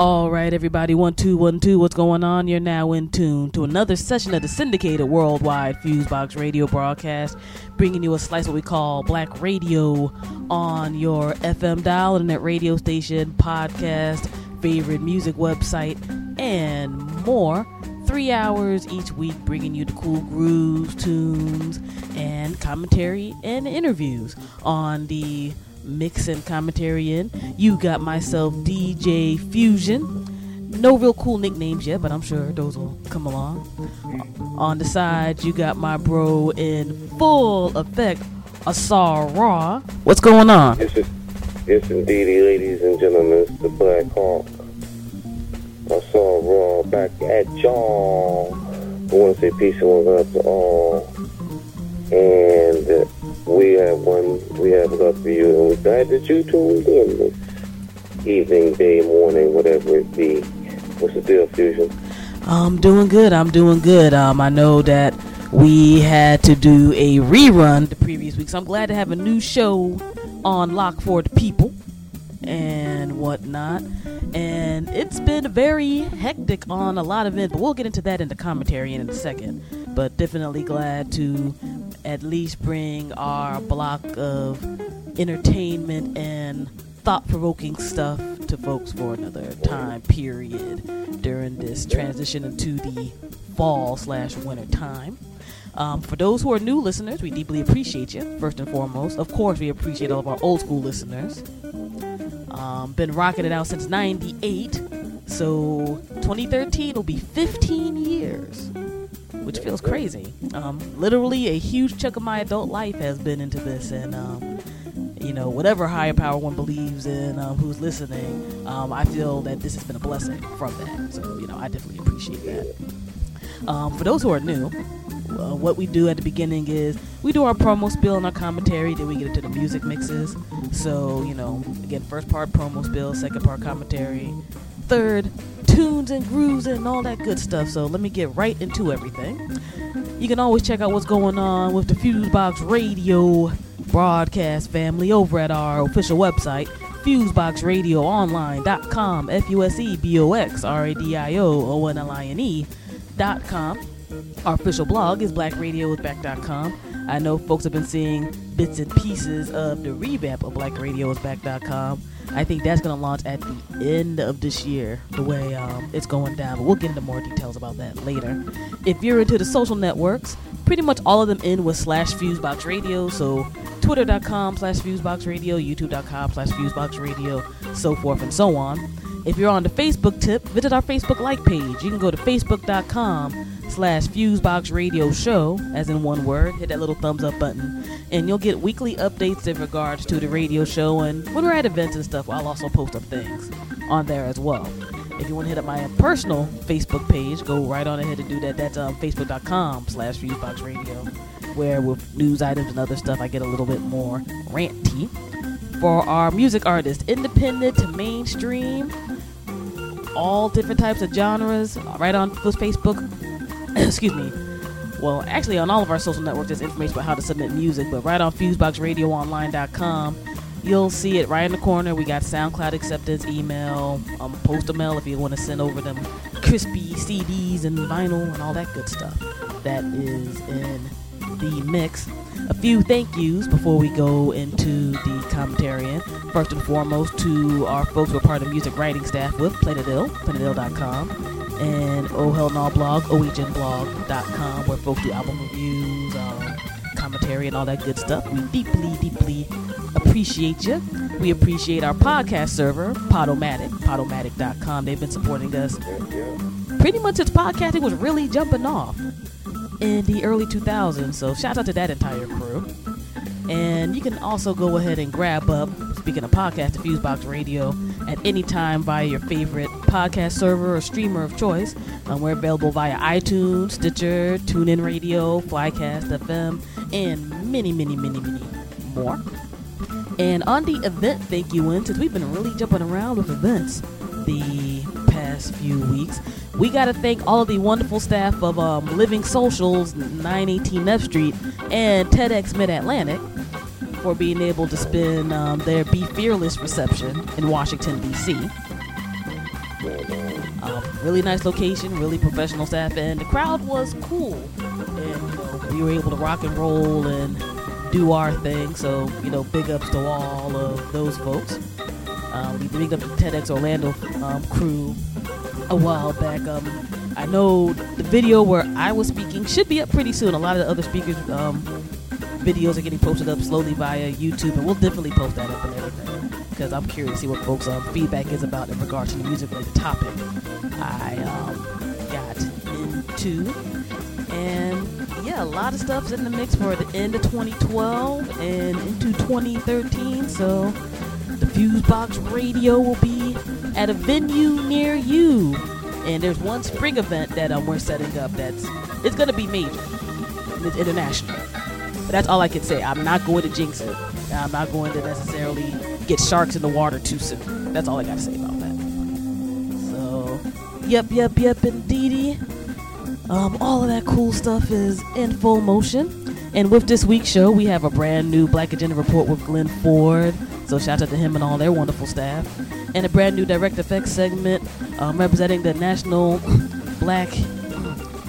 All right, everybody, one, two, one, two, what's going on? You're now in tune to another session of the syndicated worldwide Fusebox radio broadcast, bringing you a slice what we call black radio on your FM dial, internet radio station, podcast, favorite music website, and more. Three hours each week, bringing you the cool grooves, tunes, and commentary and interviews on the mix and commentary in. You got myself, DJ Fusion. No real cool nicknames yet, but I'm sure those will come along. On the side, you got my bro in full effect, Asar Raw. What's going on? It's, it- yes, indeedy, ladies and gentlemen, it's the Black Hawk. I saw Raw back at y'all. I want to say peace and love to all. And uh, we have one, we have love for you, and we're glad that you tuned in this evening, day, morning, whatever it be. What's the deal, Fusion? I'm doing good. I'm doing good. Um, I know that we had to do a rerun the previous week, so I'm glad to have a new show on lock for the people and whatnot. And it's been very hectic on a lot of it, but we'll get into that in the commentary in a second. But definitely glad to at least bring our block of entertainment and thought provoking stuff to folks for another time period during this transition into the fall slash winter time. Um, for those who are new listeners, we deeply appreciate you, first and foremost. Of course, we appreciate all of our old school listeners. Um, been rocking it out since 98. So 2013 will be 15 years, which feels crazy. Um, literally, a huge chunk of my adult life has been into this. And, um, you know, whatever higher power one believes in, um, who's listening, um, I feel that this has been a blessing from that. So, you know, I definitely appreciate that. Um, for those who are new, uh, what we do at the beginning is we do our promo spill and our commentary, then we get into the music mixes. So, you know, again, first part promo spill, second part commentary, third tunes and grooves and all that good stuff. So, let me get right into everything. You can always check out what's going on with the Fusebox Radio broadcast family over at our official website, FuseboxRadioOnline.com, F U S E B O X R A D I O O N L I N E dot com. Our official blog is blackradiosback.com. I know folks have been seeing bits and pieces of the revamp of blackradiosback.com. I think that's going to launch at the end of this year, the way um, it's going down. But we'll get into more details about that later. If you're into the social networks, pretty much all of them end with slash Fusebox Radio. So twitter.com slash Fusebox Radio, youtube.com slash Fusebox Radio, so forth and so on. If you're on the Facebook tip, visit our Facebook like page. You can go to facebook.com slash Fusebox Radio Show, as in one word. Hit that little thumbs up button, and you'll get weekly updates in regards to the radio show. And when we're at events and stuff, I'll also post up things on there as well. If you want to hit up my personal Facebook page, go right on ahead and do that. That's um, facebook.com slash Fusebox Radio, where with news items and other stuff, I get a little bit more ranty. For our music artists, independent to mainstream, all different types of genres, right on Facebook. Excuse me. Well, actually, on all of our social networks, there's information about how to submit music, but right on FuseboxRadioOnline.com, you'll see it right in the corner. We got SoundCloud acceptance, email, um, postal mail if you want to send over them crispy CDs and vinyl and all that good stuff. That is in the mix. A few thank yous before we go into the commentary. First and foremost, to our folks who are part of the music writing staff with Planet Ill, planetill.com, and Oh Hell No blog, ohnblog.com, where folks do album reviews, um, commentary, and all that good stuff. We deeply, deeply appreciate you. We appreciate our podcast server, Podomatic, podomatic.com. They've been supporting us pretty much since podcasting was really jumping off in the early 2000s. So shout out to that entire crew. And you can also go ahead and grab up, speaking of podcast, the Fusebox Radio at any time via your favorite podcast server or streamer of choice. Um, we're available via iTunes, Stitcher, TuneIn Radio, Flycast FM, and many, many, many, many more. And on the event thank you in, since we've been really jumping around with events the few weeks, we got to thank all the wonderful staff of um, Living Socials, 918 F Street, and TEDx Mid Atlantic for being able to spin um, their Be Fearless reception in Washington, D.C. Um, really nice location, really professional staff, and the crowd was cool. And we were able to rock and roll and do our thing. So you know, big ups to all of those folks. Um, we big up the TEDx Orlando um, crew a while back. Um, I know the video where I was speaking should be up pretty soon. A lot of the other speakers' um, videos are getting posted up slowly via YouTube, and we'll definitely post that up and everything because I'm curious to see what folks' um, feedback is about in regards to the music-related topic I um, got into. And yeah, a lot of stuff's in the mix for the end of 2012 and into 2013. So the Fusebox Radio will be at a venue near you. And there's one spring event that um, we're setting up that's it's gonna be major. It's international. But that's all I can say. I'm not going to jinx it. I'm not going to necessarily get sharks in the water too soon. That's all I got to say about that. So, yep, yep, yep, indeedy. Um, all of that cool stuff is in full motion. And with this week's show, we have a brand new Black Agenda report with Glen Ford. So shout out to him and all their wonderful staff. And a brand new direct effects segment um, representing the National Black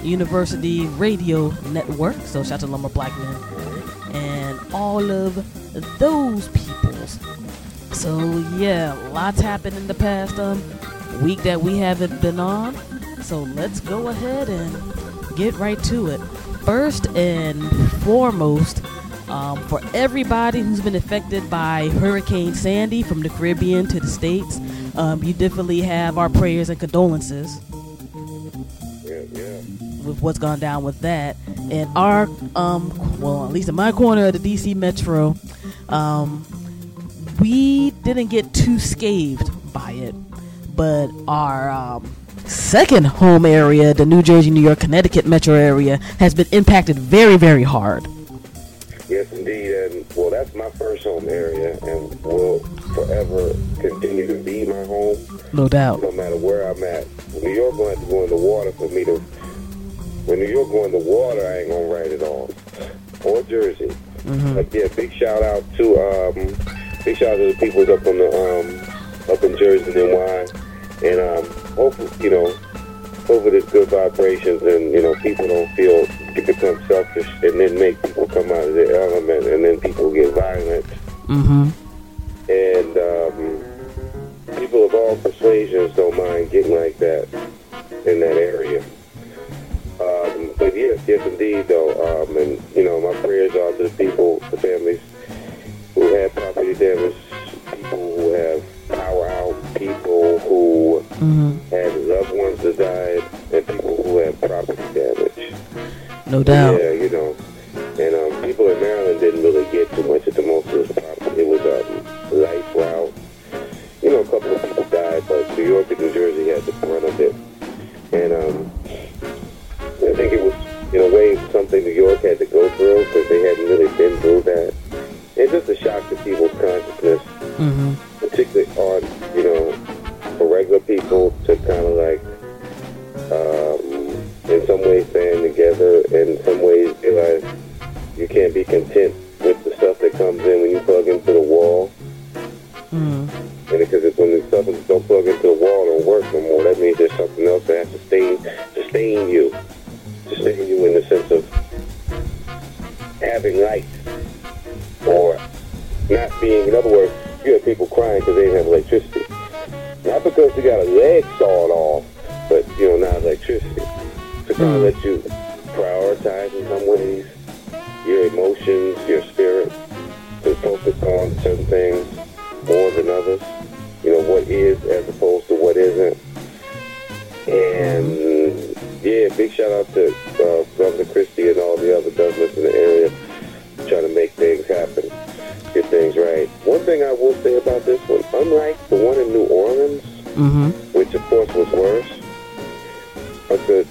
University Radio Network. So shout out to Lumber Black Men and all of those peoples. So yeah, lots happened in the past um, week that we haven't been on. So let's go ahead and get right to it. First and foremost, um, for everybody who's been affected by Hurricane Sandy from the Caribbean to the States, um, you definitely have our prayers and condolences Yeah, yeah. with what's gone down with that. And our, um, well, at least in my corner of the DC Metro, um, we didn't get too scathed by it, but our um, second home area, the New Jersey, New York, Connecticut metro area, has been impacted very, very hard. Yes, indeed. And well, that's my first home area, and will forever continue to be my home, No doubt. no matter where I'm at. New York going to have to go in the water for me to. When New York go in the water, I ain't gonna write it on. Or Jersey. But yeah, big shout out to um, big shout out to the people up on the um, up in Jersey and NY, and um, hopefully you know, hopefully there's good vibrations and you know people don't feel become selfish and then make people come out of their element and then people get violent Mm-hmm. and um, people of all persuasions don't mind getting like that in that area. Um, but yes, yes indeed though, um, and you know my prayers are to the people, the families who have property damage, people who have power out, people who Mm-hmm. had loved ones that died, and people who have property damage. No doubt. Yeah, you know. And um, people in Maryland didn't really get too much at the most of this property. It was um, life route. You know, a couple of people died, but New York and New Jersey had the brunt of it. And um, I think it was, in a way, something New York had to go through because they hadn't really been through that. It's just a shock to people's consciousness, Mm-hmm. particularly on, you know, for regular people to kind of like um, in some ways band together, and in some ways realize you can't be content with the stuff that comes in when you plug into the wall. Mm-hmm. And because it's when the stuff don't plug into the wall don't work no more, that means there's something else that has to sustain, sustain you. Sustain you in the sense of having light. Or not being, in other words, you have people crying because they didn't have electricity. Not because they got a leg sawed off, but, you know, not electricity. To kind of Mm. let you prioritize in some ways your emotions, your spirit, to focus on certain things more than others. You know, what is as opposed to what isn't. And yeah, big shout out to uh, Governor Christie and all the other governments in the area trying to make things happen, get things right. One thing I will say about this one, unlike the one in New Orleans, mm-hmm. which of course was worse, but the,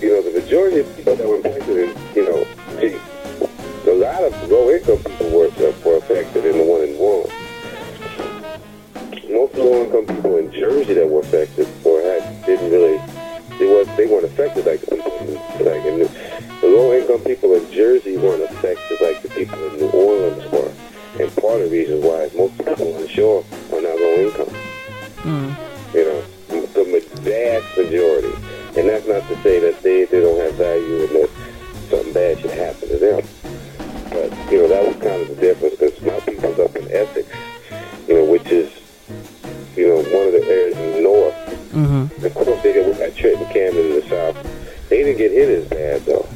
you know the majority of people that were affected, you know, geez, a lot of low income people were, were affected in the one in New Orleans. Most low income people in Jersey that were affected or had didn't really they weren't they weren't affected like the people like in, the low income people in Jersey weren't affected like the people in New Orleans were, and part of the reason why is most people on the shore are not low income. Mm. You know, the vast majority, and that's not to say that they they don't have value and that something bad should happen to them. But you know that was kind of the difference because my people's up in Essex, you know, which is you know one of the areas in the north Mm-hmm. Of course, they got, got Trenton, Camden in the south. They didn't get hit as bad, though.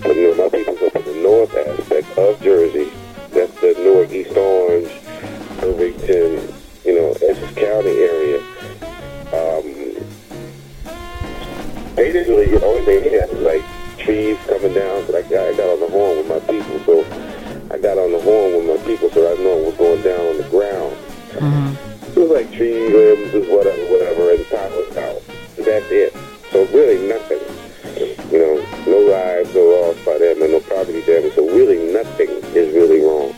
But, you know, my people's up in the north aspect of Jersey. That's the northeast Orange, Irvington, you know, Essex County area. Um, they didn't really get the only thing they had was like trees coming down. But I got, I got on the horn with my people, so I got on the horn with my people, so I know what was going down on the ground. Mm-hmm. It was like tree limbs, and whatever, whatever, and power was out. And that's it. So really nothing. You know, no lives, no loss by them, and no property damage. So really nothing is really wrong.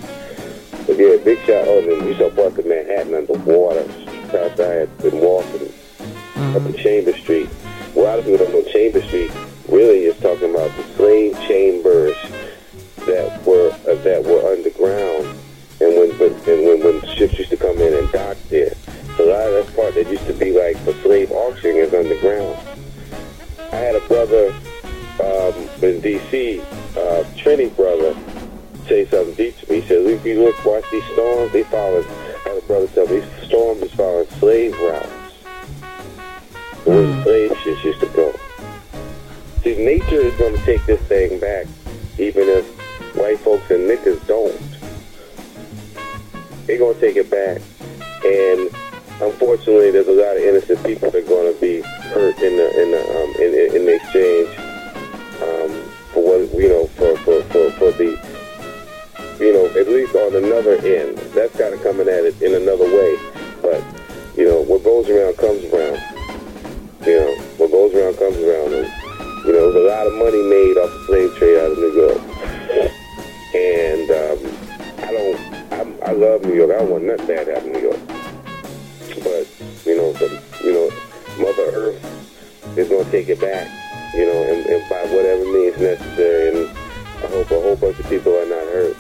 But yeah, big shout out. And you saw parts of Manhattan underwater. South I had been walking up in Chamber Street. A lot of people don't know Chamber Street really is talking about the slave chambers that were uh, that were underground, and when but, and when when ships used to come in and dock there. So a lot of that part that used to be like for slave auctioning is underground. I had a brother um, in D.C., uh, Trini brother, say something deep to me. He said, if you look, watch these storms, they follow, I had a brother tell me, these storms is following slave routes. Where the slave ships used to go. See, nature is going to take this thing back, even if white folks and niggas don't. They're going to take it back. And unfortunately, there's a lot of innocent people that are going to be hurt in the in the um, in, in, the exchange um, for what you know for for, for, for the you know at least on another end. That's kind of coming at it in another way. But you know what goes around comes around. You know what goes around comes around, and you know there's a lot of money made off the slave trade out of New York. And um, I don't. I'm, I love New York. I don't want nothing bad to happen in New York but you know, the, you know, Mother Earth is going to take it back, you know, and, and by whatever means necessary. And I hope a whole bunch of people are not hurt.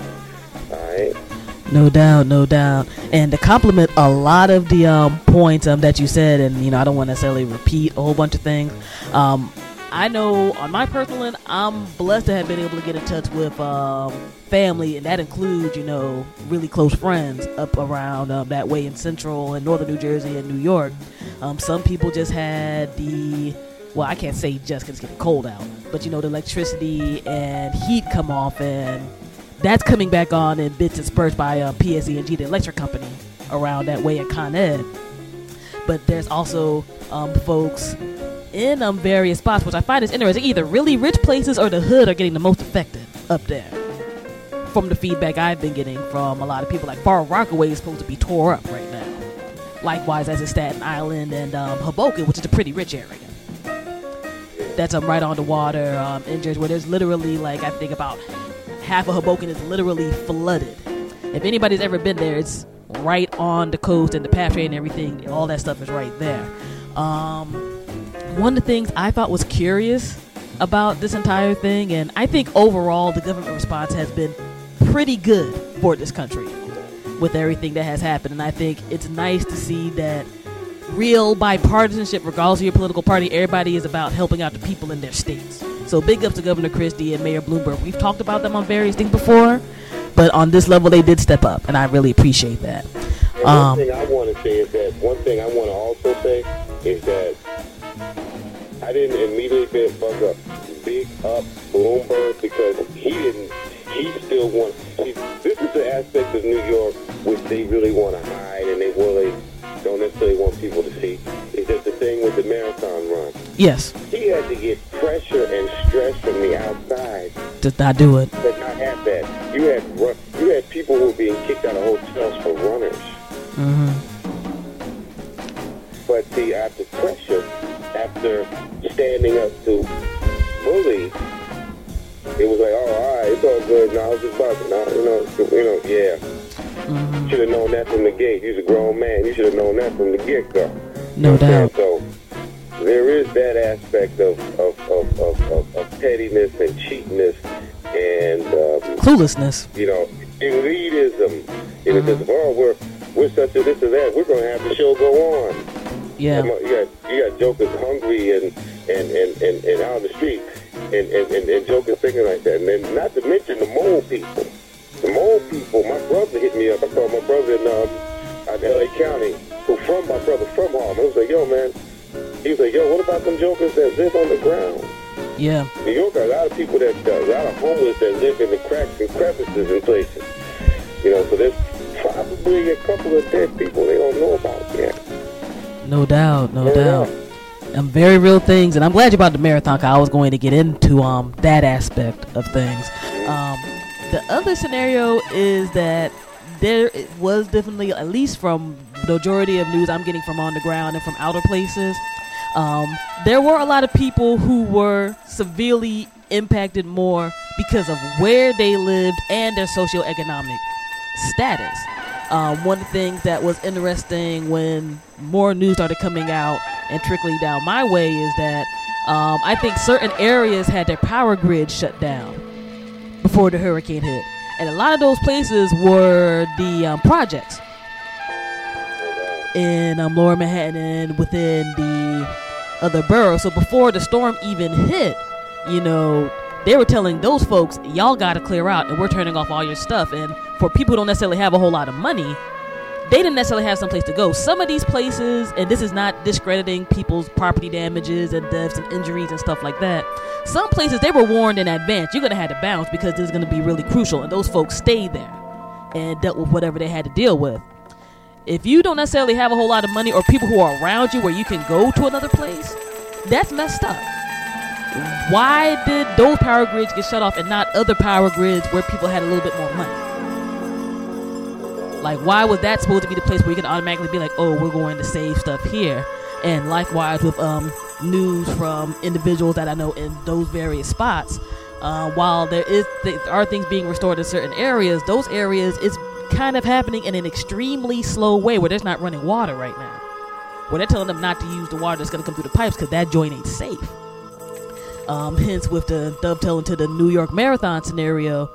All right. No doubt, no doubt. And to compliment a lot of the um, points um, that you said, and you know, I don't want to necessarily repeat a whole bunch of things. Um, I know on my personal end, I'm blessed to have been able to get in touch with um, family, and that includes, you know, really close friends up around um, that way in central and northern New Jersey and New York. Um, some people just had the well, I can't say just because it's getting cold out, but you know, the electricity and heat come off, and that's coming back on in bits and spurts by uh, PSE&G, the electric company, around that way in Con Ed. But there's also um, folks in um, various spots, which I find is interesting. Either really rich places or the hood are getting the most affected up there. From the feedback I've been getting from a lot of people, like Far Rockaway is supposed to be tore up right now. Likewise, as is Staten Island and um, Hoboken, which is a pretty rich area. That's um, right on the water um, in Jersey, where there's literally like I think about half of Hoboken is literally flooded. If anybody's ever been there, it's right on the coast and the path train and everything. All that stuff is right there. Um, one of the things I thought was curious about this entire thing, and I think overall the government response has been pretty good for this country with everything that has happened. And I think it's nice to see that real bipartisanship, regardless of your political party, everybody is about helping out the people in their states. So big ups to Governor Christie and Mayor Bloomberg. We've talked about them on various things before, but on this level they did step up, and I really appreciate that. And Um, one thing I want to say is that one thing I want to also say is that I didn't immediately up, big up Bloomberg because he didn't. He still wants. See, this is the aspect of New York which they really want to hide and they really don't necessarily want people to see. Is that the thing with the marathon run? Yes, He had to get pressure and stress from the outside did not do it. but not have that. You had you had people who were being kicked out of hotels for runners. hmm But see, after pressure, after standing up to bullies, it was like, oh, all right, it's all good. Now I was just bugging. Now, you know, you know, yeah. hmm Should have known that from the gate. You're a grown man. You should have known that from the get go. No doubt. So there is that aspect of of, of, of, of, of pettiness and cheapness and um, Cluelessness. you know, elitism. You know, because oh, we're we're such a this and that. We're going to have the show go on. Yeah. You got you got jokers hungry and and and and, and out on the street, and and, and and jokers thinking like that. And then not to mention the mole people. The mole people. My brother hit me up. I called my brother in um, in L.A. County, who from my brother from Harlem. I was like, yo, man. He was like, yo, what about them jokers that live on the ground? Yeah. New York got a lot of people that, uh, a lot of homeless that live in the cracks and crevices and places. You know, so there's probably a couple of dead people they don't know about yet. No doubt. No No doubt. Um, very real things, and I'm glad you brought the marathon. 'cause I was going to get into um that aspect of things. Um, the other scenario is that there was definitely, at least from the majority of news I'm getting from on the ground and from outer places, um, there were a lot of people who were severely impacted more because of where they lived and their socioeconomic status. Um, one things that was interesting when more news started coming out and trickling down my way is that um, I think certain areas had their power grid shut down before the hurricane hit. And a lot of those places were the um, projects in um, Lower Manhattan and within the other boroughs. So before the storm even hit, you know, they were telling those folks, y'all got to clear out and we're turning off all your stuff. And for people who don't necessarily have a whole lot of money, they didn't necessarily have some place to go. Some of these places, and this is not discrediting people's property damages and deaths and injuries and stuff like that. Some places they were warned in advance, you're gonna have to bounce because this is gonna be really crucial, and those folks stayed there and dealt with whatever they had to deal with. If you don't necessarily have a whole lot of money or people who are around you where you can go to another place, that's messed up. Why did those power grids get shut off and not other power grids where people had a little bit more money? Like, why was that supposed to be the place where you can automatically be like, oh, we're going to save stuff here? And likewise with um, news from individuals that I know in those various spots. Uh, while there is there are things being restored in certain areas, those areas is kind of happening in an extremely slow way where there's not running water right now. Where they're telling them not to use the water that's going to come through the pipes because that joint ain't safe. Um, hence, with the dovetailing to the New York Marathon scenario,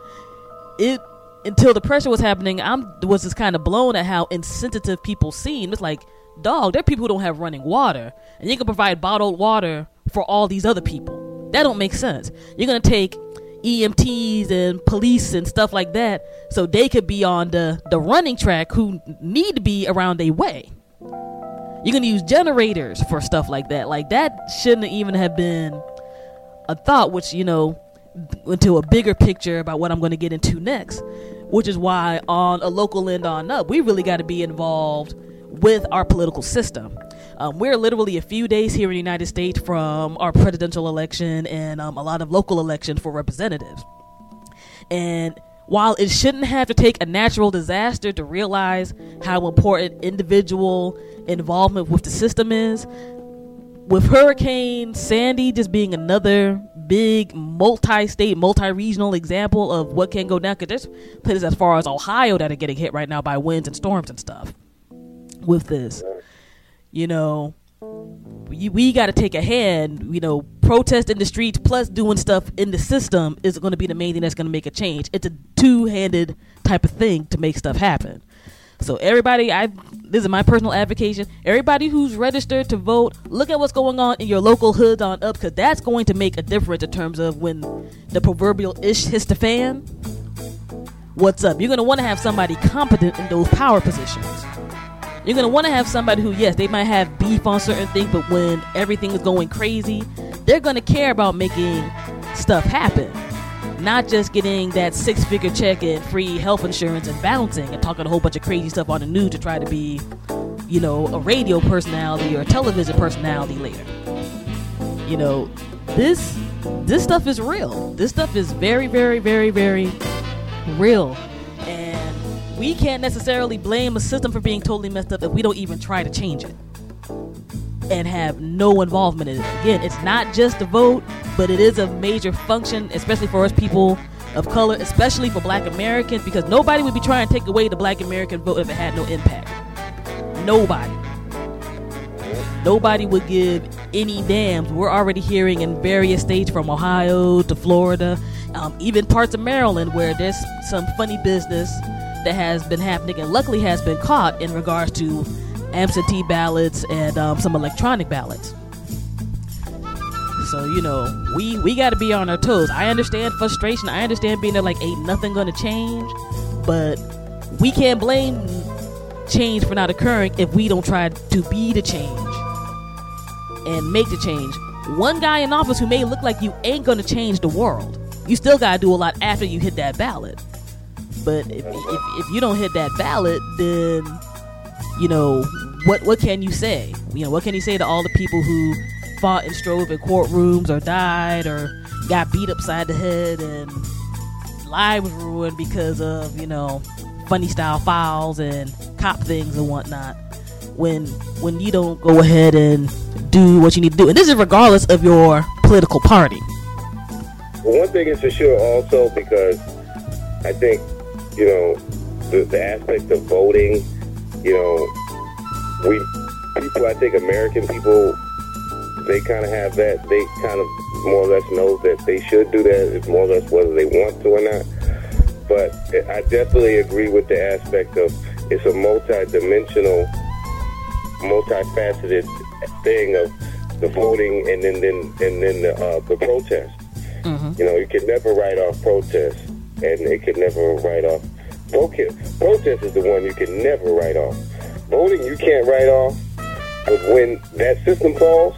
it until the pressure was happening, I'm was just kind of blown at how insensitive people seem. It's like, dog, there are people who don't have running water, and you can provide bottled water for all these other people. That don't make sense. You're gonna take EMTs and police and stuff like that, so they could be on the the running track who need to be around their way. You're gonna use generators for stuff like that. Like that shouldn't even have been a thought, which you know into a bigger picture about what I'm going to get into next, which is why on a local end on up, we really got to be involved with our political system. Um, we're literally a few days here in the United States from our presidential election and um, a lot of local elections for representatives. And while it shouldn't have to take a natural disaster to realize how important individual involvement with the system is, with Hurricane Sandy just being another big multi-state, multi-regional example of what can go down, because there's places as far as Ohio that are getting hit right now by winds and storms and stuff. With this, you know, we, we got to take a hand. You know, protest in the streets plus doing stuff in the system is going to be the main thing that's going to make a change. It's a two-handed type of thing to make stuff happen. So everybody, I this is my personal advocation. Everybody who's registered to vote, look at what's going on in your local hood on up, because that's going to make a difference in terms of when the proverbial ish hits the fan. What's up? You're gonna want to have somebody competent in those power positions. You're gonna want to have somebody who, yes, they might have beef on certain things, but when everything is going crazy, they're gonna care about making stuff happen not just getting that six figure check and free health insurance and bouncing and talking a whole bunch of crazy stuff on the news to try to be, you know, a radio personality or a television personality later. You know, this this stuff is real. This stuff is very, very, very, very real. And we can't necessarily blame a system for being totally messed up if we don't even try to change it and have no involvement in it. Again, it's not just the vote, but it is a major function, especially for us people of color, especially for black Americans, because nobody would be trying to take away the black American vote if it had no impact. Nobody. Nobody would give any damns. We're already hearing in various states from Ohio to Florida, Um, even parts of Maryland where there's some funny business that has been happening and luckily has been caught in regards to absentee ballots and um, some electronic ballots. So you know, we we got to be on our toes. I understand frustration. I understand being there like ain't nothing gonna change, but we can't blame change for not occurring if we don't try to be the change and make the change. One guy in office who may look like you ain't gonna change the world. You still gotta do a lot after you hit that ballot. But if, if, if you don't hit that ballot, then you know what what can you say? You know what can you say to all the people who fought and strove in courtrooms or died or got beat upside the head and lives ruined because of you know funny style files and cop things and whatnot when when you don't go ahead and do what you need to do and this is regardless of your political party Well, one thing is for sure also because I think, you know, the, the aspect of voting, you know, we people, I think American people, they kind of have that, they kind of more or less know that they should do that. It's more or less whether they want to or not. But I definitely agree with the aspect of it's a multi-dimensional, multifaceted thing of the voting and then, then and then the, uh, the protest. You know, you can never write off protest, and it can never write off. Protest, protest is the one you can never write off. Voting, you can't write off, but when that system falls,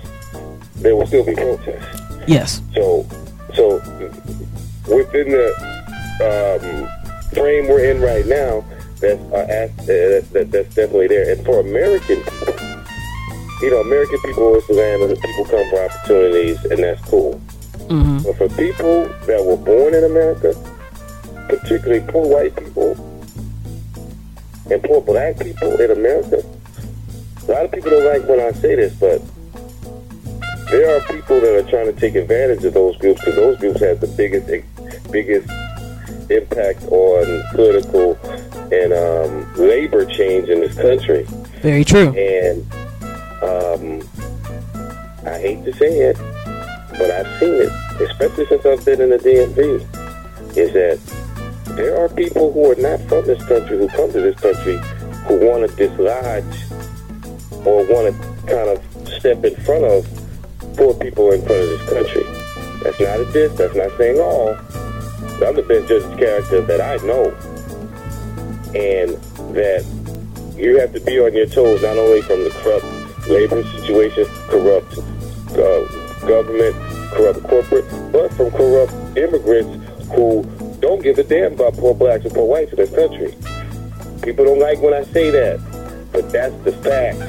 there will still be protests. yes So, so within the um, frame we're in right now, that's uh, uh, that, that's definitely there. And for American people, you know, American people is the land where the people come for opportunities, and that's cool. hmm But for people that were born in America, particularly poor white people and poor black people in America, a lot of people don't like when I say this, but there are people that are trying to take advantage of those groups because those groups have the biggest, biggest impact on political and um, labor change in this country. very true And um, I hate to say it, but I've seen it, especially since I've been in the DMV, is that there are people who are not from this country who come to this country who want to dislodge or want to kind of step in front of poor people in front of this country. That's not a diss. That's not saying all. I'm the best judge of character that I know. And that you have to be on your toes not only from the corrupt labor situation, corrupt uh, government, corrupt corporate, but from corrupt immigrants who don't give a damn about poor blacks and poor whites in this country. People don't like when I say that, but that's the fact.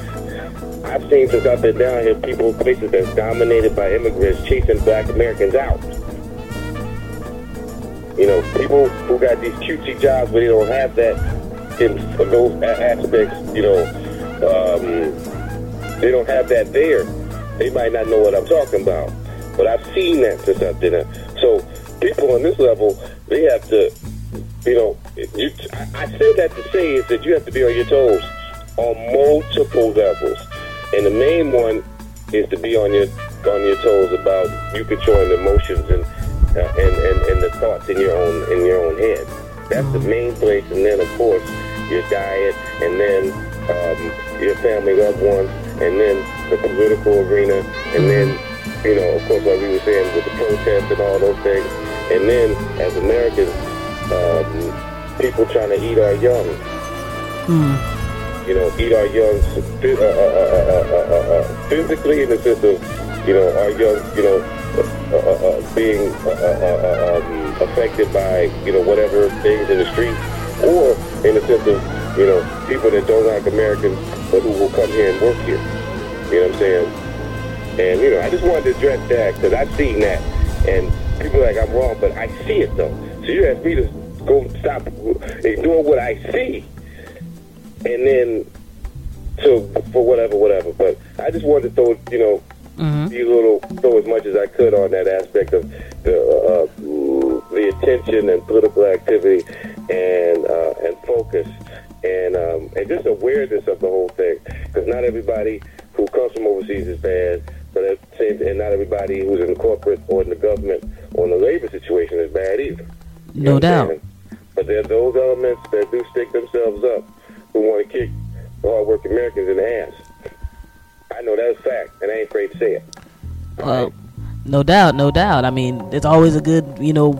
I've seen since I've been down here people places that's dominated by immigrants chasing black Americans out. You know, people who got these cutesy jobs where they don't have that in those aspects, you know, um, they don't have that there. They might not know what I'm talking about. But I've seen that since I've been there. So people on this level, they have to, you know, you, I, said that to say is that you have to be on your toes on multiple levels. And the main one is to be on your on your toes about you controlling the emotions and uh, and, and and the thoughts in your own in your own head. That's the main place, and then of course your diet, and then um, your family, loved ones, and then the political arena, and then you know, of course, like we were saying with the protests and all those things, and then as Americans, um, people trying to eat our young you know, eat our young uh, uh, uh, uh, uh, uh, physically in the sense of, you know, our young, you know, uh, uh, uh, being uh, uh, uh, um, affected by, you know, whatever things in the streets, or in the sense of, you know, people that don't like Americans but who will come here and work here. You know what I'm saying? And, you know, I just wanted to address that because I've seen that. And people like, I'm wrong, but I see it, though. So you ask me to go stop ignoring what I see and then to for whatever, whatever. But I just wanted to throw, you know, be a little throw as much as I could on that aspect of the uh, the attention and political activity and uh, and focus and um, and just awareness of the whole thing. Because not everybody who comes from overseas is bad, but at the same and not everybody who's in corporate or in the government on the labor situation is bad either. You No doubt. saying? But there are those elements that do stick themselves up who want to kick hard-working Americans in the ass. I know that's a fact, and I ain't afraid to say it. Well, no doubt, no doubt. I mean, it's always a good, you know,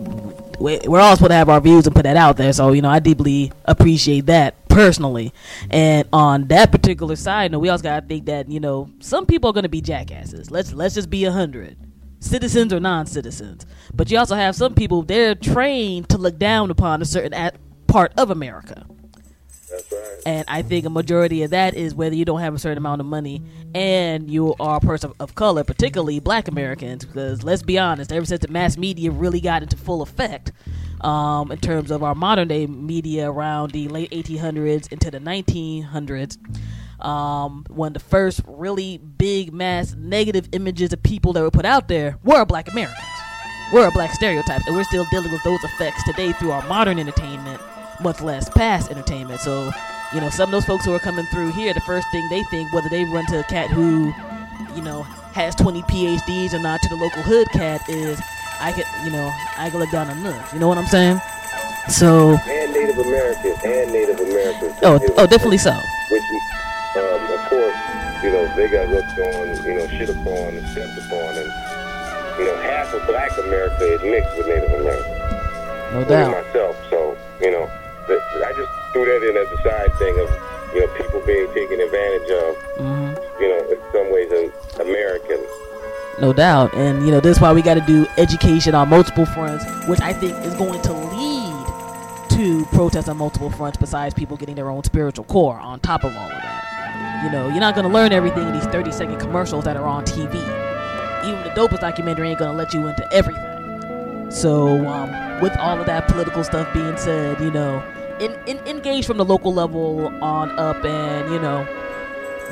we're all supposed to have our views and put that out there. So, you know, I deeply appreciate that personally. And on that particular side, note, we also got to think that, you know, some people are going to be jackasses. Let's let's just be a hundred, citizens or non-citizens. But you also have some people they're trained to look down upon a certain at- part of America. And I think a majority of that is whether you don't have a certain amount of money and you are a person of color, particularly black Americans, because let's be honest, ever since the mass media really got into full effect, um, in terms of our modern day media around the late 1800s into the 1900s, um, one of the first really big mass negative images of people that were put out there were black Americans, were black stereotypes, and we're still dealing with those effects today through our modern entertainment much less past entertainment. So, you know, some of those folks who are coming through here, the first thing they think, whether they run to a cat who, you know, has 20 PhDs or not to the local hood cat is, I could, you know, I could look down on nuts. You know what I'm saying? So, And Native Americans, and Native Americans. oh, oh, definitely so. Which, um, of course, you know, they got looked on, you know, shit upon and stepped upon, and, you know, half of black America is mixed with Native America. No doubt. myself. So, you know, I just threw that in as a side thing of, you know, people being taken advantage of, hmm you know, in some ways, an American. No doubt. And, you know, this is why we got to do education on multiple fronts, which I think is going to lead to protests on multiple fronts besides people getting their own spiritual core on top of all of that. You know, you're not going to learn everything in these 30 second commercials that are on TV. Even the dopest documentary ain't going to let you into everything. So, um, with all of that political stuff being said, you know, in, in, engage from the local level on up and, you know,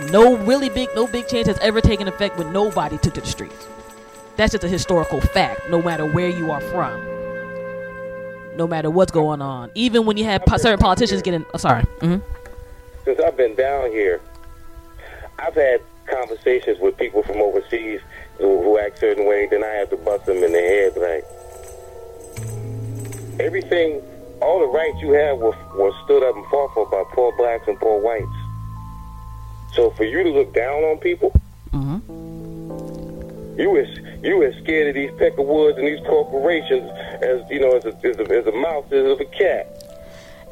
no really big no big change has ever taken effect when nobody took to the streets. That's just a historical fact no matter where you are from. No matter what's going on. Even when you have po- certain politicians getting oh, sorry. Hmm Since I've been down here, I've had conversations with people from overseas who, who act certain ways, and I have to bust them in the head like, everything, all the rights you have were, were stood up and fought for by poor blacks and poor whites. So for you to look down on people, hmm you was you as scared of these peckerwoods and these corporations as you know as a, as a, as a mouse is of a cat.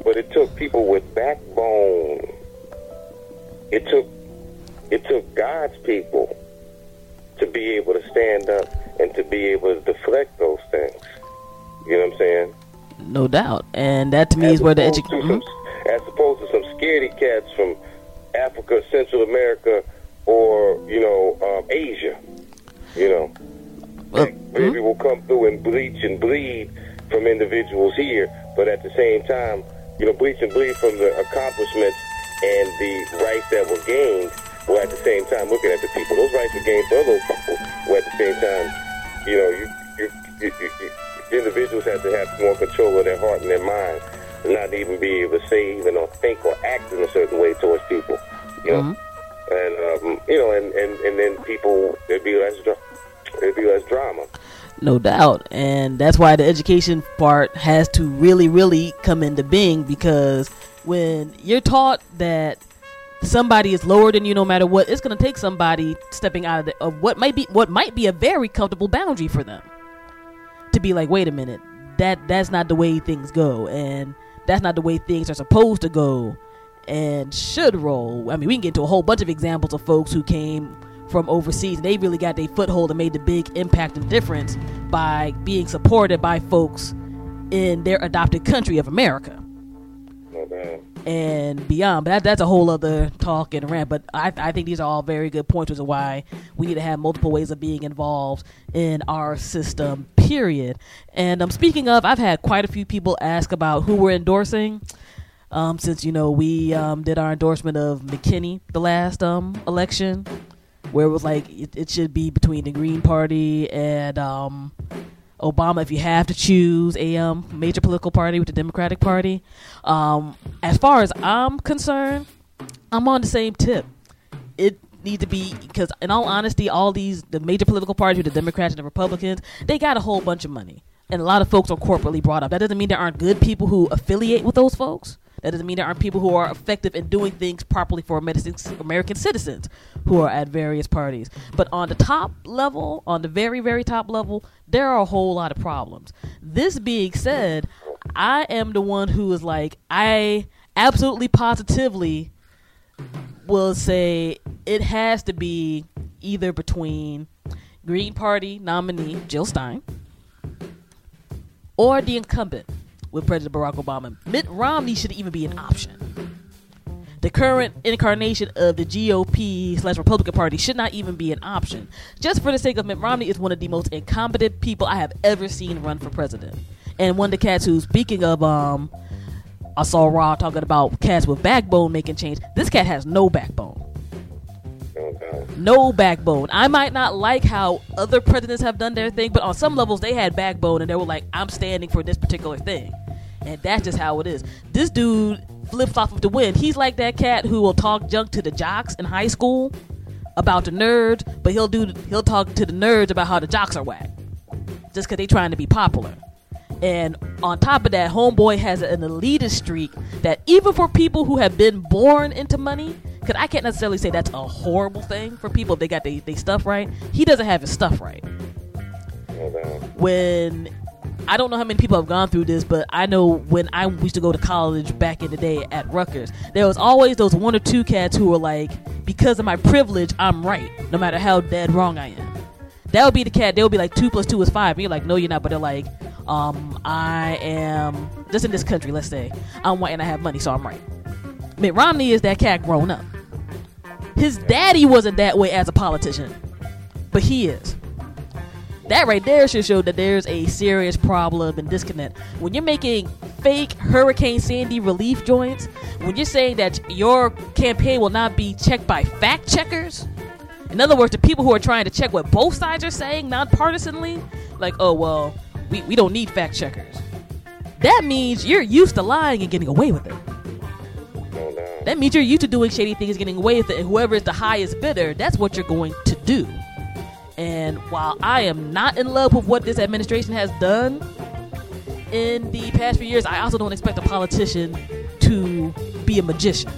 But it took people with backbone. It took it took God's people to be able to stand up and to be able to deflect those things. You know what I'm saying? No doubt and that to me As is where the education some- As opposed to some scaredy cats from Africa, Central America, or you know um, Asia. You know. Well, Baby will come through and bleach and bleed from individuals here, but at the same time, you know, bleach and bleed from the accomplishments and the rights that were gained, while at the same time looking at the people. Those rights were gained for those people, while at the same time, you know, you, you, you, you, you individuals have to have more control of their heart and their mind, and not even be able to say even or think or act in a certain way towards people. You know, Mhm. and um, you know, and, and, and then people there'd be less there'd be less drama. no doubt and that's why the education part has to really really come into being because when you're taught that somebody is lower than you no matter what it's going to take somebody stepping out of, the, of what might be what might be a very comfortable boundary for them to be like wait a minute that that's not the way things go and that's not the way things are supposed to go and should roll i mean we can get into a whole bunch of examples of folks who came from overseas and they really got their foothold and made the big impact and difference by being supported by folks in their adopted country of america. And beyond. But that, that's a whole other talk and rant. But I, I think these are all very good points as to why we need to have multiple ways of being involved in our system, period. And um, speaking of, I've had quite a few people ask about who we're endorsing. Um, since you know we um, did our endorsement of McKinney the last um, election, where it was like it, it should be between the Green Party and um, Obama if you have to choose a um, major political party with the Democratic Party. Um, as far as I'm concerned, I'm on the same tip. It need to be because, in all honesty, all these the major political parties, the Democrats and the Republicans, they got a whole bunch of money, and a lot of folks are corporately brought up. That doesn't mean there aren't good people who affiliate with those folks. That doesn't mean there aren't people who are effective in doing things properly for American citizens who are at various parties. But on the top level, on the very, very top level, there are a whole lot of problems. This being said, I am the one who is like, I absolutely positively will say it has to be either between Green Party nominee Jill Stein or the incumbent with President Barack Obama. Mitt Romney should even be an option. The current incarnation of the GOP slash Republican Party should not even be an option. Just for the sake of Mitt Romney is one of the most incompetent people I have ever seen run for president. And one of the cats who, speaking of, um, I saw Raw talking about cats with backbone making change. This cat has no backbone. No backbone. I might not like how other presidents have done their thing, but on some levels they had backbone and they were like, I'm standing for this particular thing and that's just how it is. This dude flips off of the wind. He's like that cat who will talk junk to the jocks in high school about the nerds, but he'll do he'll talk to the nerds about how the jocks are whack, just because they trying to be popular. And on top of that, Homeboy has an elitist streak that even for people who have been born into money, because I can't necessarily say that's a horrible thing for people if they got their they stuff right. He doesn't have his stuff right. When I don't know how many people have gone through this, but I know when I used to go to college back in the day at Rutgers, there was always those one or two cats who were like, because of my privilege, I'm right, no matter how dead wrong I am. That would be the cat. They would be like two plus two is five. And you're like, no, you're not. But they're like, um, I am just in this country. Let's say I'm white and I have money, so I'm right. Mitt Romney is that cat grown up. His daddy wasn't that way as a politician, but he is that right there should show that there's a serious problem and disconnect. When you're making fake Hurricane Sandy relief joints, when you're saying that your campaign will not be checked by fact checkers, in other words, the people who are trying to check what both sides are saying nonpartisanly, like, oh, well, we, we don't need fact checkers. That means you're used to lying and getting away with it. That means you're used to doing shady things, getting away with it, and whoever is the highest bidder, that's what you're going to do. And while I am not in love with what this administration has done in the past few years, I also don't expect a politician to be a magician.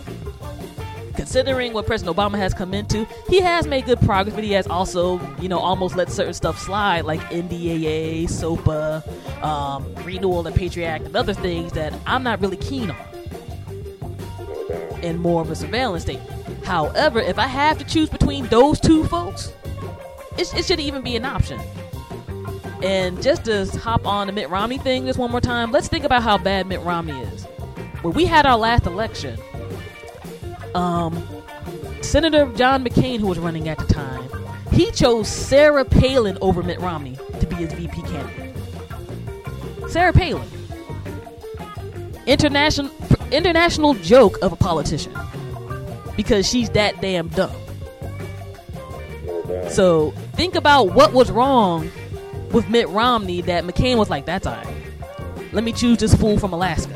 Considering what President Obama has come into, he has made good progress, but he has also, you know, almost let certain stuff slide, like NDAA, SOPA, um, Renewal and Patriot Act, and other things that I'm not really keen on. And more of a surveillance state. However, if I have to choose between those two folks, it, it shouldn't even be an option. And just to hop on the Mitt Romney thing just one more time, let's think about how bad Mitt Romney is. When we had our last election, um, Senator John McCain, who was running at the time, he chose Sarah Palin over Mitt Romney to be his VP candidate. Sarah Palin, international international joke of a politician, because she's that damn dumb. So think about what was wrong with Mitt Romney that McCain was like, that's all right. Let me choose this fool from Alaska.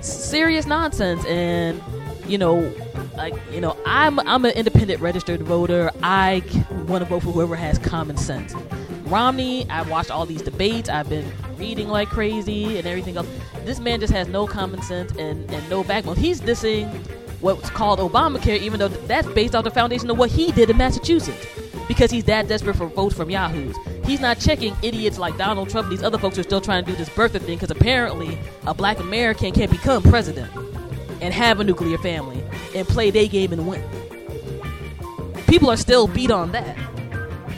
Serious nonsense. And, you know, like, you know, I'm, I'm an independent registered voter. I want to vote for whoever has common sense. Romney, I've watched all these debates. I've been reading like crazy and everything else. This man just has no common sense and, and no backbone. He's dissing what's called Obamacare, even though that's based off the foundation of what he did in Massachusetts. Because he's that desperate for votes from Yahoos. He's not checking idiots like Donald Trump and these other folks who are still trying to do this birther thing because apparently a black American can't become president and have a nuclear family and play their game and win. People are still beat on that.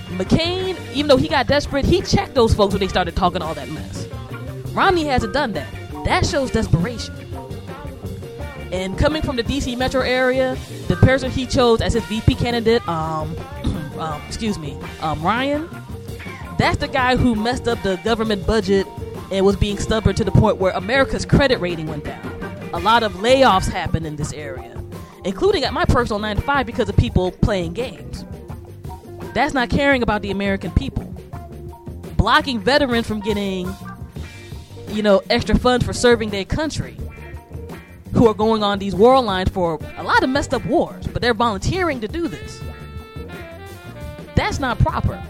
McCain, even though he got desperate, he checked those folks when they started talking all that mess. Romney hasn't done that. That shows desperation. And coming from the DC metro area, the person he chose as his VP candidate, um, um excuse me, um, Ryan, that's the guy who messed up the government budget and was being stubborn to the point where America's credit rating went down. A lot of layoffs happened in this area, including at my personal 9 to 5 because of people playing games. That's not caring about the American people. Blocking veterans from getting, you know, extra funds for serving their country who are going on these war lines for a lot of messed up wars, but they're volunteering to do this. That's not proper.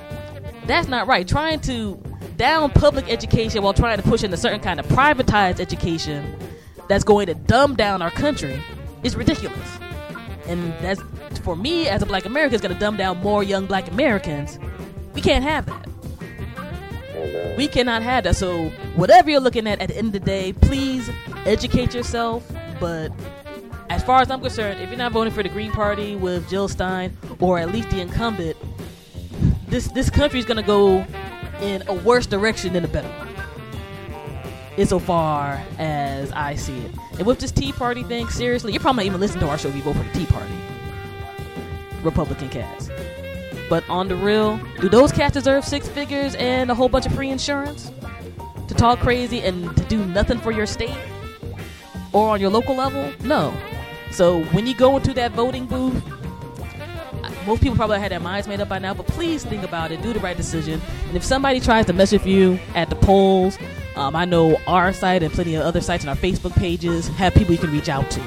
That's not right. Trying to down public education while trying to push in a certain kind of privatized education that's going to dumb down our country is ridiculous. And that's for me as a black American is going to dumb down more young black Americans. We can't have that. We cannot have that. So whatever you're looking at at the end of the day, please educate yourself. But as far as I'm concerned, if you're not voting for the Green Party with Jill Stein or at least the incumbent, this this country is going to go in a worse direction than a better one. Insofar as I see it. And with this Tea Party thing, seriously, you're probably not even listening to our show if you vote for the Tea Party. Republican cats. But on the real, do those cats deserve six figures and a whole bunch of free insurance? To talk crazy and to do nothing for your state? Or on your local level? No. So when you go into that voting booth, most people probably had their minds made up by now, but please think about it, do the right decision. And if somebody tries to mess with you at the polls, um, I know our site and plenty of other sites and our Facebook pages have people you can reach out to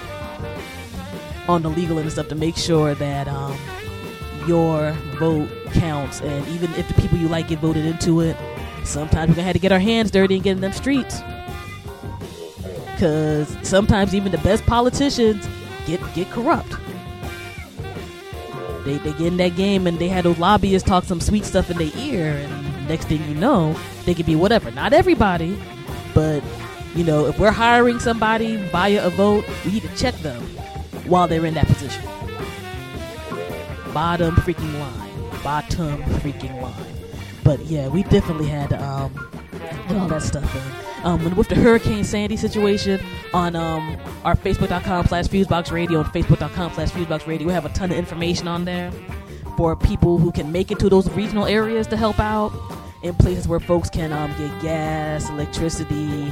on the legal and stuff to make sure that um, your vote counts. And even if the people you like get voted into it, sometimes we're gonna have to get our hands dirty and get in them streets. Cause sometimes even the best politicians get get corrupt. They they get in that game and they had those lobbyists talk some sweet stuff in their ear, and next thing you know, they could be whatever. Not everybody, but you know, if we're hiring somebody via a vote, we need to check them while they're in that position. Bottom freaking line. Bottom freaking line. But yeah, we definitely had um all that stuff. Um, with the Hurricane Sandy situation on um, our Facebook.com slash Fusebox Radio and Facebook.com slash Fusebox Radio, we have a ton of information on there for people who can make it to those regional areas to help out in places where folks can um, get gas, electricity,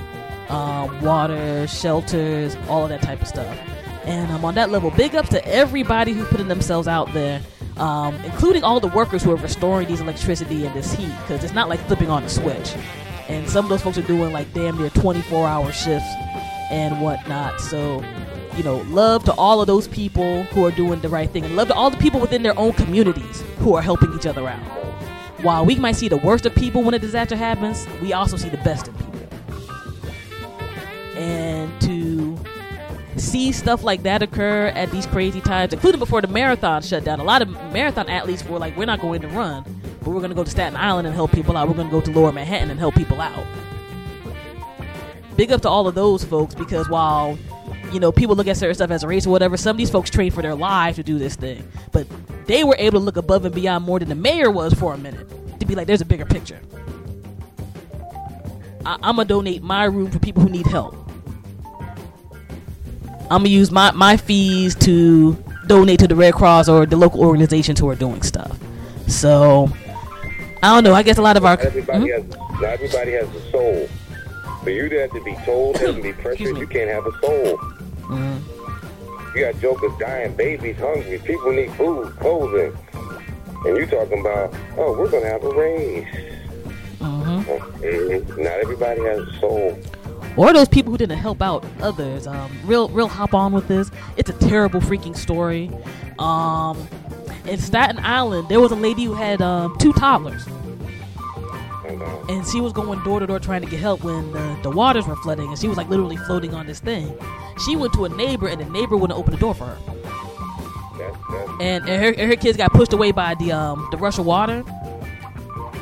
um, water, shelters, all of that type of stuff. And um, on that level, big ups to everybody who's putting themselves out there, um, including all the workers who are restoring these electricity and this heat, because it's not like flipping on a switch. And some of those folks are doing like damn near 24 hour shifts and whatnot. So, you know, love to all of those people who are doing the right thing, and love to all the people within their own communities who are helping each other out. While we might see the worst of people when a disaster happens, we also see the best in people. And to see stuff like that occur at these crazy times, including before the marathon shut down. A lot of marathon athletes were like, we're not going to run, but we're going to go to Staten Island and help people out. We're going to go to Lower Manhattan and help people out. Big up to all of those folks because while, you know, people look at certain stuff as a race or whatever, some of these folks train for their lives to do this thing. But they were able to look above and beyond more than the mayor was for a minute to be like, there's a bigger picture. I- I'm to donate my room for people who need help. I'm gonna use my, my fees to donate to the Red Cross or the local organizations who are doing stuff. So I don't know. I guess a lot of our Everybody Mhm. has not everybody has a soul. For you to have to be told and be pressured, you can't have a soul. Mhm. You got jokers dying, babies hungry, people need food, clothing. And you talking about, oh, we're gonna have a raise. Mhm. Mhm. Not everybody has a soul. or those people who didn't help out others. Um, real, real hop on with this. It's a terrible freaking story. Um, in Staten Island, there was a lady who had um, two toddlers, And, she was going door to door trying to get help when the, the waters were flooding, and she was like literally floating on this thing. She went to a neighbor, and the neighbor wouldn't open the door for her, and, and her, and her kids got pushed away by the um, the rush of water.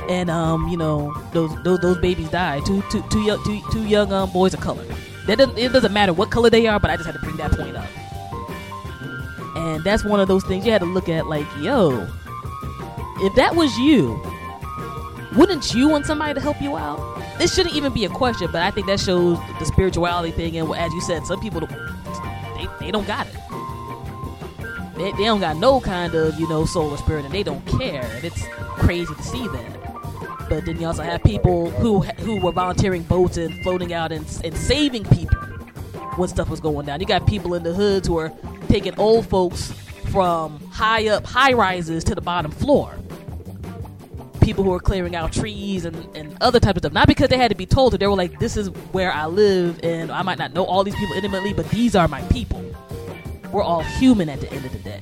And um, you know, those those, those babies died. Two two two young two, two young um, boys of color. That doesn't it doesn't matter what color they are, but I just had to bring that point up. And that's one of those things you had to look at like, yo, if that was you, wouldn't you want somebody to help you out? This shouldn't even be a question, but I think that shows the spirituality thing. And as you said, some people they, they don't got it. They, they don't got no kind of you know soul or spirit, and they don't care. And it's crazy to see that. But then you also have people who who were volunteering boats and floating out and, and saving people when stuff was going down. You got people in the hoods who are taking old folks from high up high rises to the bottom floor. people who are clearing out trees and, and other types of stuff. Not because they had to be told to. They were like, "This is where I live, and I might not know all these people intimately, but these are my people." We're all human at the end of the day.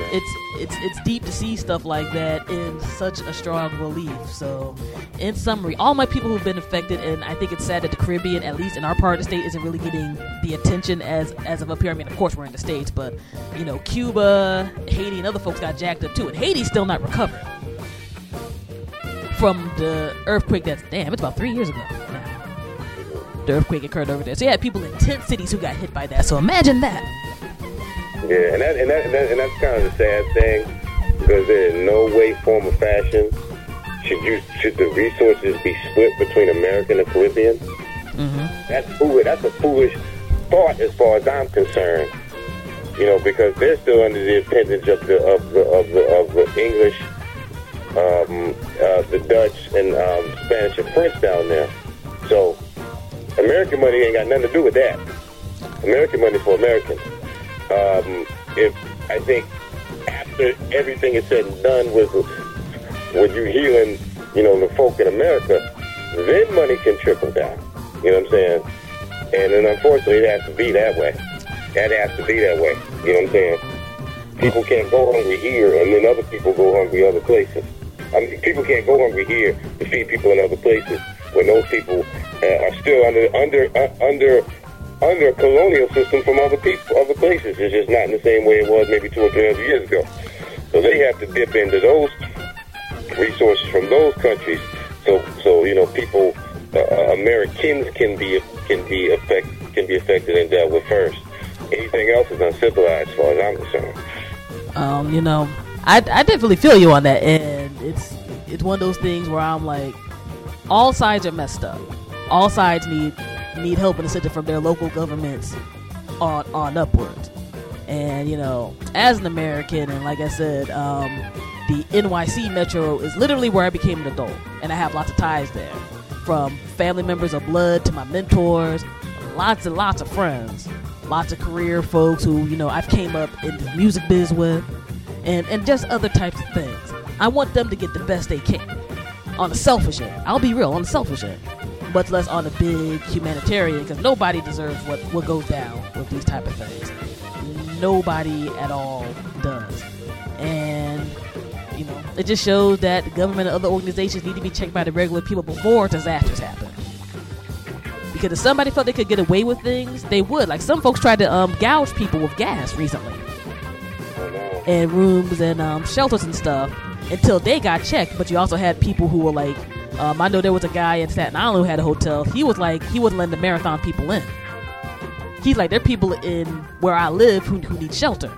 It's it's it's deep to see stuff like that in such a strong relief. So, in summary, all my people who've been affected, and I think it's sad that the Caribbean, at least in our part of the state, isn't really getting the attention as as of up here. I mean, of course, we're in the states, but you know, Cuba, Haiti, and other folks got jacked up too, and Haiti's still not recovered from the earthquake. That's damn, it's about three years ago. Now. The earthquake occurred over there, so you had people in ten cities who got hit by that. So imagine that. Yeah, and that, and that, and, that, and that's kind of the sad thing because there in no way, form, or fashion should you should the resources be split between America and the Caribbean. Mm-hmm. That's foolish. That's a foolish thought as far as I'm concerned. You know, because they're still under the appendage of the of the of the, of the English, um, uh, the Dutch, and um, Spanish and French down there. So American money ain't got nothing to do with that. American money for Americans. Um, if I think after everything is said and done with with you healing, you know, the folk in America, then money can trickle down. You know what I'm saying? And then unfortunately, it has to be that way. That has to be that way. You know what I'm saying? People can't go hungry here, and then other people go hungry other places. I mean, people can't go hungry here to feed people in other places when those people uh, are still under under uh, under under a colonial system from other people, other places. It's just not in the same way it was maybe two or three hundred years ago. So they have to dip into those resources from those countries. So, so you know, people, uh, Americans can be can be affect can be affected and dealt with first. Anything else is uncivilized, as far as I'm concerned. Um, you know, I, I definitely feel you on that, and it's it's one of those things where I'm like, all sides are messed up. All sides need need help and assistance from their local governments on on upwards. And you know, as an American, and like I said, um, the NYC Metro is literally where I became an adult, and I have lots of ties there, from family members of blood to my mentors, lots and lots of friends, lots of career folks who you know I've came up in the music biz with, and and just other types of things. I want them to get the best they can. On the selfish end, I'll be real. On the selfish end, much less on a big humanitarian, because nobody deserves what what goes down with these type of things. Nobody at all does, and you know it just shows that the government and other organizations need to be checked by the regular people before disasters happen. Because if somebody felt they could get away with things, they would. Like some folks tried to um, gouge people with gas recently, and rooms and um, shelters and stuff until they got checked. But you also had people who were like, um, I know there was a guy in Staten Island who had a hotel. He was like, he wasn't letting the marathon people in. He's like, there are people in where I live who, who need shelter.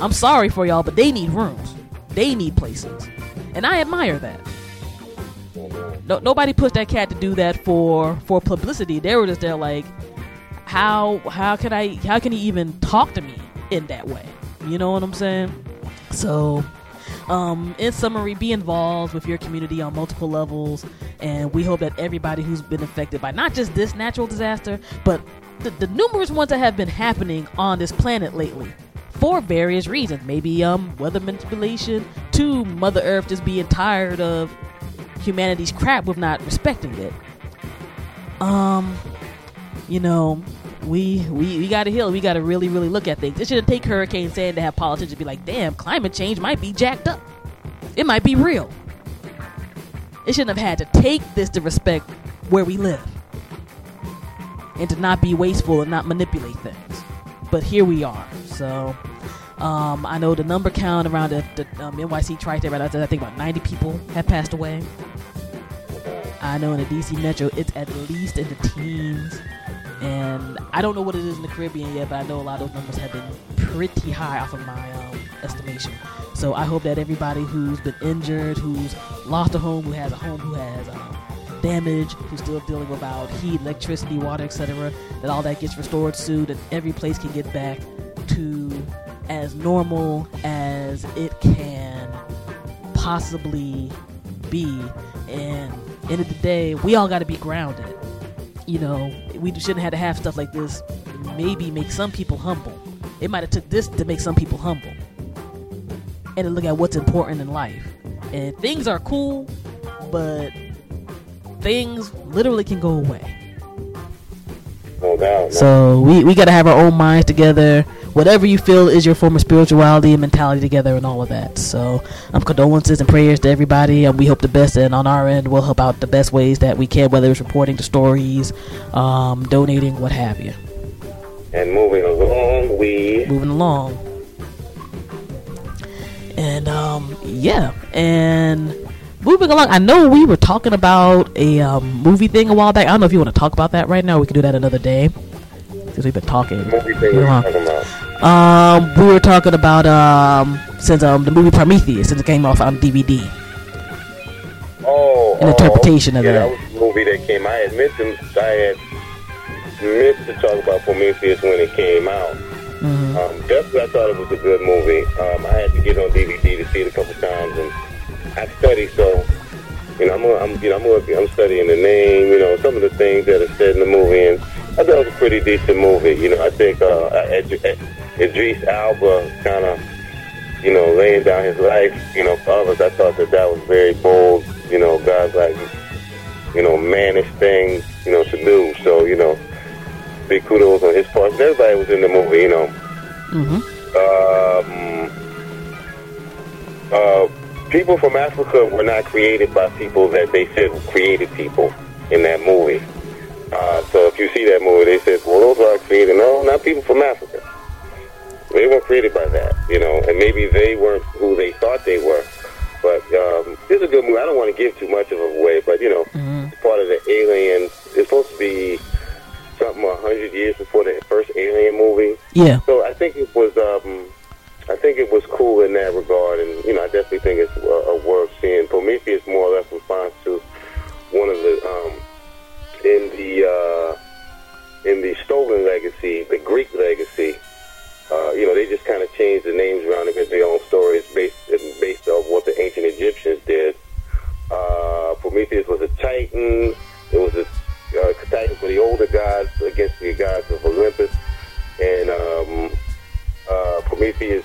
I'm sorry for y'all, but they need rooms. They need places. And I admire that. No, nobody pushed that cat to do that for for publicity. They were just there like, how how can I how can he even talk to me in that way? You know what I'm saying? So, um, in summary, be involved with your community on multiple levels, and we hope that everybody who's been affected by not just this natural disaster, but the, the numerous ones that have been happening on this planet lately for various reasons. Maybe um weather manipulation, to Mother Earth just being tired of humanity's crap with not respecting it. Um, you know, we we we got to heal. We got to really really look at things. It shouldn't take Hurricane Sandy to have politicians be like, "Damn, climate change might be jacked up. It might be real." It shouldn't have had to take this to respect where we live and to not be wasteful and not manipulate things. But here we are. So um, I know the number count around the, the um, NYC tri-state right now, I think about 90 people have passed away. I know in the DC Metro it's at least in the teens. And I don't know what it is in the Caribbean yet, but I know a lot of those numbers have been pretty high off of my um, estimation. So I hope that everybody who's been injured, who's lost a home, who has a home, who has um, damage, who's still dealing with about heat, electricity, water, etc., that all that gets restored soon, and every place can get back to as normal as it can possibly be. And end of the day, we all got to be grounded. You know, we shouldn't have to have stuff like this. Maybe make some people humble. It might have took this to make some people humble. and to look at what's important in life. And things are cool, but things literally can go away. No doubt. man. So we, we gotta have our own minds together. Whatever you feel is your form of spirituality and mentality together and all of that. So um, condolences and prayers to everybody. Um, we hope the best, and on our end, we'll help out the best ways that we can, whether it's reporting the stories, um, donating, what have you. And moving along, we Moving along. And um, yeah, and moving along. I know we were talking about a um, movie thing a while back. I don't know if you want to talk about that right now. We can do that another day because we've been talking. movie we're Hold on. talking about. Um, we were talking about um since um the movie Prometheus since it came off on DVD. Oh, An oh, interpretation of yeah, that. that was a movie that came. I had to, I had missed to talk about Prometheus when it came out. hmm Um, definitely, I thought it was a good movie. Um, I had to get on DVD to see it a couple times, and I study, so you know, I'm, I'm, you know, I'm, I'm studying the name, you know, some of the things that are said in the movie, and I thought it was a pretty decent movie. You know, I think uh, Ed- Idris Elba kind of, you know, laying down his life, you know, for others. I thought that that was very bold, you know, guys like, you know, mannish thing, you know, to do. So, you know, big kudos on his part. Everybody was in the movie, you know hmm um, uh, people from Africa were not created by people that they said created people in that movie. Uh, so if you see that movie, they said, well, those are created. No, not people from Africa. They weren't created by that, you know, and maybe they weren't who they thought they were. But um, it's a good movie. I don't want to give too much of it away, but, you know, hmm it's part of the Alien. It's supposed to be something a hundred years before the first Alien movie. Yeah. So I think it was, um, I think it was cool in that regard, and you know, I definitely think it's a, a worth seeing. Prometheus more or less responds to one of the um, in the uh, in the stolen legacy, the Greek legacy. Uh, you know, they just kind of changed the names around get their own stories based based off what the ancient Egyptians did. Uh, Prometheus was a titan. It was a uh, titan for the older gods against the gods of Olympus, and um, uh, Prometheus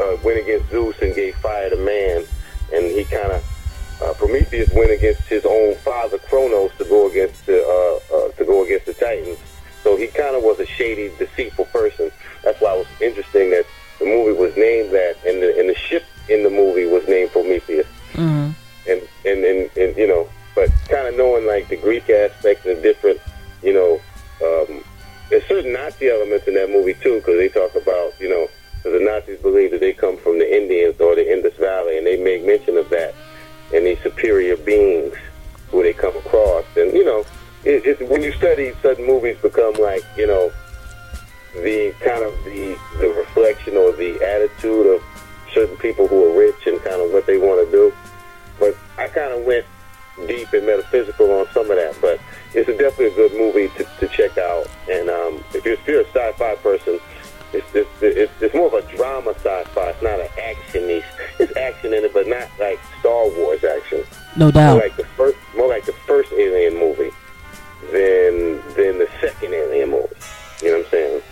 uh, went against Zeus and gave fire to man, and he kind of uh, Prometheus went against his own father Kronos to go against the uh, uh, to go against the Titans. So he kind of was a shady, deceitful person. That's why it was interesting that the movie was named that, and the and the ship in the movie was named Prometheus hmm and and, and, and you know, but kind of knowing like the Greek aspect and the different, you know, um, there's certain Nazi elements in that movie too, because they talk about, you know, the Nazis believe that they come from the Indians or the Indus Valley, and they make mention of that and these superior beings who they come across, and you know, it, it's when you study certain movies, become like, you know, the kind of the the reflection or the attitude of certain people who are rich and kind of what they want to do. But I kind of went deep and metaphysical on some of that. But it's a, definitely a good movie to, to check out. And um, if, you're, if you're a sci-fi person, it's, it's, it's, it's more of a drama sci-fi. It's not an action. It's, it's action in it, but not like Star Wars action. No More doubt. like the first, more like the first Alien movie than than the second Alien movie. You know what I'm saying?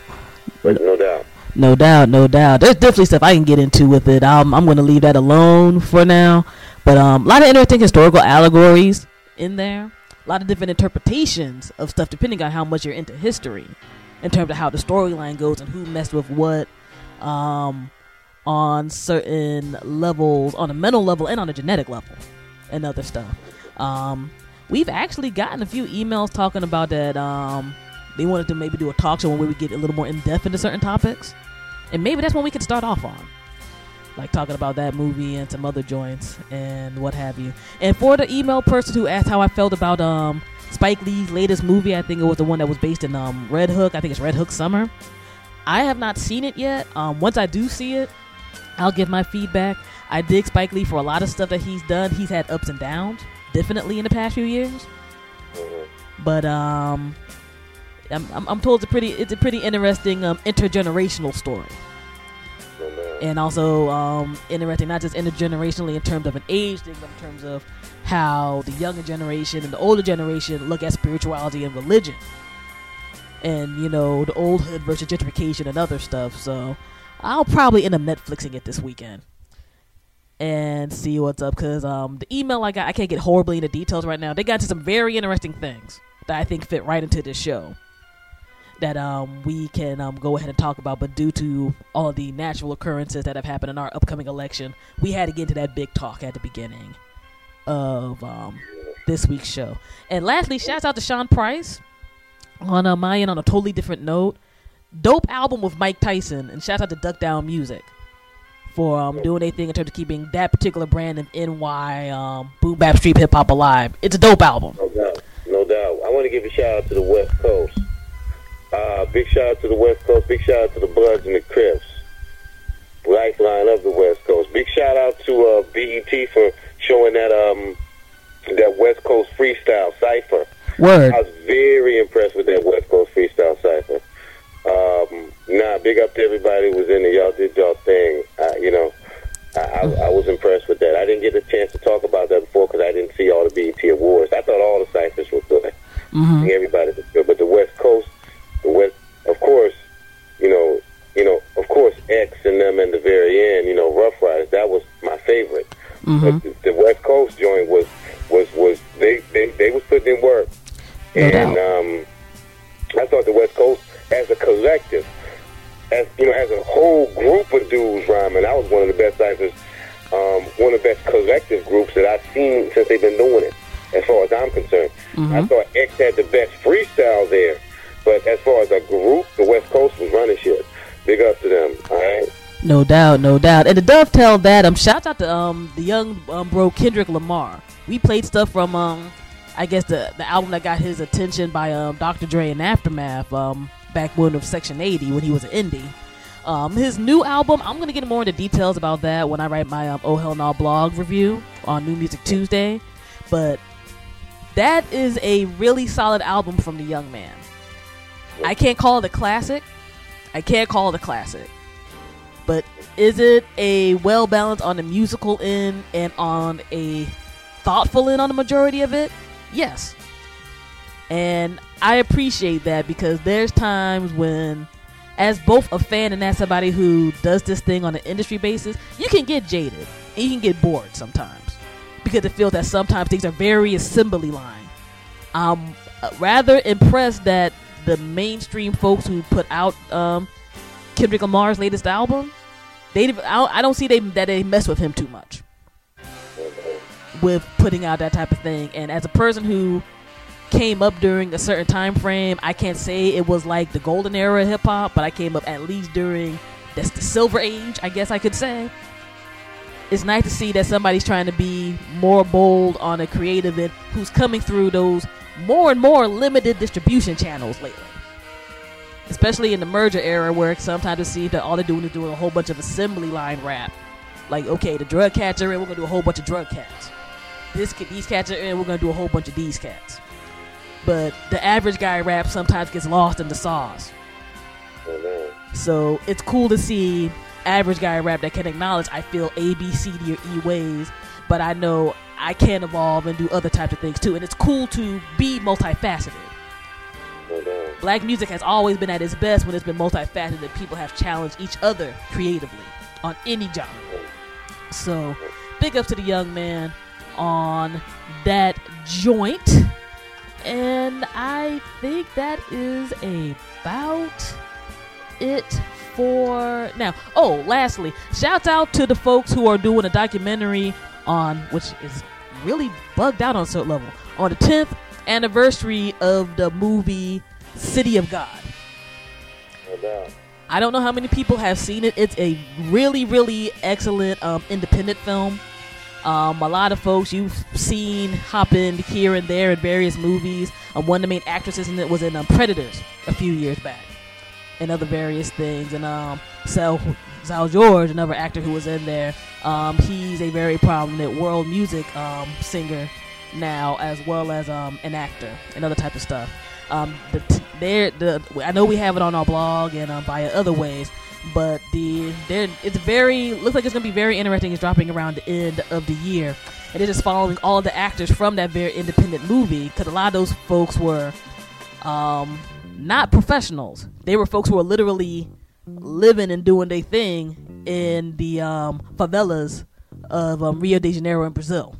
But no doubt. No doubt, no doubt. There's definitely stuff I can get into with it. Um, I'm going to leave that alone for now. But um, a lot of interesting historical allegories in there. A lot of different interpretations of stuff depending on how much you're into history, in terms of how the storyline goes and who messed with what, um, on certain levels, on a mental level and on a genetic level, and other stuff. Um, we've actually gotten a few emails talking about that. Um, they wanted to maybe do a talk show where we get a little more in depth into certain topics, and maybe that's when we could start off on, like talking about that movie and some other joints and what have you. And for the email person who asked how I felt about um Spike Lee's latest movie, I think it was the one that was based in um Red Hook. I think it's Red Hook Summer. I have not seen it yet. Um, once I do see it, I'll give my feedback. I dig Spike Lee for a lot of stuff that he's done. He's had ups and downs, definitely in the past few years. But um, I'm, I'm, I'm told it's a pretty it's a pretty interesting um, intergenerational story, and also um, interesting not just intergenerationally in terms of an age thing, but in terms of how the younger generation and the older generation look at spirituality and religion, and you know the old hood versus gentrification and other stuff. So I'll probably end up Netflixing it this weekend. and see what's up. Cause um, the email I got, I can't get horribly into details right now. They got to some very interesting things that I think fit right into this show that um, we can um, go ahead and talk about. But due to all the natural occurrences that have happened in our upcoming election, we had to get into that big talk at the beginning of um, this week's show. And lastly, shouts out to Sean Price on uh, my end on a totally different note. Dope album with Mic Tyson, and shouts out to Duck Down Music for um, doing their thing in terms of keeping that particular brand of NY um, boom bap street hip hop alive. It's a dope album. No doubt. No doubt. I want to give a shout out to the West Coast. Uh, big shout out to the West Coast. Big shout out to the Bloods and the Crips. Lifeline of the West Coast. Big shout out to uh, BET for showing that um that West Coast freestyle cipher. Word. I was very impressed with that West Coast freestyle cipher. Um, nah, big up to everybody who was in there. Y'all did y'all thing. I, you know, I, I, I was impressed with that. I didn't get a chance to talk about that before because I didn't see all the BET awards. I thought all the ciphers were good. Mm-hmm. Everybody was good, but the West Coast, the West, of course, you know, you know, of course, X and them in the very end, you know, Ruff Ryders, that was my favorite. Mm-hmm. But the, the West Coast joint was was was they they, they was putting in work, No and um, I thought the West Coast as a collective, as you know, as a whole group of dudes rhyming, I was one of the best ciphers, um, one of the best collective groups that I've seen since they've been doing it. As far as I'm concerned, I thought X had the best freestyle there, but as far as a group, the West Coast was running shit. Big up to them. All right. No doubt, no doubt. And to dovetail that, um, shout out to um the young um, bro Kendrick Lamar. We played stuff from um, I guess the the album that got his attention by um Dr. Dre and Aftermath um back when of Section 80 when he was an indie. Um, his new album, I'm gonna get more into details about that when I write my um, Oh Hell No blog review on New Music Tuesday. But that is a really solid album from the young man. I can't call it a classic. I can't call it a classic but is it a well balanced on the musical end and on a thoughtful end on the majority of it? Yes. And I appreciate that because there's times when, as both a fan and as somebody who does this thing on an industry basis, you can get jaded and you can get bored sometimes because it feels that sometimes things are very assembly line. I'm uh, rather impressed that the mainstream folks who put out um, Kendrick Lamar's latest album, they I don't, I don't see they that they mess with him too much with putting out that type of thing. And as a person who came up during a certain time frame, I can't say it was like the golden era of hip hop, but I came up at least during that's the silver age, I guess I could say. It's nice to see that somebody's trying to be more bold on a creative end who's coming through those more and more limited distribution channels lately especially in the merger era where sometimes it seems that all they're doing is doing a whole bunch of assembly line rap. Like, okay, the drug cats are in, we're gonna do a whole bunch of drug cats. This these cats are in, we're gonna do a whole bunch of these cats. But the average guy rap sometimes gets lost in the sauce. So it's cool to see average guy rap that can acknowledge I feel A, B, C, D, or E ways, but I know I can evolve and do other types of things too. And it's cool to be multifaceted. Black music has always been at its best when it's been multifaceted. And people have challenged each other creatively on any genre. So, big up to the young man on that joint. And I think that is about it for now. Oh, lastly, shout out to the folks who are doing a documentary on, which is really bugged out on certain level, on the 10th anniversary of the movie City of God. No. I don't know how many people have seen it. It's a really, really excellent um, independent film. Um, a lot of folks you've seen hop in here and there in various movies. Um, one of the main actresses in it was in um, Predators a few years back, and other various things. And um, Seu, Seu Jorge, another actor who was in there, um, he's a very prominent world music um, singer now, as well as um, an actor and other type of stuff. Um, the there, the I know we have it on our blog and um, via other ways, but the there it's very looks like it's gonna be very interesting. It's dropping around the end of the year, and it is following all the actors from that very independent movie because a lot of those folks were um, not professionals. They were folks who were literally living and doing their thing in the um, favelas of um, Rio de Janeiro in Brazil.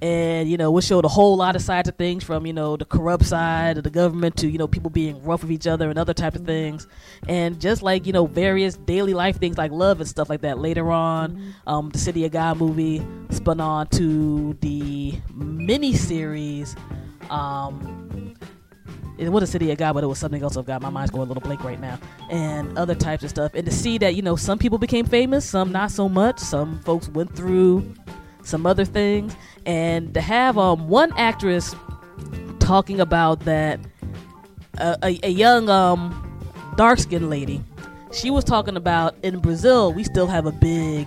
And you know, we showed a whole lot of sides of things, from you know the corrupt side of the government to you know people being rough with each other and other types of things, and just like you know various daily life things like love and stuff like that. Later on, um, the City of God movie spun on to the mini series. Um, it was a city of God, but it was something else of God. My mind's going a little blank right now, and other types of stuff. And to see that you know some people became famous, some not so much. Some folks went through some other things, and to have um one actress talking about that uh, a, a young um dark skinned lady, she was talking about in Brazil we still have a big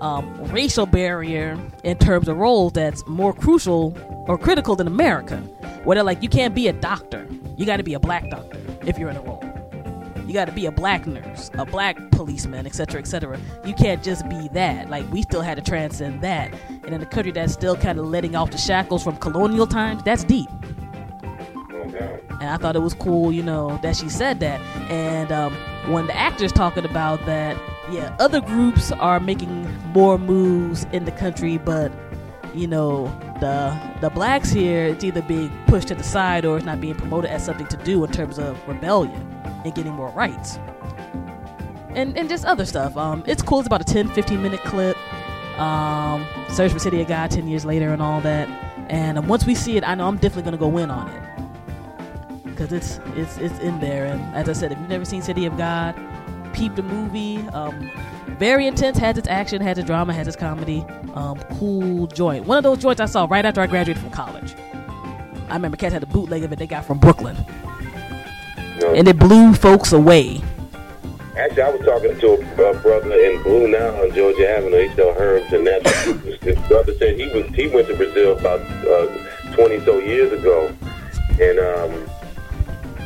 um, racial barrier in terms of roles that's more crucial or critical than America. Where they're like, you can't be a doctor. You got to be a black doctor if you're in a role. You got to be a black nurse, a black policeman, etc., etc. You can't just be that. Like we still had to transcend that. And in a country that's still kind of letting off the shackles from colonial times, that's deep. And I thought it was cool, you know, that she said that. And um, when the actor's talking about that, yeah, other groups are making more moves in the country, but you know, the the blacks here, it's either being pushed to the side or it's not being promoted as something to do in terms of rebellion and getting more rights. And and just other stuff. Um, it's cool. It's about a 10, 15 minute clip. Um, Search for City of God 10 years later and all that. And um, once we see it, I know I'm definitely gonna go in on it because it's it's it's in there. And as I said, if you've never seen City of God, peep the movie. Um, very intense, has its action, has its drama, has its comedy. Um, cool joint. One of those joints I saw right after I graduated from college. I remember Cats had a bootleg of it they got from Brooklyn. No. And it blew folks away. Actually, I was talking to a uh, brother in Blue Nile on Georgia Avenue. He sell herbs and that. His brother said he was he went to Brazil about uh, twenty so years ago, and um,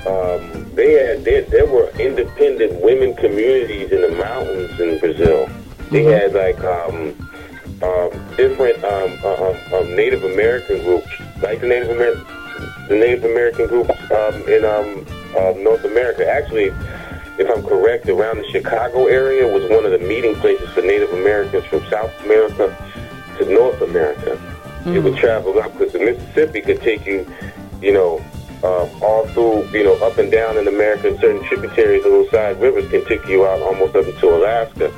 um, they had there, there were independent women communities in the mountains in Brazil. They had like um, um, different um, uh, um, um, Native American groups, like the Native American the Native American groups um, in um, uh, North America. Actually, if I'm correct, around the Chicago area was one of the meeting places for Native Americans from South America to North America. It would travel up because the Mississippi could take you, you know, uh, all through, you know, up and down in America. And certain tributaries of those side rivers can take you out almost up into Alaska,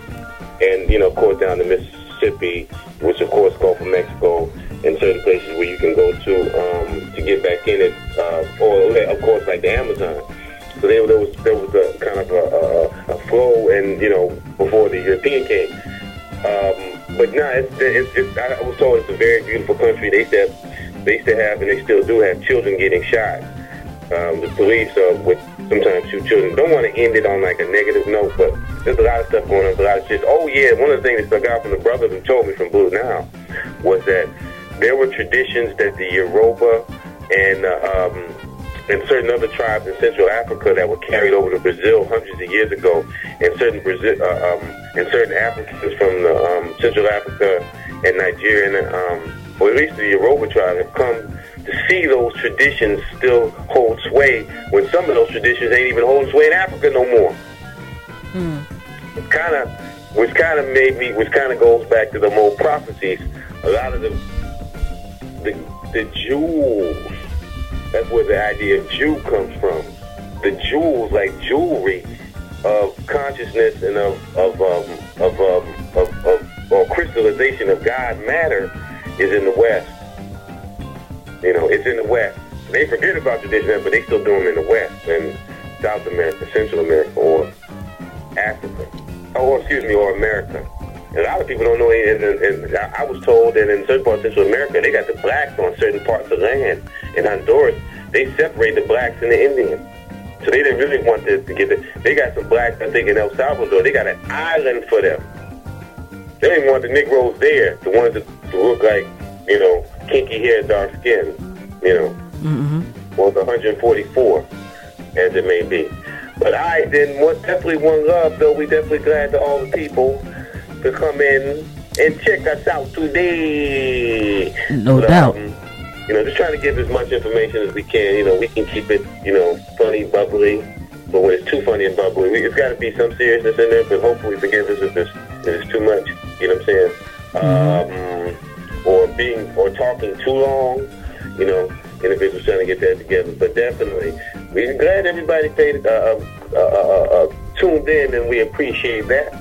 and you know, of course, down the Mississippi, which of course Gulf of Mexico, and certain places where you can go to um, to get back in it, uh, or of course, like the Amazon. So there, there was there was a kind of a, a, a flow, and you know, before the European came. Um, but no, it's, it's, it's, I was told it's a very beautiful country. They said they used to have, and they still do have, children getting shot. Um, the police would sometimes shoot children. Don't want to end it on like a negative note, but there's a lot of stuff going on. There's a lot of shit. Oh yeah, one of the things that stuck out from the brothers who told me from Blue Nile was that there were traditions that the Yoruba and uh, um, and certain other tribes in Central Africa that were carried over to Brazil hundreds of years ago, and certain Brazil uh, um, and certain Africans from the, um, Central Africa and Nigeria, and, um, or at least the Yoruba tribe, have come to see those traditions still hold sway when some of those traditions ain't even holding sway in Africa no more. It's kind of, which kind of made me, which kind of goes back to the more prophecies. A lot of the, the, the jewels. That's where the idea of Jew comes from. The jewels, like jewelry, of consciousness and of of um, of, um, of, of or crystallization of God matter is in the West. You know, it's in the West. They forget about tradition, but they still do them in the West and South America, Central America, or Africa, or excuse me, or America. And a lot of people don't know. And, and, I was told that in certain parts of Central America, they got the blacks on certain parts of land. In Honduras, they separate the blacks and the Indians. So they didn't really want this to get it. They got some blacks, I think, in El Salvador. They got an island for them. They didn't want the Negroes there, the ones that look like, you know, kinky hair, dark skin, you know, Mm-hmm. or the 144, as it may be. But I then definitely one love, though. We definitely glad to all the people to come in and check us out today. No But, doubt. um, you know, just trying to give as much information as we can. You know, we can keep it, you know, funny, bubbly. But when it's too funny and bubbly, we, it's got to be some seriousness in there. But hopefully, forgive us if there's if it's too much, you know what I'm saying? Um, or being or talking too long, you know, individuals trying to get that together. But definitely, we're glad everybody paid, uh, uh, uh, uh, uh, tuned in, and we appreciate that.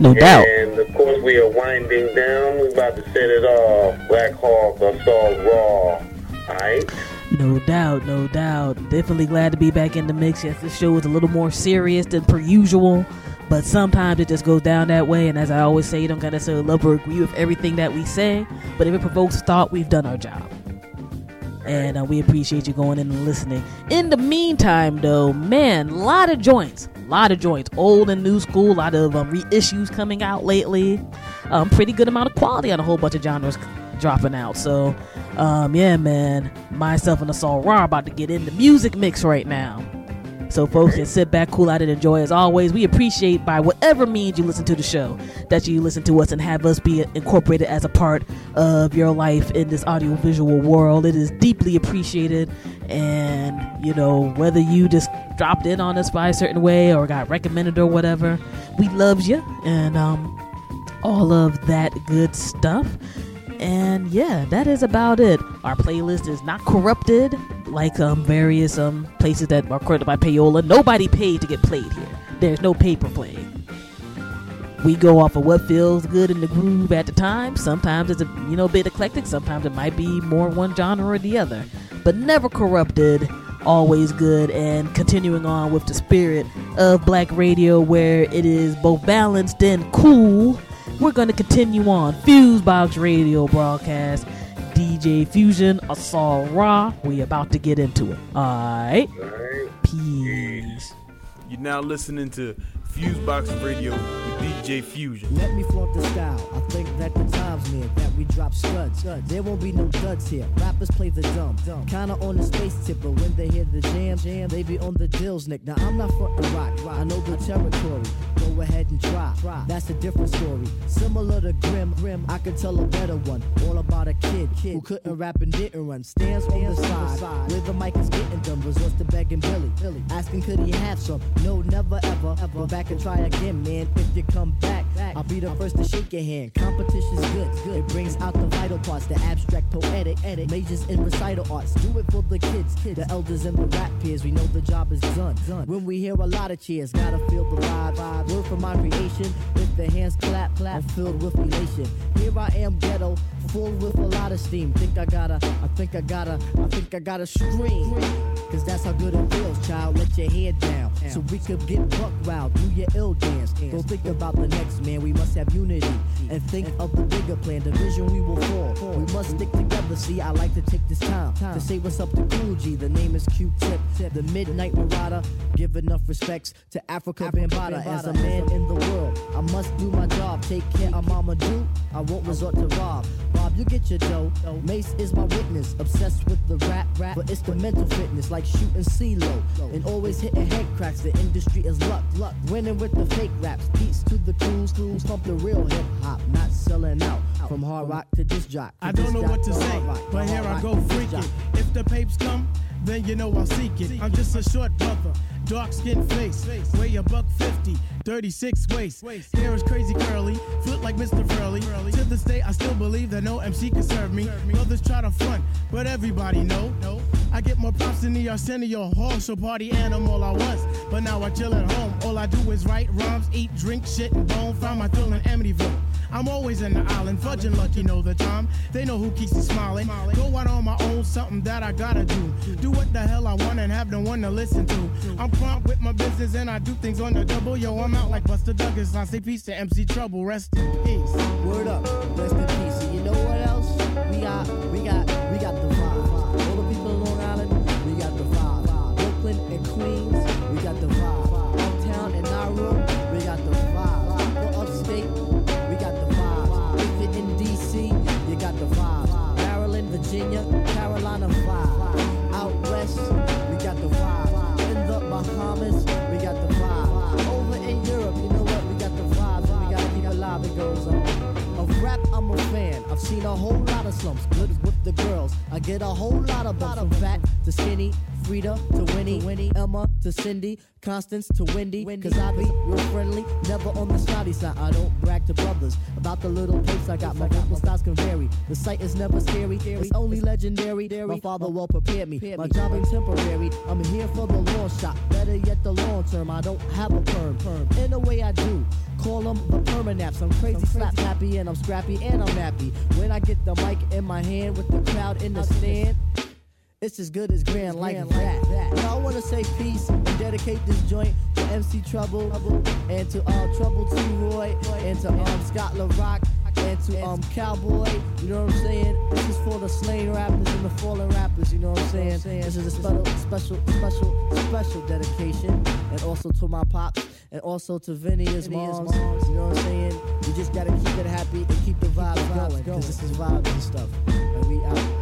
No doubt. And of course, we are winding down. We're about to set it off. Black Hawk, Assault Raw. Alright? No doubt, no doubt. Definitely glad to be back in the mix. Yes, this show is a little more serious than per usual, but sometimes it just goes down that way. And as I always say, you don't gotta necessarily love or agree with everything that we say, but if it provokes thought, we've done our job. And uh, we appreciate you going in and listening. In the meantime, though, man, a lot of joints, lot of joints, old and new school, a lot of um, reissues coming out lately. Um, pretty good amount of quality on a whole bunch of genres dropping out. So, um, yeah, man, myself and Assault Raw are about to get in the music mix right now. So folks can sit back, cool out, and enjoy. As always, we appreciate by whatever means you listen to the show that you listen to us and have us be incorporated as a part of your life in this audiovisual world. It is deeply appreciated, and you know whether you just dropped in on us by a certain way or got recommended or whatever, we loves you and um, all of that good stuff. And yeah, that is about it. Our playlist is not corrupted like um, various um, places that are corrupted by payola. Nobody paid to get played here. There's no paper play. We go off of what feels good in the groove at the time. Sometimes it's a you know bit eclectic. Sometimes it might be more one genre or the other, but never corrupted. Always good and continuing on with the spirit of black radio, where it is both balanced and cool we're going to continue on. Fusebox Radio broadcast. DJ Fusion, Assault Raw. We about to get into it. Alright. Peace. You're now listening to Fusebox Radio with DJ Fusion. Let me flaunt the style. I think that the that we drop studs. There won't be no duds here. Rappers play the dumb. Kinda on the space tip, but when they hear the jam, jam, they be on the dills, Nick. Now I'm not frontin' rock. I know the territory. Go ahead and try. That's a different story. Similar to Grimm, Grimm, I could tell a better one. All about a kid, kid who couldn't rap and didn't run. Stands on the side, where the mic is getting done. Resorts to begging Billy, Billy, asking could he have some. No, never ever, ever. Go back and try again, man. If you come back, I'll be the first to shake your hand. Competition's good, good. It brings out the vital parts, the abstract, poetic, edit, majors in recital arts. Do it for the kids, kids. the elders and the rap peers. We know the job is done. When we hear a lot of cheers, gotta feel the vibe. vibe. Word for my creation. with the hands clap, clap, I'm filled with elation. Here I am, ghetto, full with a lot of steam. Think I gotta, I think I gotta, I think I gotta scream. Cause that's how good it feels, child. Let your head down. So we could get buck wild, do your ill dance. Don't think about the next man, we must have unity. And think of the bigger plan, the vision we will fall. We must stick together, see, I like to take this time to say what's up to Kool G. The name is Q-Tip, the Midnight Marauder. Give enough respects to Afrika Bambaataa. As a man in the world, I must do my job. Take care of Mama Do, I won't resort to rob. Bob, you get your dough. Mace is my witness, obsessed with the rap, rap, but it's the mental fitness, like shooting CeeLo. And always hitting head cracks, the industry is luck, luck. Winning with the fake raps, beats to the crews, crews pump the real hip hop, not selling out. From hard rock to disc jock. I don't know what to say, but here I go freaking. If the papes come, then you know I'll seek it. I'm just a short brother, dark skinned face, weigh a buck 50, 36 waist. Hair is crazy curly, foot like Mr. Furley. To this day, I still believe that no MC can serve me. Brothers try to front, but everybody know. I get more props than the Arsenio Hall, so party animal I was. But now I chill at home. All I do is write rhymes, eat, drink, shit, and bone. Find my thrill in Amityville. I'm always in the island, fudging lucky know the time. They know who keeps me smiling. Go out on my own, something that I gotta do. Do what the hell I want and have no one to listen to. I'm prompt with my business and I do things on the double. Yo, I'm out like Buster Douglas. I say peace to MC Trouble. Rest in peace. Word up, rest in Seen a whole lot of slumps. Good with the girls. I get a whole lot of bumps from fat to skinny, Frida to Winnie, Winnie, Emma to Cindy, Constance to Wendy. Cause I be real friendly, never on the snotty side. I don't brag to brothers about the little tapes I got. My vocal styles can vary. The sight is never scary, it's only legendary. My father well prepared me. My job ain't temporary. I'm here for the long shot. Better yet, the long term. I don't have a perm. perm. In a way, I do. Call them the permanaps. I'm crazy, slap happy, and I'm scrappy, and I'm happy. When I get the mic in my hand with the crowd in the stand. It's as good as grand like that. that. I wanna say peace and dedicate this joint to MC Trouble and to uh, Trouble T Roy and to um, Scott La Rock and to um Cowboy. You know what I'm saying? This is for the slain rappers and the fallen rappers. You know what I'm saying? This is a special, special, special, special dedication, and also to my pops and also to Vinny his moms. You know what I'm saying? We just gotta keep it happy and keep the vibes going, cause this is vibes and stuff. And we out.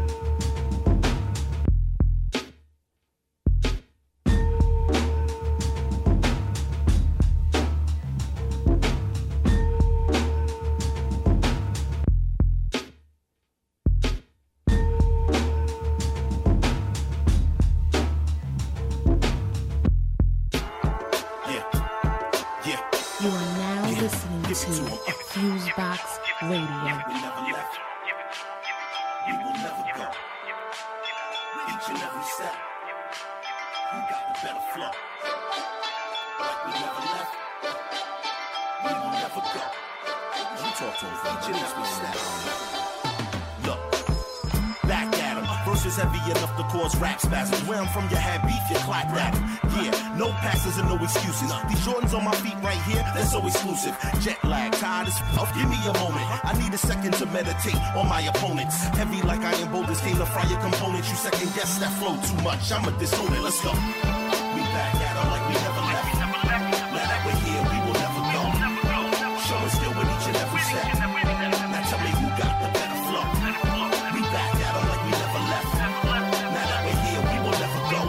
You that flow too much. I'ma disown it. Let's go. We back at 'em like we never left. Now that we're here, we will never go. Showing still with each and every step. Now tell me who got the better flow. We back at 'em like we never left. Now that we're here, we will never go.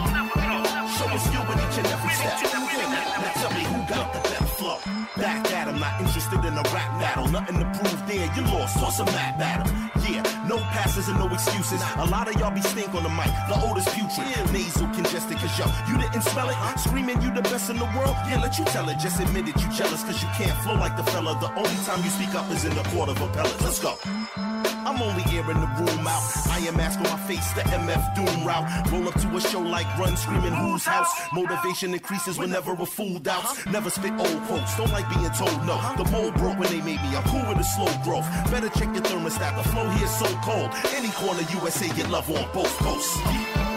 Showing skill with each and every step. Now tell me who got the better flow. Back at 'em, not interested in a rap battle. Nothing to prove there, you lost. Toss a map battle. No and no excuses. A lot of y'all be stink on the mic. The oldest putrid, nasal congested. Cause yo, you didn't smell it. Screaming you the best in the world. Yeah, let you tell it. Just admit it, you jealous. Cause you can't flow like the fella. The only time you speak up is in the court of appellate. Let's go. I'm only airing the room out. I am mask on my face, the MF Doom route. Roll up to a show like Run, screaming whose house. Motivation increases whenever a fool doubts. Never spit old quotes, don't like being told no. The mold broke when they made me. I'm cool with a slow growth. Better check your thermostat. The flow here's so cold. Any corner USA get love on both coasts.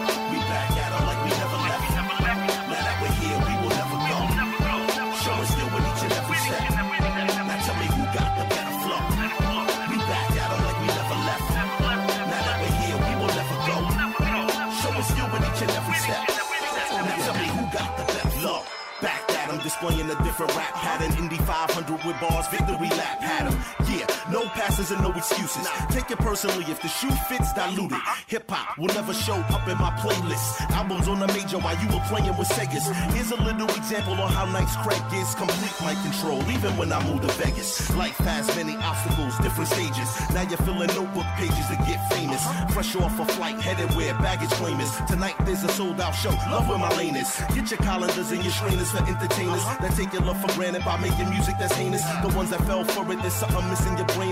Different rap pattern. Indy 500 with bars, victory lap had. Yeah, no passes and no excuses. Take it personally if the shoe fits, dilute it. Hip hop will never show up in my playlist. Albums on the major while you were playing with Segas. Here's a little example on how nice Craig is. Complete my control, even when I move to Vegas. Life has many obstacles, different stages. Now you're filling notebook pages to get famous. Fresh off a flight, headed where baggage claim is. Tonight there's a sold out show. Love where my lane is. Get your calendars and your trainers for entertainers that take your love for granted by making music that's heinous. The ones that fell for it, there's something missing your brain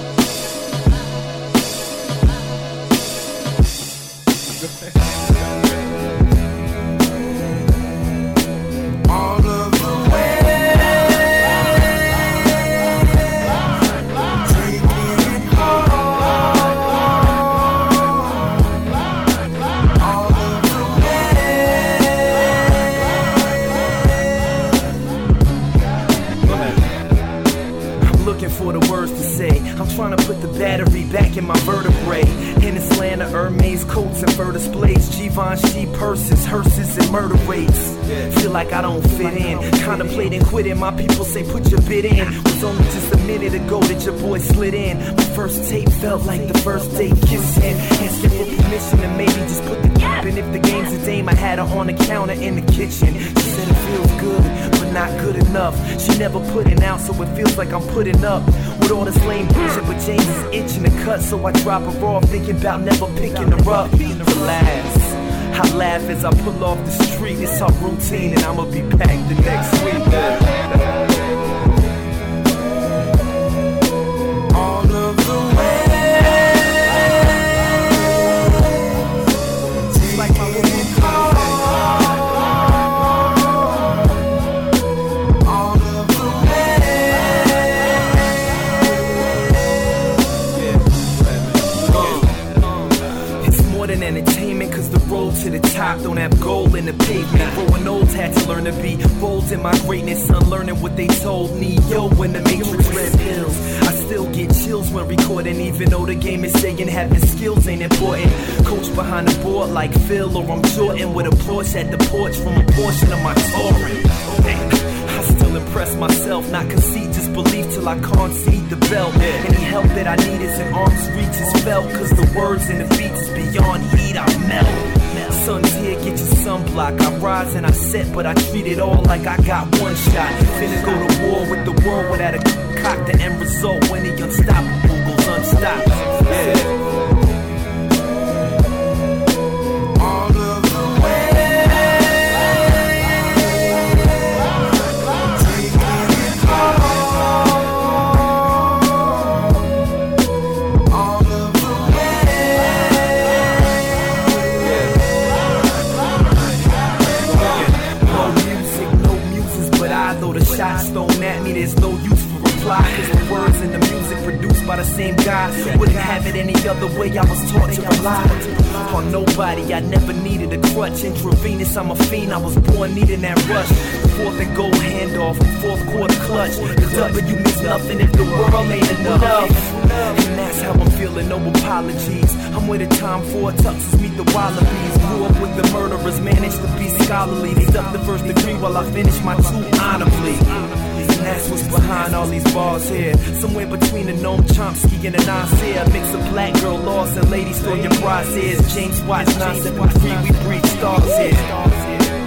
battery back in my vertebrae. In of Hermes coats and fur displays, Givenchy purses, hearses, and murder rates. Feel like I don't fit in. Contemplating quitting. My people say put your bid in. Was only just a minute ago that your boy slid in. My first tape felt like the first date kissing. Asking for permission to maybe just put the cap in. If the game's a dame, I had her on the counter in the kitchen. She said it feels good, not good enough. She never put it out, so it feels like I'm putting up with all this lame bullshit. But James is itching to cut, so I drop her off, thinking about never picking her up. Relax. I laugh as I pull off the street. It's our routine, and I'ma be back the next week. In. Growing old had to learn to be bold in my greatness, unlearning what they told me. Yo, when the matrix red pills, I still get chills when recording, even though the game is saying having skills ain't important. Coach behind the board like Phil, or I'm Jordan with a Porsche at the porch from a portion of my touring. I still impress myself, not concede disbelief till I can't see the belt. Any help that I need is in arm's reach is felt, cause the words and the beats is beyond heat, I melt. Sun's here, get your sunblock. I rise and I set, but I treat it all like I got one shot. Finna go to war with the world without a cock. The end result when the unstoppable goes unstopped. Yeah. Same guy. Wouldn't have it any other way, I was taught to rely on nobody. I never needed a crutch. Intravenous, I'm a fiend, I was born needing that rush. Fourth and goal handoff, fourth quarter clutch. The W means nothing if the world ain't enough. And that's how I'm feeling, no apologies. I'm with a time for tuxes meet the wallabies. Grew up with the murderers, managed to be scholarly. They ducked the first degree while I finished my two honorably. And that's what's behind all these bars here. Somewhere between the Noam Chomsky and the Nasir. Mix of black girl lost and ladies throw your crosshairs. James Watts, 973, we breed stars here.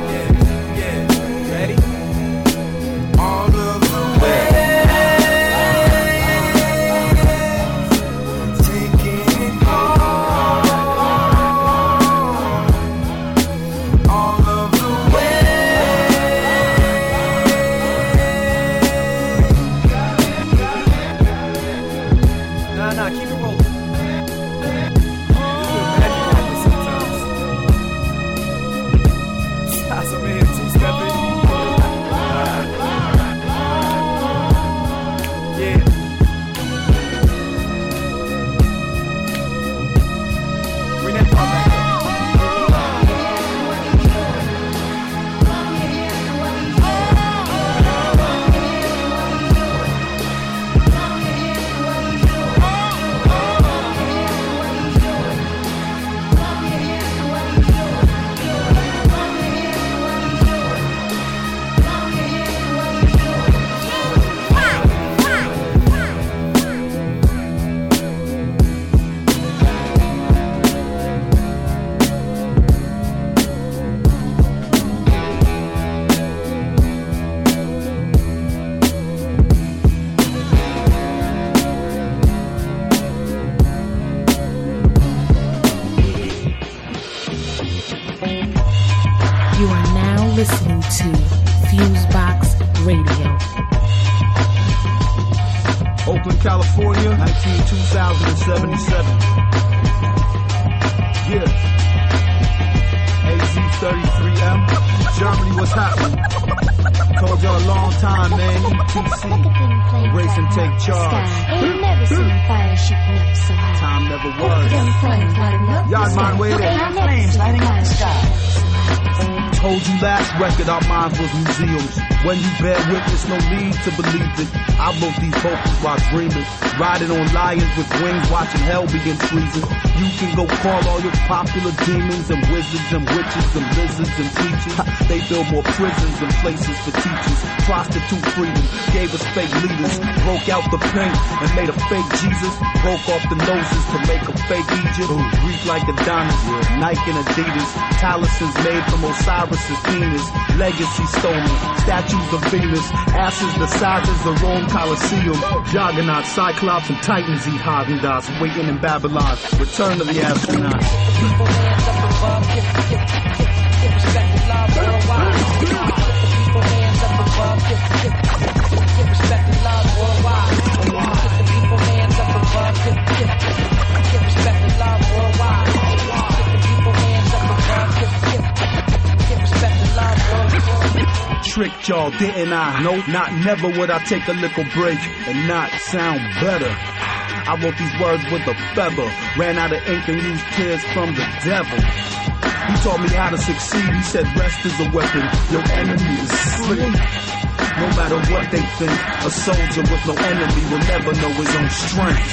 Record our minds was museums. When you bear witness, no need to believe it. I wrote these vocals while dreaming. Riding on lions with wings, watching hell begin freezing. You can go call all your popular demons and wizards and witches and lizards and teachers. They build more prisons and places for teachers. Prostitute freedom gave us fake leaders. Broke out the paint and made a fake Jesus. Broke off the noses to make a fake Egypt. Greek like Adonis, Nike and Adidas. Talismans made from Osiris' penis. Legacy stolen. Statues of Venus. Asses the size of the Rome Colosseum. Juggernaut, Cyclops, and Titans eat Haagen-Dazs. Waiting in Babylon. Return of the astronauts. Tricked y'all, didn't I? No, not never would I take a little break and not sound better. I wrote these words with a feather, ran out of ink and used tears from the devil. He taught me how to succeed. He said rest is a weapon. Your enemy is sleep. No matter what they think, a soldier with no enemy will never know his own strength.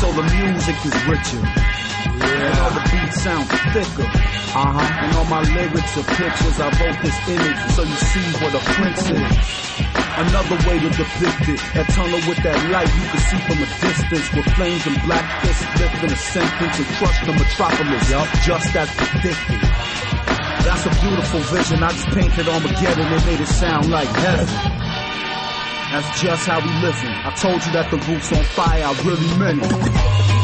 So the music is richer. And all the beats sound thicker. Uh-huh. And all my lyrics are pictures. I wrote this image so you see what a prince is. Another way to depict it. That tunnel with that light you can see from a distance. With flames and black fists lifting a sentence and crush the metropolis. Yup, just as predicted. That's a beautiful vision. I just painted Armageddon and made it sound like heaven. That's just how we living. I told you that the roof's on fire. I really meant it.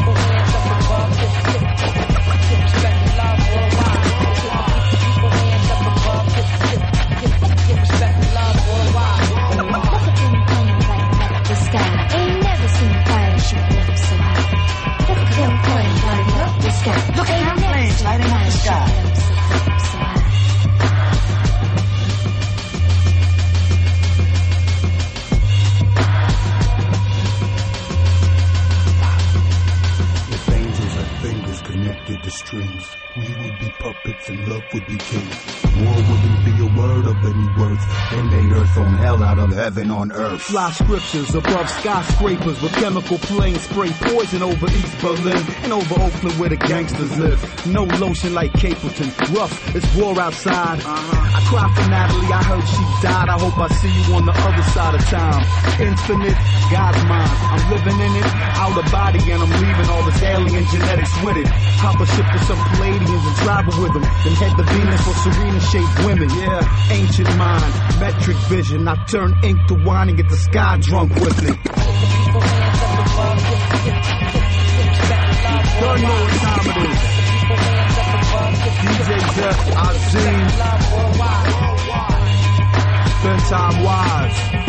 Look at them flames lighting up the sky. Connected to strings, puppets and love would be kings. War wouldn't be a word of any worth. They made earth on hell out of heaven on earth. Fly scriptures above skyscrapers with chemical planes spray poison over East Berlin and over Oakland where the gangsters live. No lotion like Capleton. Rough, it's war outside. I cried for Natalie, I heard she died. I hope I see you on the other side of time. Infinite, God's mind. I'm living in it, out of body, and I'm leaving all this alien genetics with it. Hop a ship with some Palladians and travel with them. Then head to Venus for serena shaped women. Yeah, ancient mind, metric vision. I turn ink to wine and get the sky drunk with it. Don't know what time it is. DJ Jeff, Azim, Spend Time Wise.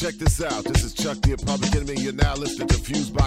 Check this out. This is Chuck D Public Enemy. You're now listening to Fusebox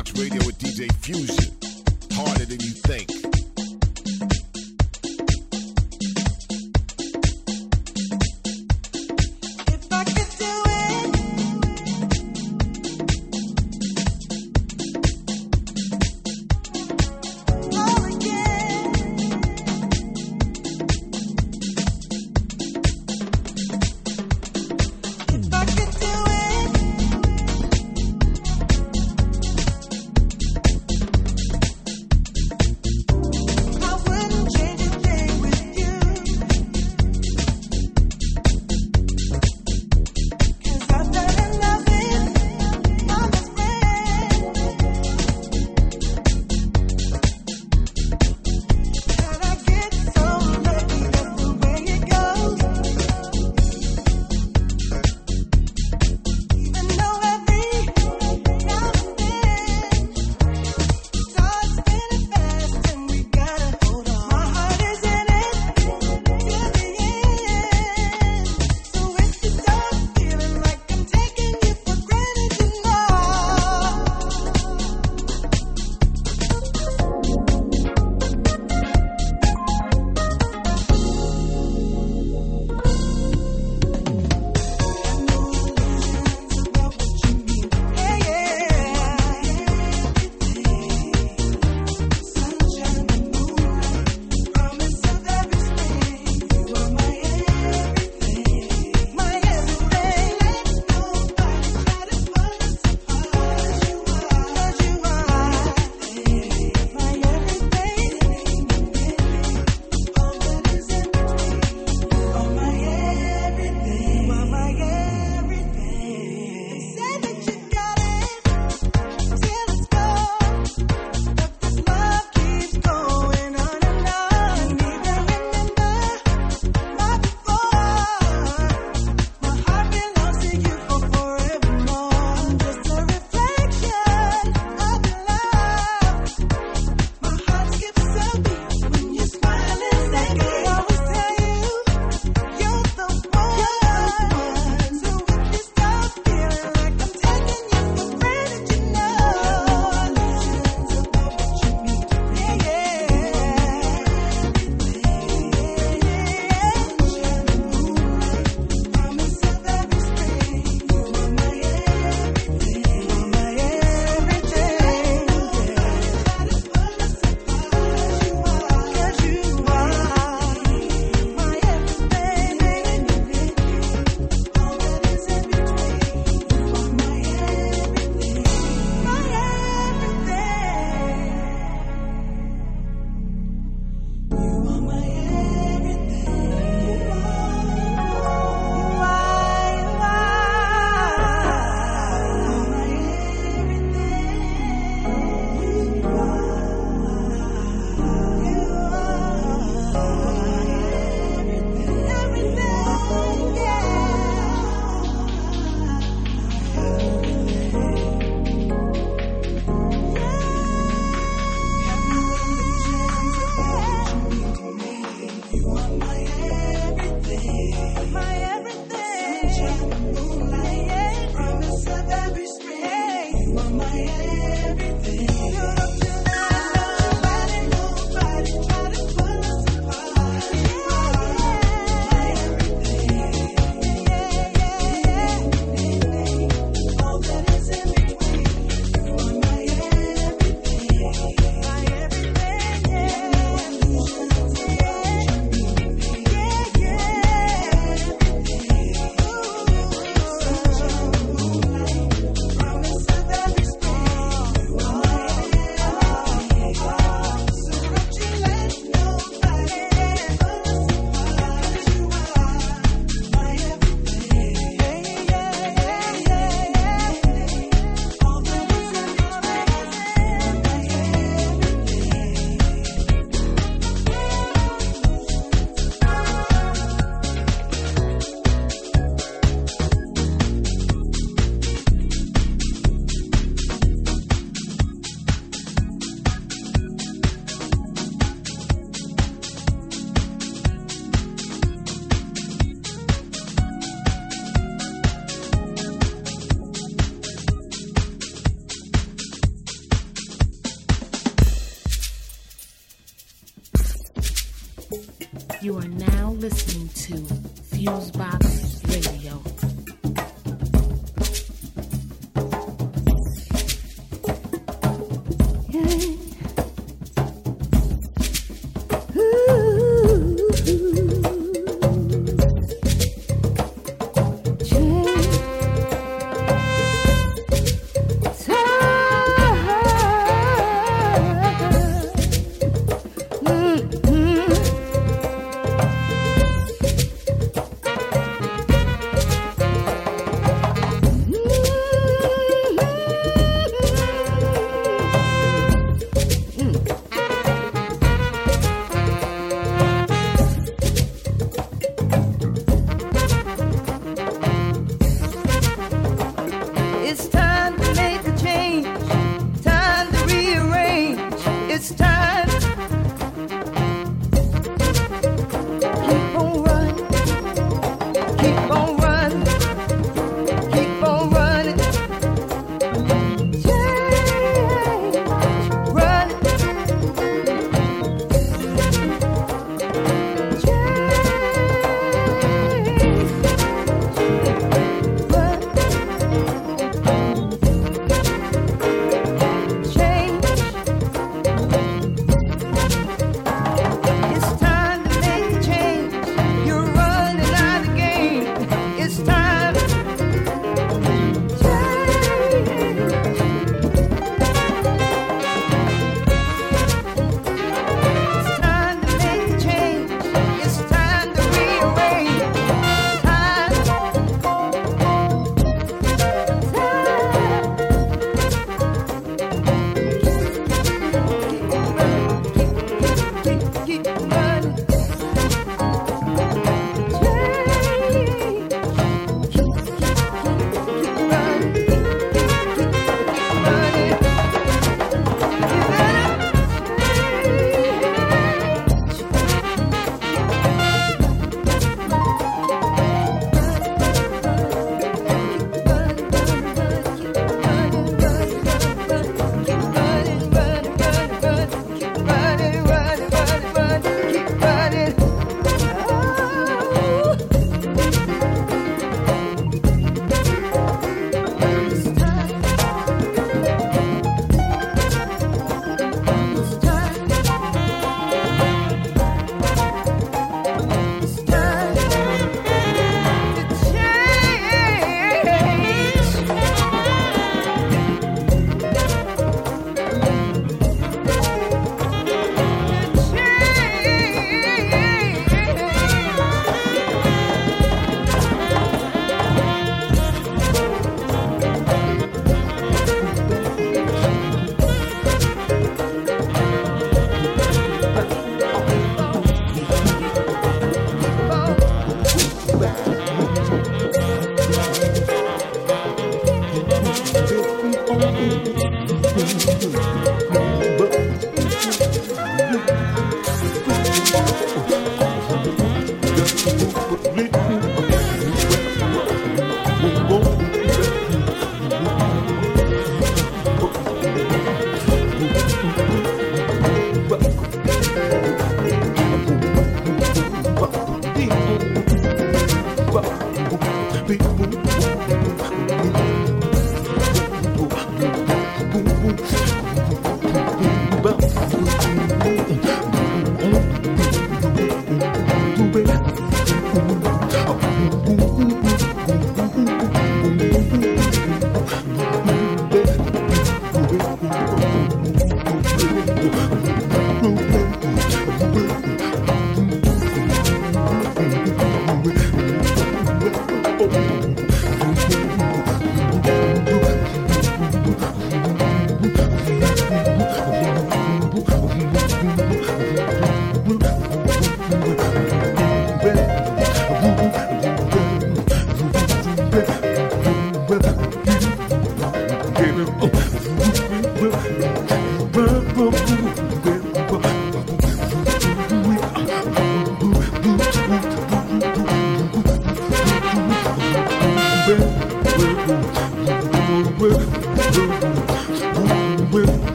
to Fusebox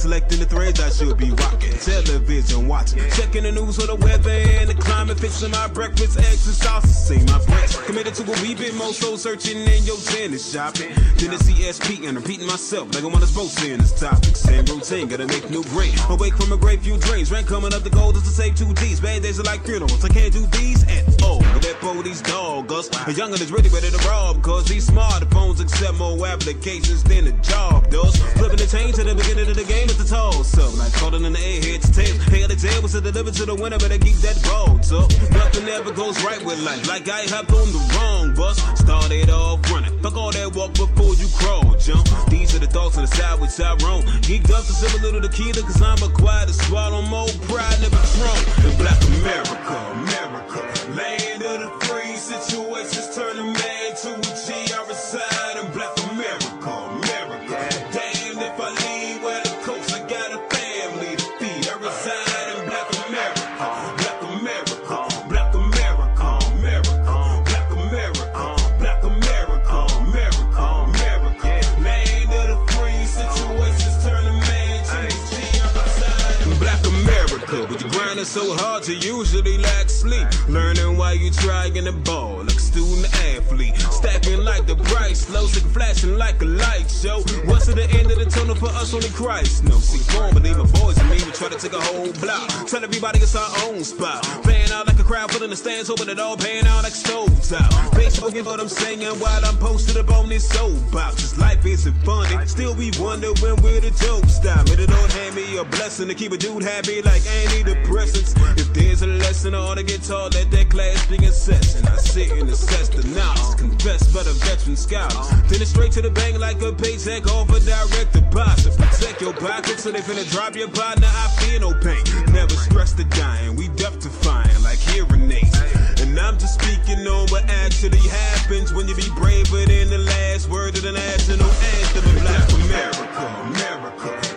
Selecting the threads I should be rocking. Television watching. Checking the news for the weather and the climate. Fixing my breakfast, eggs and sausage. See my friends. Committed to a wee bit more soul searching in your tennis shopping. Then the CSP and repeating myself like I'm on a sports this topic. Same routine, gotta make new brain. Awake from a great few dreams. Rank coming up the gold is to save two D's. Bad days are like funerals. I can't do these at boy, these doggers. A youngin' is really ready to rob. Cause these smartphones accept more applications than a job does. Flipping the chain to the beginning of the game is the toss up. Like calling in the airhead to tail. Hey, the tail was to deliver to the winner, better keep that ball up. Nothing ever goes right with life. Like I hopped on the wrong bus. Started off running. Fuck all that walk before you crawl, jump. These are the thoughts on the side with Tyrone. Geeked up to similar to the killer, cause I'm required to swallow more pride, never throne. In black America, America, land the. Situations turn a man to a G. I reside in black America, America. Damn, if I leave where the coast, I got a family to feed. I reside in black America, black America, black America, America, black America, black America, America, America. Land of the free. Situations turn a man to a G. I reside in black America, but you're grinding so hard to usually lack sleep. Learning while you trying the ball, like student athlete. Stacking like the price, slow, sick, flashing like a light show. What's at the end of the tunnel for us? Only Christ knows. See, formerly my boys and me We try to take a whole block. Tell everybody it's our own spot. Playing out like a crowd, filling the stands, hoping it all paying out like stove top. Facebook is what I'm saying while I'm posted up on this soapbox. This life isn't funny. Still, we wonder when we're the dope stop. May the Lord hand me a blessing to keep a dude happy like antidepressants. If there's a lesson, I ought to get taught, let that class be in session. I sit and assess the knowledge, confess by the veteran scholars. Then it's straight to the bank like a paycheck off a direct deposit. Protect your pockets so they finna drop your partner. I feel no pain. Never stress the dying. We deaf find like hearing aids. And I'm just speaking on what actually happens when you be braver than the last word of the national anthem of Black America. America,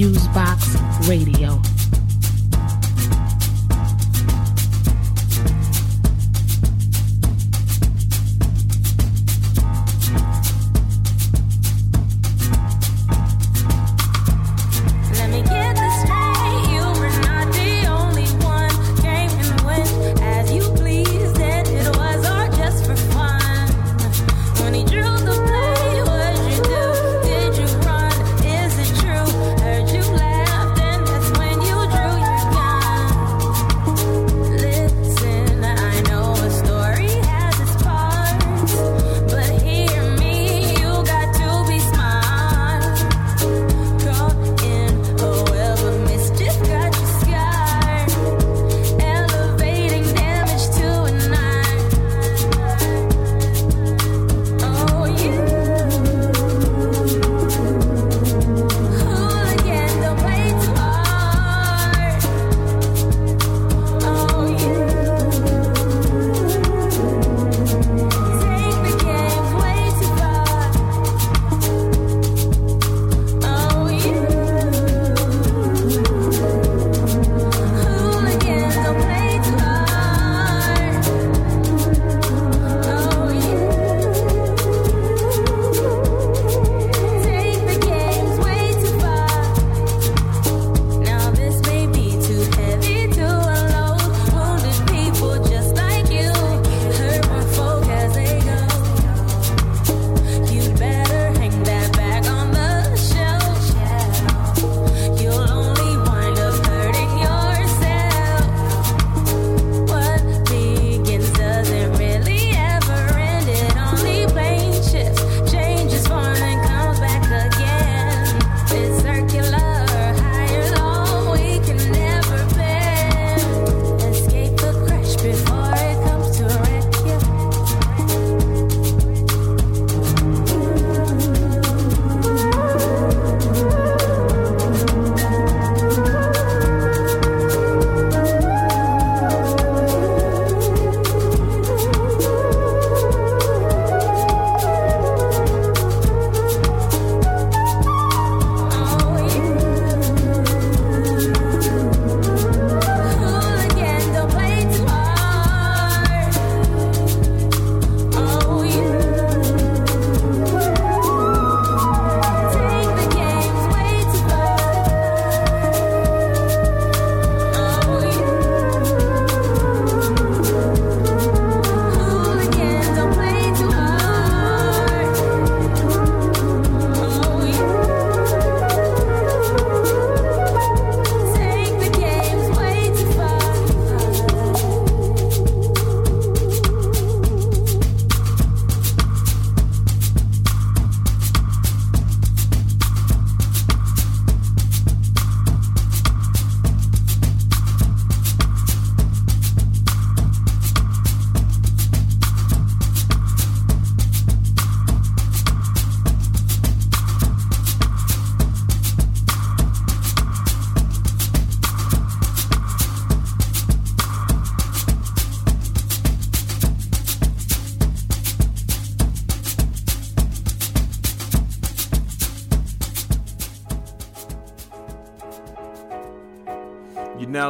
Fusebox Radio.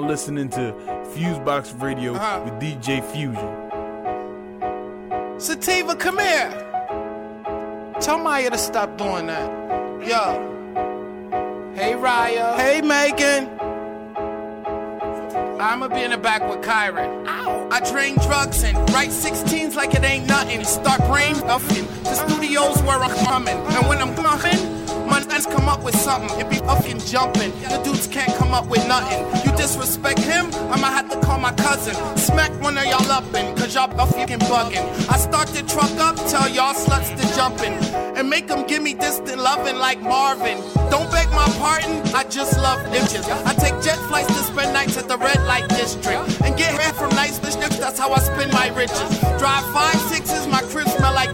Now listening to Fusebox Radio Uh-huh. with DJ Fusion. Sativa, come here. Tell Maya to stop doing that. Yo. Hey, Raya. Hey, Megan. I'ma be in the back with Kyron. Ow. I drain drugs and write 16s like it ain't nothing. Start brain stuffing. The studios where I'm coming. And when I'm coming, nuts come up with something. It be fucking jumping. The dudes can't come up with nothing. You disrespect him, I'ma have to call my cousin. Smack one of y'all up in, cause y'all fucking bugging. I start the truck up, tell y'all sluts to jump in. And make them give me distant loving like Marvin. Don't beg my pardon, I just love bitches. I take jet flights to spend nights at the red light district. And get hair from nice bitches, that's how I spend my riches. Drive five sixes, my crib smell like.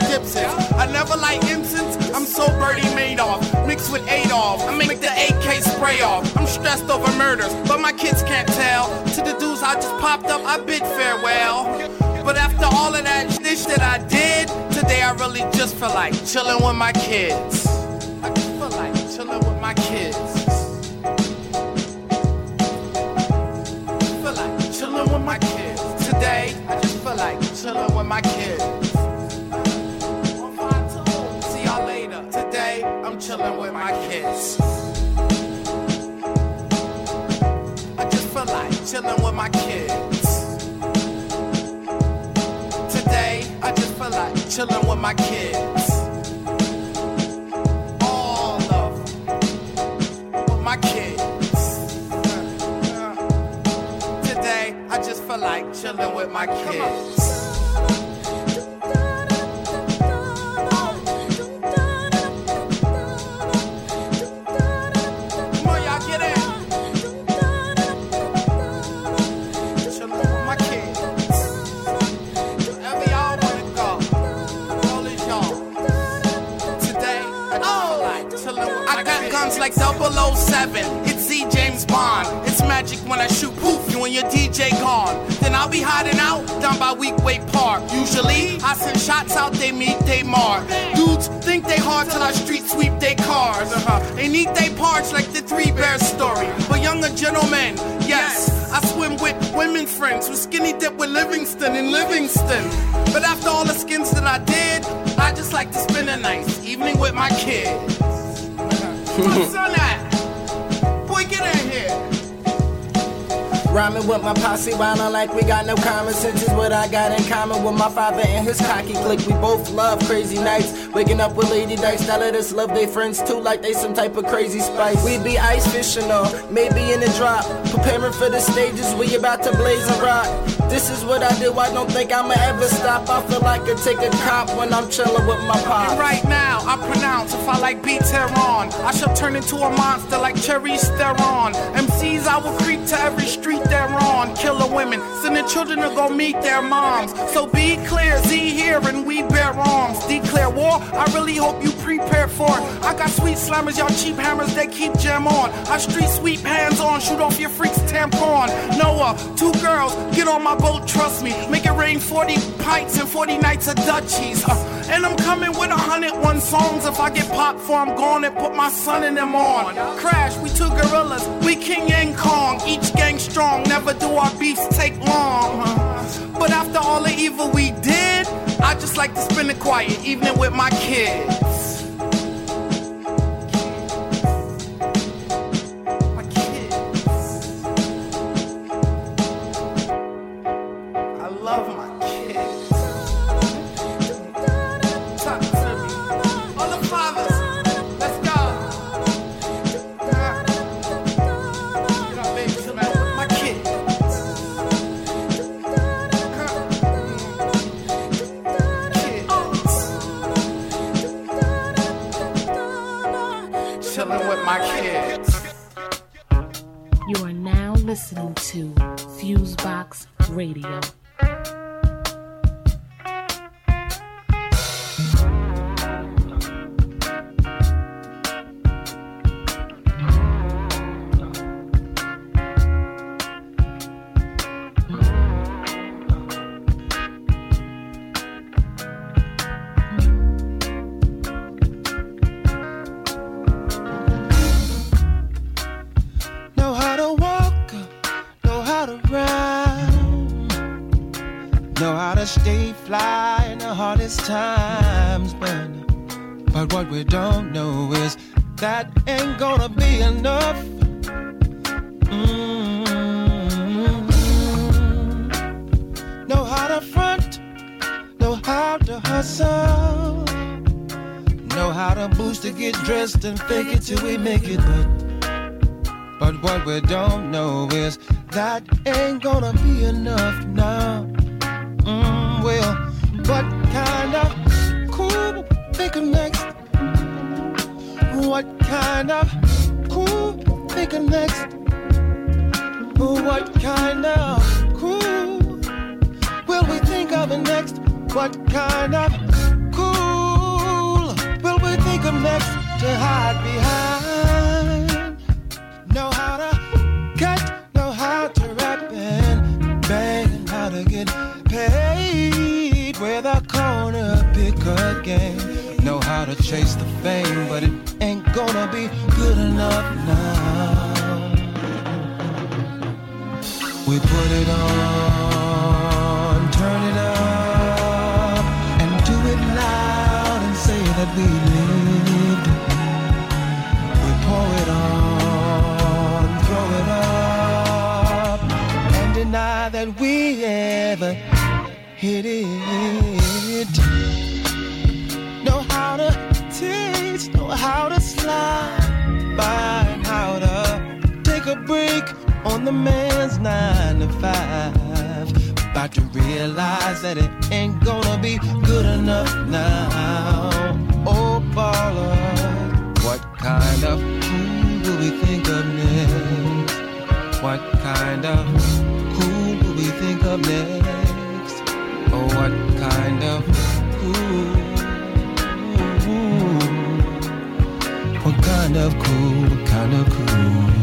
I never like incense, I'm so Bernie Madoff. Mixed with Adolf, I make the AK spray off. I'm stressed over murders, but my kids can't tell. To the dudes I just popped up, I bid farewell. But after all of that shit that I did, today I really just feel like chilling with my kids. I just feel like chilling with my kids. I Feel like chilling with my kids. Today, I just feel like chilling with my kids. Chilling with my kids. I just feel like chilling with my kids. Today, I just feel like chilling with my kids. All of them. With my kids. Today, I just feel like chilling with my kids. 007. It's Z James Bond. It's magic when I shoot poof, you and your DJ gone. Then I'll be hiding out down by Weequahic Park. Usually, I send shots out, they meet, they mark. Dudes think they hard till I street sweep they cars. Uh-huh. They need they parts like the Three Bears story. But younger gentlemen, yes, I swim with women friends with skinny dip with Livingston in Livingston. But after all the skins that I did, I just like to spend a nice evening with my kids. What's on that? Here. Rhyming with my posse, wildin' like we got no common sense is what I got in common with my father and his cocky clique. We both love crazy nights, waking up with lady dice. let us love they friends too, like they some type of crazy spice. We be ice fishing or maybe in the drop, preparing for the stages. We about to blaze and rock. This is what I do. I don't think I'ma ever stop. I feel like I take a cop when I'm chillin' with my pop. And right now, I pronounce if I like beat Tehran, I shall turn into a monster like Cherry Theron. MCs, I will creep to every street they're on. Killer women, sending children to go meet their moms. So be clear, Z here and we bear arms. Declare war, I really hope you prepare for it. I got sweet slammers, y'all cheap hammers that keep jam on. I street sweep hands on, shoot off your freaks tampon. Noah, two girls, get on my boat, trust me. Make it rain 40 pints and 40 nights of Dutchies. Uh, and I'm coming with a hundred one songs. If I get popped for, I'm gone and put my son in them on. Crash, we two gorillas, we King and Kong. Each gang strong, never do our beefs take long. But after all the evil we did, I just like to spend a quiet evening with my kids. Fusebox Radio. to hide behind. Know how to cut, know how to rap and bang, and how to get paid with a corner picker game. Know how to chase the fame, but it ain't gonna be good enough now. We put it on. we ever hit it. Know how to teach, know how to slide by, how to take a break on the man's nine to five. About to realize that it ain't gonna be good enough now. Oh, baller, what kind of fool will we think of next? What kind of think of next? Or what kind of cool? What kind of cool? What kind of cool?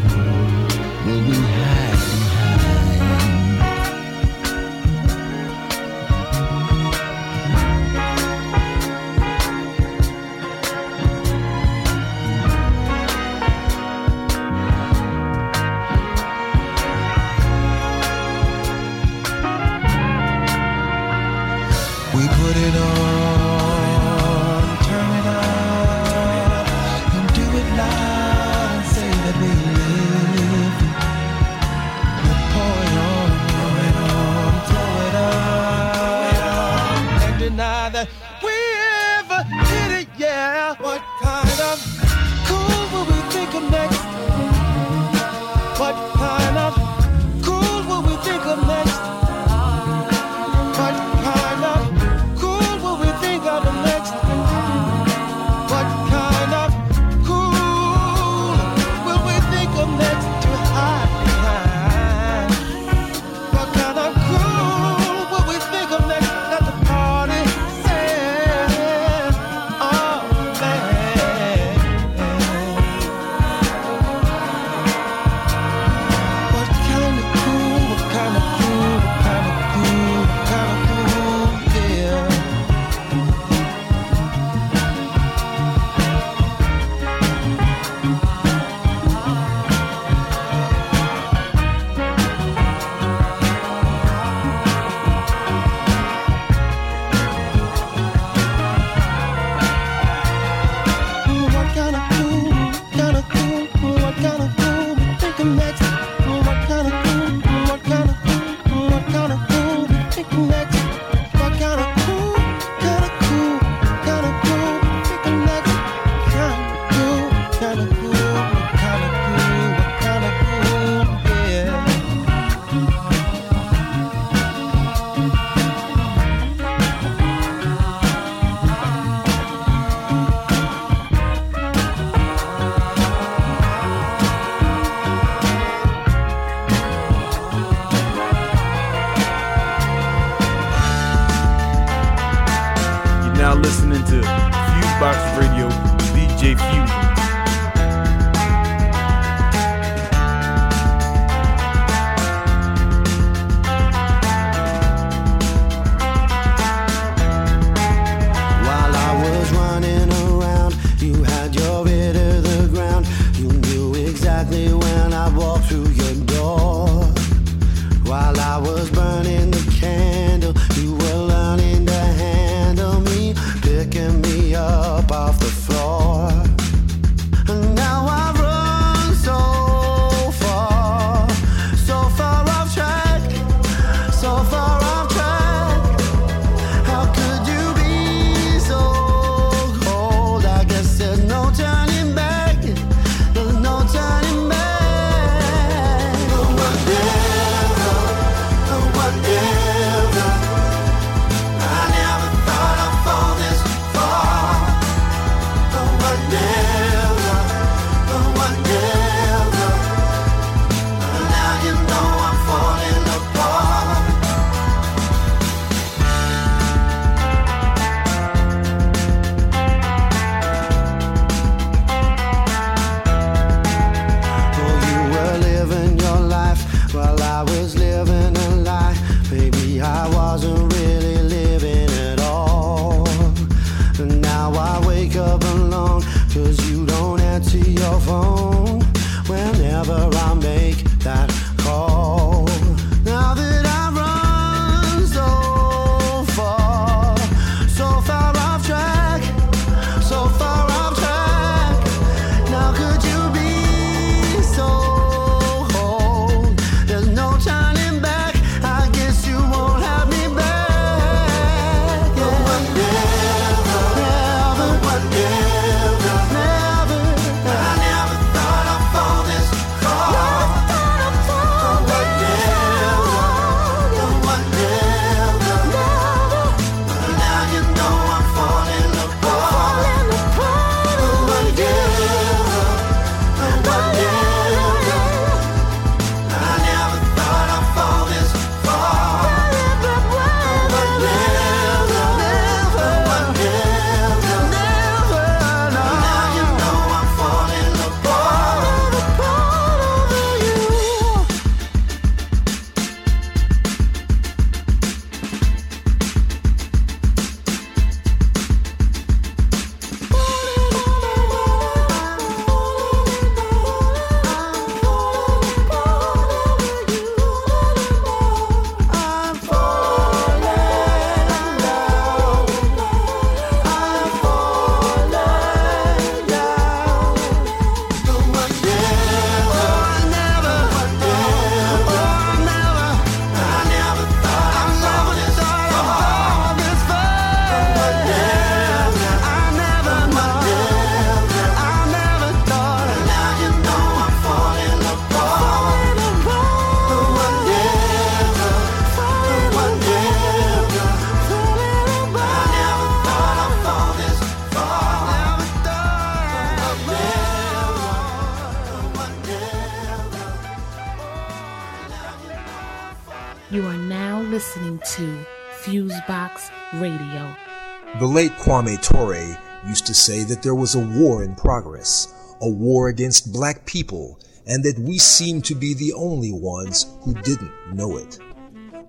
Kwame Ture used to say that there was a war in progress, a war against black people, and that we seemed to be the only ones who didn't know it.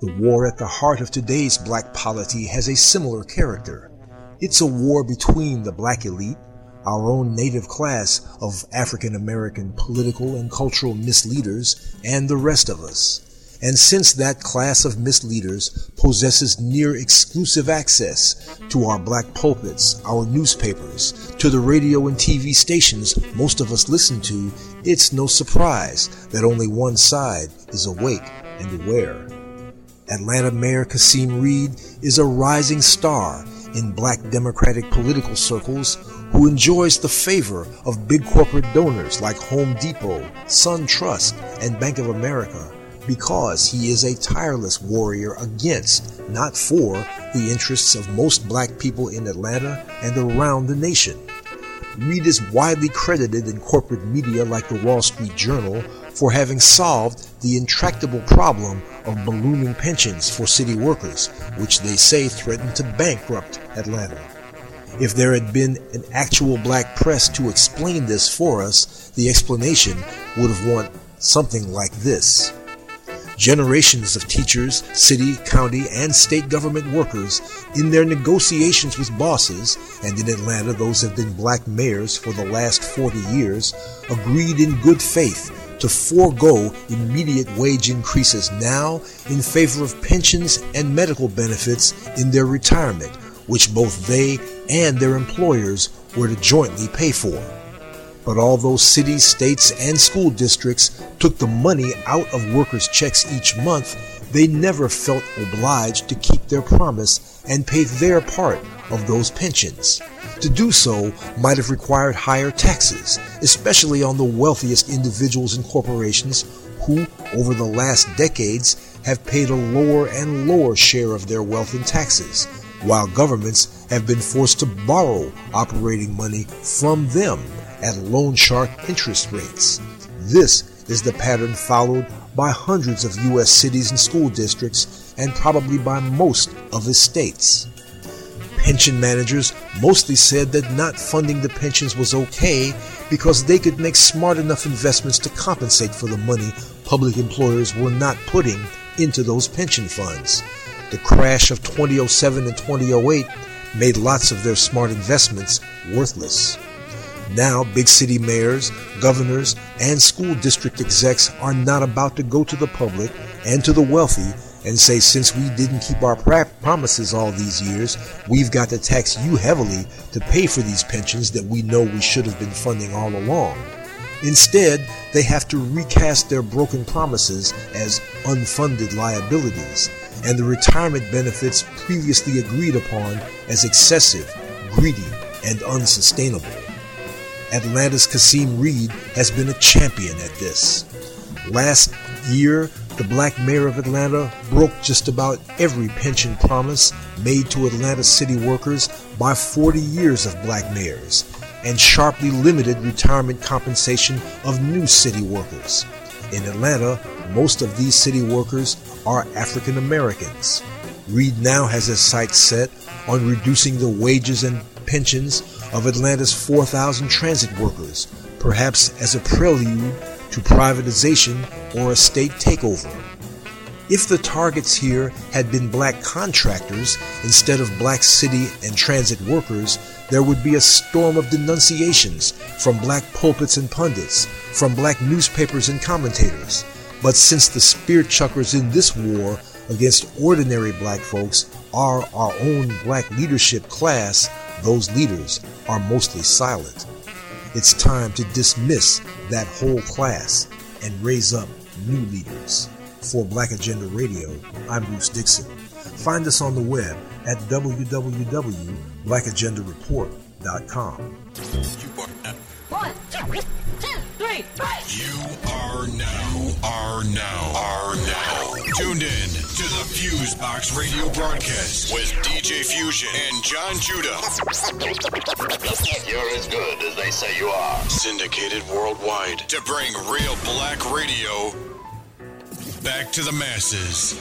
The war at the heart of today's black polity has a similar character. It's a war between the black elite, our own native class of African American political and cultural misleaders, and the rest of us. And since that class of misleaders possesses near exclusive access to our black pulpits, our newspapers, to the radio and TV stations most of us listen to, it's no surprise that only one side is awake and aware. Atlanta Mayor Kasim Reed is a rising star in black Democratic political circles who enjoys the favor of big corporate donors like Home Depot, SunTrust, and Bank of America because he is a tireless warrior against, not for, the interests of most black people in Atlanta and around the nation. Reed is widely credited in corporate media like the Wall Street Journal for having solved the intractable problem of ballooning pensions for city workers, which they say threatened to bankrupt Atlanta. If there had been an actual black press to explain this for us, the explanation would have went something like this. Generations of teachers, city, county, and state government workers, in their negotiations with bosses, and in Atlanta those have been black mayors for the last 40 years, agreed in good faith to forego immediate wage increases now in favor of pensions and medical benefits in their retirement, which both they and their employers were to jointly pay for. But although cities, states, and school districts took the money out of workers' checks each month, they never felt obliged to keep their promise and pay their part of those pensions. To do so might have required higher taxes, especially on the wealthiest individuals and corporations who, over the last decades, have paid a lower and lower share of their wealth in taxes, while governments have been forced to borrow operating money from them at loan shark interest rates. This is the pattern followed by hundreds of U.S. cities and school districts, and probably by most of the states. Pension managers mostly said that not funding the pensions was okay because they could make smart enough investments to compensate for the money public employers were not putting into those pension funds. The crash of 2007 and 2008 made lots of their smart investments worthless. Now, big city mayors, governors, and school district execs are not about to go to the public and to the wealthy and say, since we didn't keep our promises all these years, we've got to tax you heavily to pay for these pensions that we know we should have been funding all along. Instead, they have to recast their broken promises as unfunded liabilities and the retirement benefits previously agreed upon as excessive, greedy, and unsustainable. Atlanta's Kasim Reed has been a champion at this. Last year, the black mayor of Atlanta broke just about every pension promise made to Atlanta city workers by 40 years of black mayors and sharply limited retirement compensation of new city workers. In Atlanta, most of these city workers are African Americans. Reed now has his sights set on reducing the wages and pensions of Atlanta's 4,000 transit workers, perhaps as a prelude to privatization or a state takeover. If the targets here had been black contractors instead of black city and transit workers, there would be a storm of denunciations from black pulpits and pundits, from black newspapers and commentators. But since the spear chuckers in this war against ordinary black folks are our own black leadership class, those leaders are mostly silent. It's time to dismiss that whole class and raise up new leaders. For Black Agenda Radio, I'm Bruce Dixon. Find us on the web at www.blackagendareport.com. One, two, three, You are now, are now, are now tuned in to the Fusebox radio broadcast with DJ Fusion and John Judah. You're as good as they say you are. Syndicated worldwide to bring real black radio back to the masses.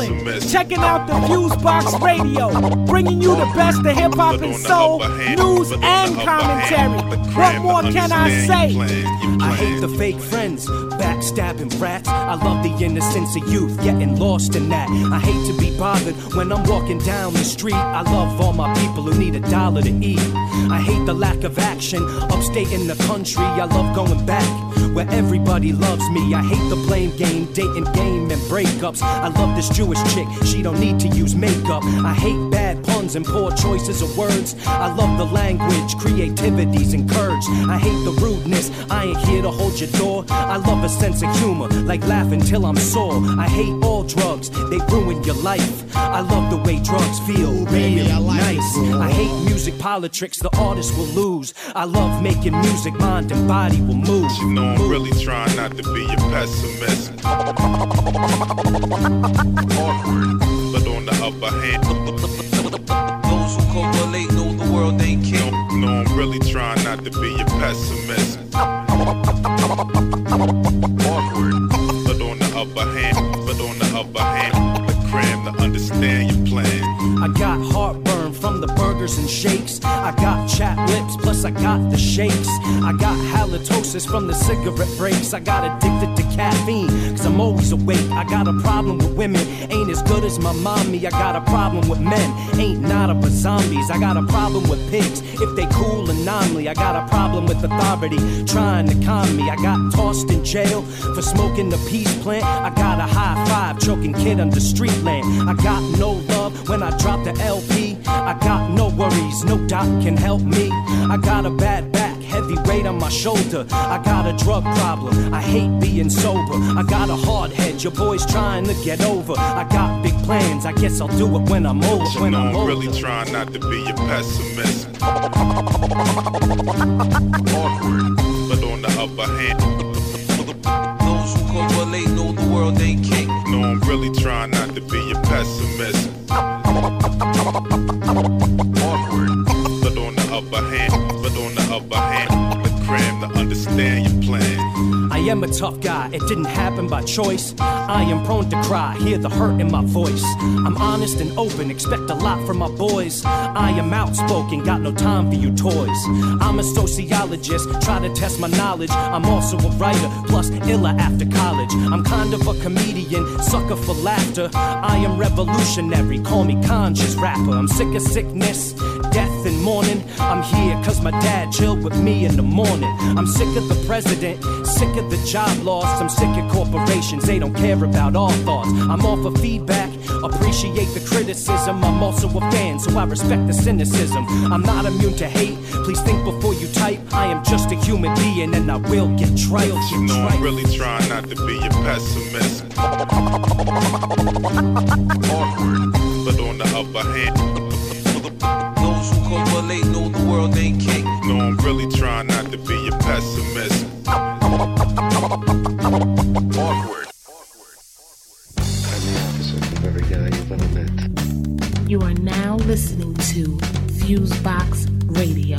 I'm checking out the Fusebox Radio, bringing you the best of hip hop and soul, news and commentary. What more can I say? I hate the fake friends, backstabbing rats. I love the innocence of youth, getting lost in that. I hate to be bothered when I'm walking down the street. I love all my people who need a dollar to eat. I hate the lack of action, upstate in the country. I love going back where everybody loves me. I hate the blame game, dating game, and breakups. I love this Jewish chick, she don't need to use makeup. I hate bad puns and poor choices of words. I love the language, creativity's encouraged. I hate the rudeness, I ain't here to hold your door. I love a sense of humor, like laughing till I'm sore. I hate all drugs, they ruin your life. I love the way drugs feel, really baby, I like nice. I hate music politics, the artist will lose. I love making music, mind and body will move. You know I'm really trying not to be a pessimist. Awkward, but on the upper hand. Those who correlate know the world ain't king. No, no, I'm really trying not to be a pessimist. I got the shakes. I got halitosis from the cigarette breaks. I got addicted to caffeine, cause I'm always awake. I got a problem with women, ain't as good as my mommy. I got a problem with men, ain't not up but zombies. I got a problem with pigs, if they cool anomaly. I got a problem with authority, trying to calm me. I got tossed in jail for smoking the peace plant. I got a high five, choking kid under street lamp. I got no love when I drop the LP. I got no worries, no doc can help me. I got a bad back, heavy weight on my shoulder. I got a drug problem, I hate being sober. I got a hard head, your boy's trying to get over. I got big plans, I guess I'll do it when I'm older. You When know I'm I'm older. really trying not to be a pessimist. Awkward, but on the upper hand. Those who correlate know the world ain't king. No, I'm really trying not to be a pessimist. Hand, the cram to understand your plan. I am a tough guy, it didn't happen by choice. I am prone to cry, hear the hurt in my voice. I'm honest and open, expect a lot from my boys. I am outspoken, got no time for you toys. I'm a sociologist, try to test my knowledge. I'm also a writer, plus illa after college. I'm kind of a comedian, sucker for laughter. I am revolutionary, call me conscious rapper. I'm sick of sickness, death and mourning. I'm here cause my dad chilled with me in the morning. I'm sick of the president, sick of the job loss. I'm sick of corporations, they don't care about our thoughts. I'm all for feedback, appreciate the criticism. I'm also a fan, so I respect the cynicism. I'm not immune to hate, please think before you type. I am just a human being and I will get tried. You know I'm really trying not to be a pessimist. Awkward, but on the upper hand. Those who correlate know the world ain't king. No, I'm really trying not to be a pessimist. Awkward. You are now listening to Fusebox Radio.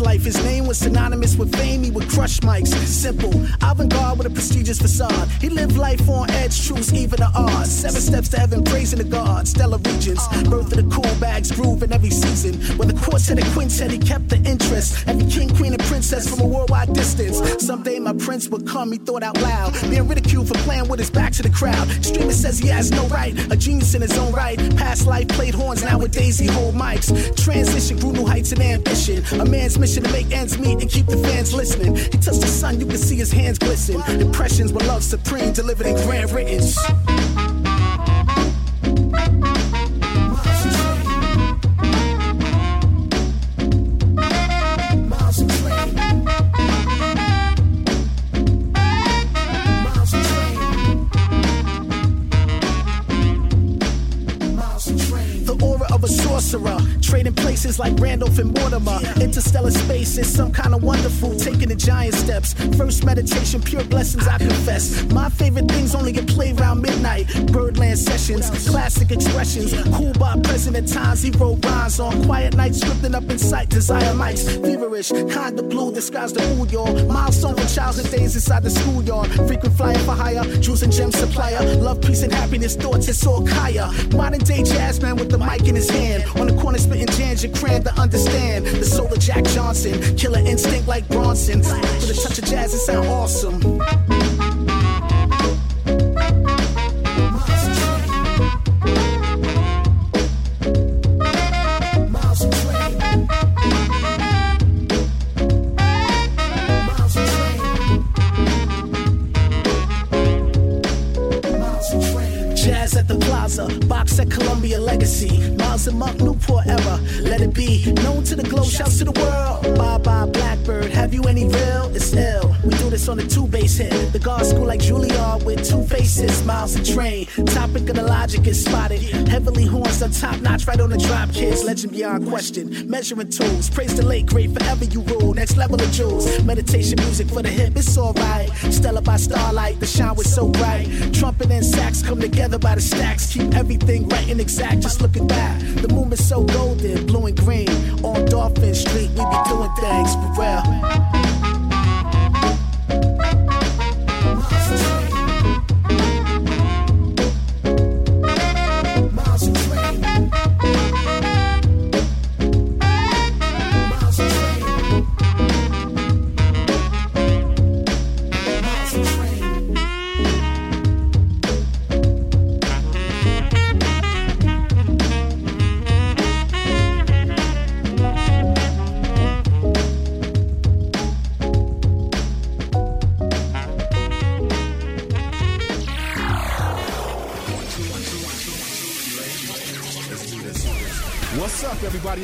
Life. His name was synonymous with fame. He would crush mics. Simple, avant-garde with a prestigious facade. He lived life on edge, truths even the odds. Seven steps to heaven, praising the God. Stellar regions, birth of the cool bags, groove in every season. A quartet and quintet, he kept the interest. Every king, queen, and princess from a worldwide distance. Someday my prince would come, he thought out loud. Being ridiculed for playing with his back to the crowd. Streamer says he has no right, a genius in his own right. Past life played horns, nowadays he hold mics. Transition grew new heights and ambition. A man's mission to make ends meet and keep the fans listening. He touched the sun, you can see his hands glisten. Impressions with love supreme, delivered in grand writtens. The aura of a sorcerer, trading places like Randolph and Mortimer. Interstellar space is some kind of wonderful, taking the giant steps. First meditation, pure blessings, I confess. My favorite things only get played around midnight. Birdland sessions, classic expressions. At times, he wrote rhymes on quiet nights, scripting up in sight. Desire mics, feverish, kind of blue, describes the mood, y'all. Milestone from childhood days inside the schoolyard. Frequent flyer for hire, jewels and gem supplier. Love, peace, and happiness, thoughts, it's all Kaya. Modern day jazz man with the mic in his hand. On the corner spitting jams, you to understand. The soul of Jack Johnson, killer instinct like Bronson. With a touch of jazz, it sound awesome. Two. Miles and train. Topic of the logic is spotted. Heavily horns on top notch, right on the drop. Kids, legend beyond question. Measuring tools. Praise the late great, forever you rule. Next level of jewels. Meditation music for the hip, it's alright. Stella by starlight, the shine was so bright. Trumpet and sax come together by the stacks. Keep everything right and exact, just looking back. The movement's so golden, blue and green. On Dolphin Street, we be doing things for real.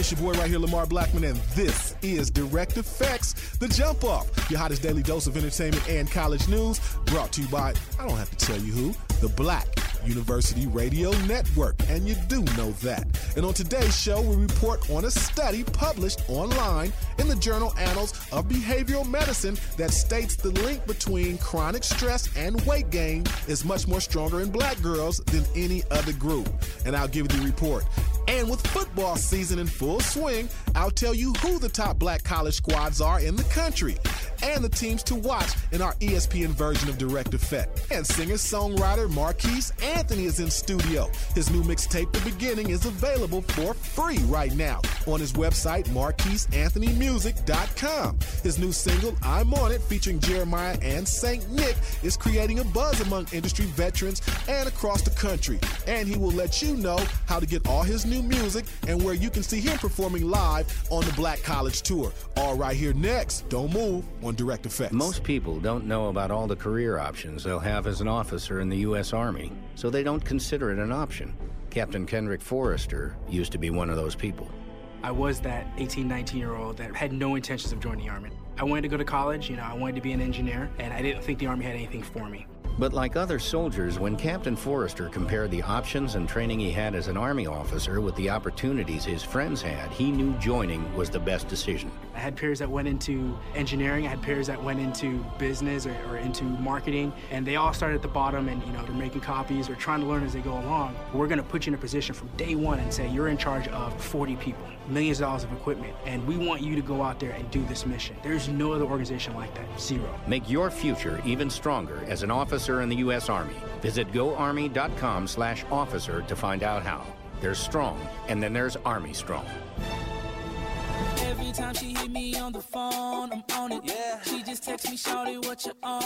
It's your boy right here, Lamar Blackman, and this is Direct Effects, The Jump Off, your hottest daily dose of entertainment and college news, brought to you by, I don't have to tell you who, the Black University Radio Network, and you do know that. And on today's show, we report on a study published online in the journal Annals of Behavioral Medicine that states the link between chronic stress and weight gain is much more stronger in black girls than any other group. And I'll give you the report. And with football season in full swing, I'll tell you who the top black college squads are in the country and the teams to watch in our ESPN version of Direct Effect. And singer-songwriter Marques Anthony is in studio. His new mixtape, The Beginning, is available for free right now on his website, MarquesAnthonyMusic.com. His new single, I'm On It, featuring Jeremiah and St. Nick, is creating a buzz among industry veterans and across the country. And he will let you know how to get all his new music and where you can see him performing live on the Black College Tour. All right here next. Don't move on Direct Effects. Most people don't know about all the career options they'll have as an officer in the U.S. Army, so they don't consider it an option. Captain Kendrick Forrester used to be one of those people. I was that 18, 19 year old that had no intentions of joining the Army. I wanted to go to college, you know, I wanted to be an engineer, and I didn't think the Army had anything for me. But like other soldiers, when Captain Forrester compared the options and training he had as an Army officer with the opportunities his friends had, he knew joining was the best decision. I had peers that went into engineering, I had peers that went into business or, or into marketing, and they all started at the bottom and, you know, they're making copies or trying to learn as they go along. We're gonna put you in a position from day one and say you're in charge of 40 people, millions of dollars of equipment, and we want you to go out there and do this mission. There's no other organization like that. Zero. Make your future even stronger as an officer in the U.S. Army. Visit goarmy.com slash officer to find out how. There's strong, and then there's Army strong. Every time she hit me on the phone, I'm on it. Yeah. She just text me, shawty, what you on?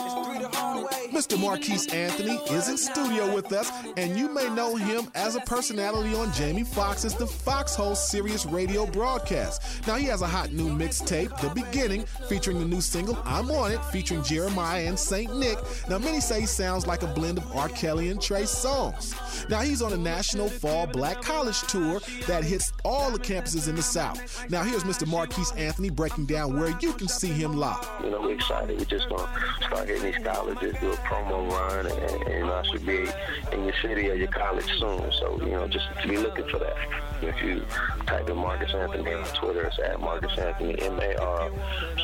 on it. Mr. Marques Anthony is in studio with us, and you may know him as a personality on Jamie Foxx's The Foxhole Sirius radio broadcast. Now, he has a hot new mixtape, The Beginning, featuring the new single I'm On It, featuring Jeremiah and St. Nick. Now, many say he sounds like a blend of R. Kelly and Trey Songz. Now, he's on a national fall black college tour that hits all the campuses in the South. Now, here's Mr. Marques Anthony breaking down where you can see him live. You know, we're excited. We're just going to start hitting these colleges, do a promo run, and, and, I should be in your city or your college soon. So, you know, just be looking for that. If you type in Marques Anthony on Twitter, it's at Marques Anthony, M A R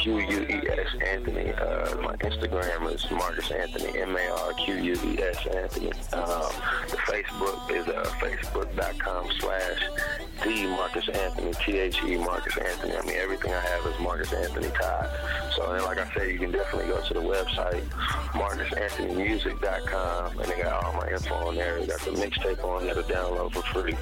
Q U E S Anthony. Uh, my Instagram is Marques Anthony, M A R Q U E S Anthony. Um, the Facebook is uh, facebook.com slash the Marques Anthony, T H E Marques Anthony. I mean, everything I have is Marques Anthony Todd. So, and like I said, you can definitely go to the website, MarquesAnthonyMusic.com, and they got all my info on there. They got the mixtape on there to download for free,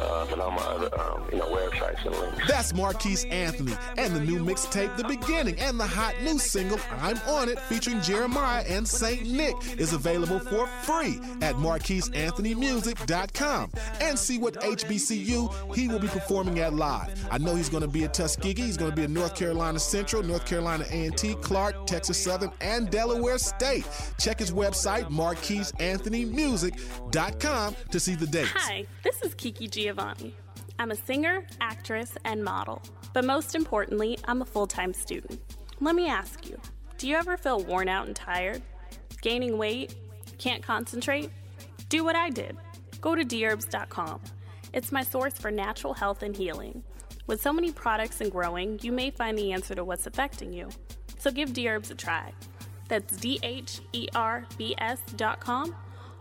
uh, and all my other, um, you know, websites and links. That's Marques Anthony and the new mixtape, The Beginning, and the hot new single, I'm On It, featuring Jeremiah and St. Nick, is available for free at MarquesAnthonyMusic.com and see what HBCU he will be performing at live. I know he's going to be at Tuskegee, he's going to be at North Carolina Central, North Carolina A&T, Clark, Texas Southern, and Delaware State. Check his website, MarquesAnthonyMusic.com, to see the dates. Hi, this is Kiki Giovanni. I'm a singer, actress, and model. But most importantly, I'm a full time student. Let me ask you do you ever feel worn out and tired? Gaining weight? Can't concentrate? Do what I did go to deherbs.com. It's my source for natural health and healing. With so many products and growing, you may find the answer to what's affecting you. So give D-Herbs a try. That's D H E R B S.com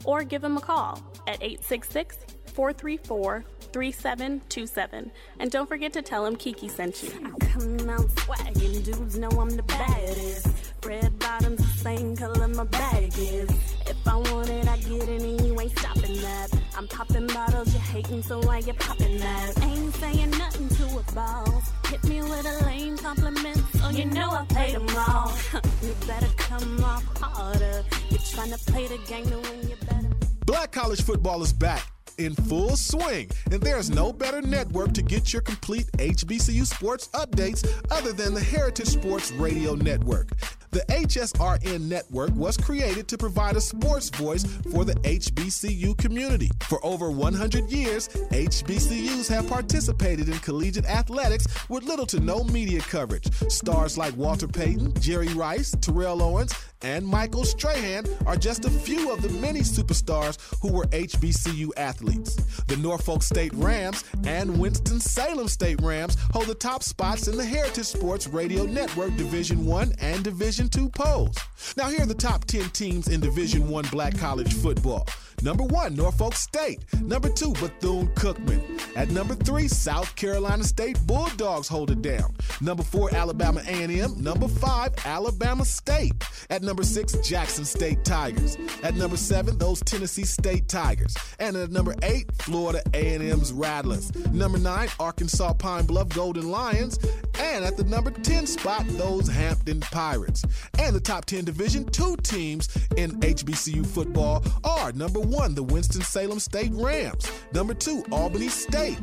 or give them a call at 866 434 3727. And don't forget to tell them Kiki sent you. I come out swaggin', dudes know I'm the baddest. Red bottoms, the same color my bag is. If I want it, I get it, and you ain't stopping that. I'm popping bottles, you're hating, so why you popping that? Ain't saying nothing to a boss. Hit me with a lame compliment, so you know I played them all. you better come off harder. You're trying to play the game to win, you better. Black college football is back in full swing, and there's no better network to get your complete HBCU sports updates other than the Heritage Sports Radio Network. The HSRN network was created to provide a sports voice for the HBCU community. For over 100 years, HBCUs have participated in collegiate athletics with little to no media coverage. Stars like Walter Payton, Jerry Rice, Terrell Owens, and Michael Strahan are just a few of the many superstars who were HBCU athletes. The Norfolk State Rams and Winston-Salem State Rams hold the top spots in the Heritage Sports Radio Network Division 1 and Division 2 polls. Now here are the top 10 teams in Division 1 black college football. Number one, Norfolk State. Number two, Bethune Cookman. At number three, South Carolina State Bulldogs hold it down. Number four, Alabama A&M. Number five, Alabama State. At number six, Jackson State Tigers. At number seven, those Tennessee State Tigers. And at number eight, Florida A&M's Rattlers. Number nine, Arkansas Pine Bluff Golden Lions. And at the number 10 spot, those Hampton Pirates. And the top 10 Division two teams in HBCU football are number one, the Winston-Salem State Rams. Number two, Albany State.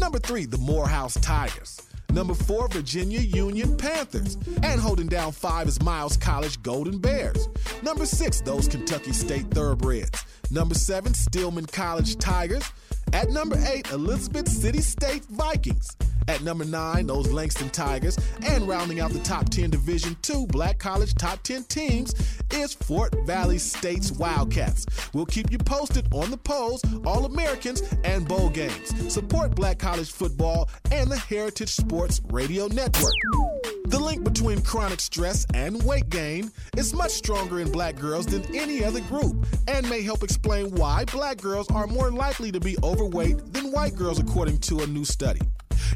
Number three, the Morehouse Tigers. Number four, Virginia Union Panthers. And holding down five is Miles College Golden Bears. Number six, those Kentucky State Thoroughbreds. Number seven, Stillman College Tigers. At number 8, Elizabeth City State Vikings. At number 9, those Langston Tigers. And rounding out the top 10 Division 2 Black College top 10 teams is Fort Valley State's Wildcats. We'll keep you posted on the polls, All Americans, and bowl games. Support Black College football and the Heritage Sports Radio Network. The link between chronic stress and weight gain is much stronger in black girls than any other group and may help explain why black girls are more likely to be overweight than white girls, according to a new study.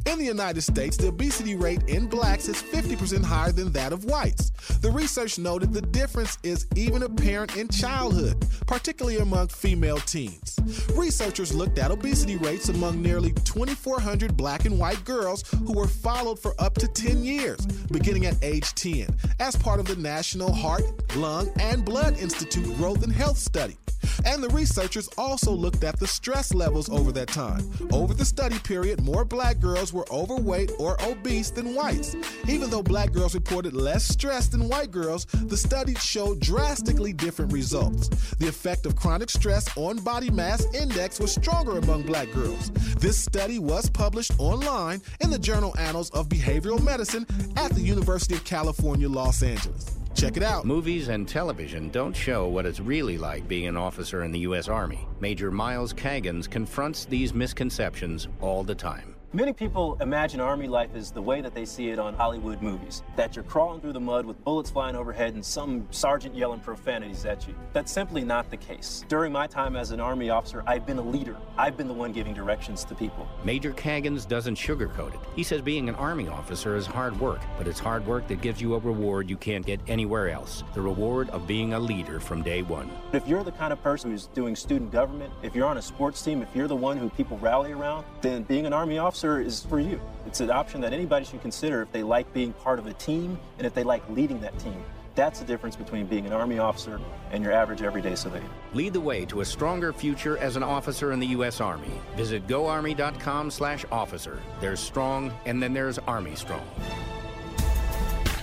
In the United States, the obesity rate in blacks is 50% higher than that of whites. The research noted the difference is even apparent in childhood, particularly among female teens. Researchers looked at obesity rates among nearly 2,400 black and white girls who were followed for up to 10 years, beginning at age 10, as part of the National Heart, Lung, and Blood Institute Growth and Health Study. And the researchers also looked at the stress levels over that time. Over the study period, more black girls were overweight or obese than whites. Even though black girls reported less stress than white girls, the study showed drastically different results. The effect of chronic stress on body mass index was stronger among black girls. This study was published online in the journal Annals of Behavioral Medicine at the University of California, Los Angeles. Check it out. Movies and television don't show what it's really like being an officer in the U.S. Army. Major Miles Kaggans confronts these misconceptions all the time. Many people imagine Army life as the way that they see it on Hollywood movies that you're crawling through the mud with bullets flying overhead and some sergeant yelling profanities at you. That's simply not the case. During my time as an Army officer, I've been a leader. I've been the one giving directions to people. Major Kaggans doesn't sugarcoat it. He says being an Army officer is hard work, but it's hard work that gives you a reward you can't get anywhere else the reward of being a leader from day one. If you're the kind of person who's doing student government, if you're on a sports team, if you're the one who people rally around, then being an Army officer is for you. It's an option that anybody should consider if they like being part of a team and if they like leading that team. That's the difference between being an Army officer and your average everyday civilian. Lead the way to a stronger future as an officer in the U.S. Army. Visit goarmy.com slash officer. There's strong, and then there's Army strong.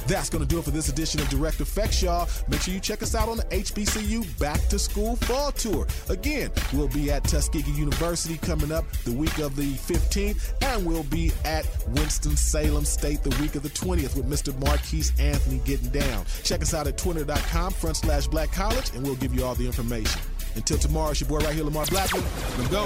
That's going to do it for this edition of Direct Effects, y'all. Make sure you check us out on the HBCU Back to School Fall Tour. Again, we'll be at Tuskegee University coming up the week of the 15th, and we'll be at Winston-Salem State the week of the 20th with Mr. Marques Anthony getting down. Check us out at twitter.com front slash black college, and we'll give you all the information. Until tomorrow, it's your boy right here, Lamar Blackman. Let's go.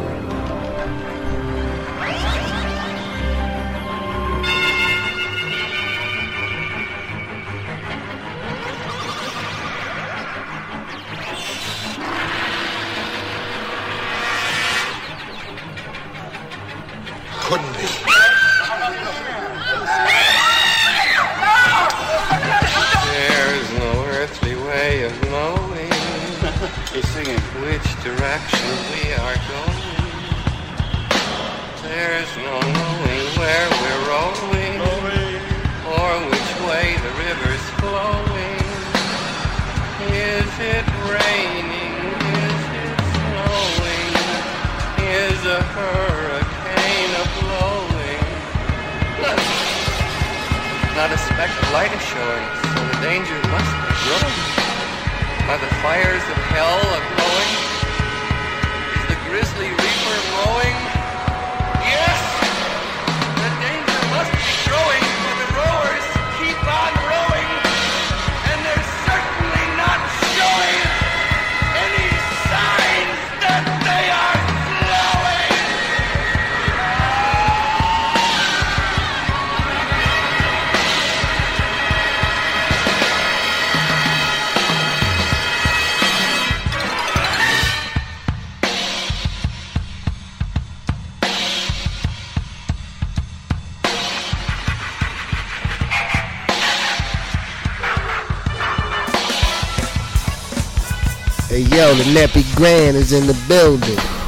Of light is showing, so the danger must be growing. Are the fires of hell a glowing? Is the grisly reaper mowing? Yo, the Nappy Grand is in the building.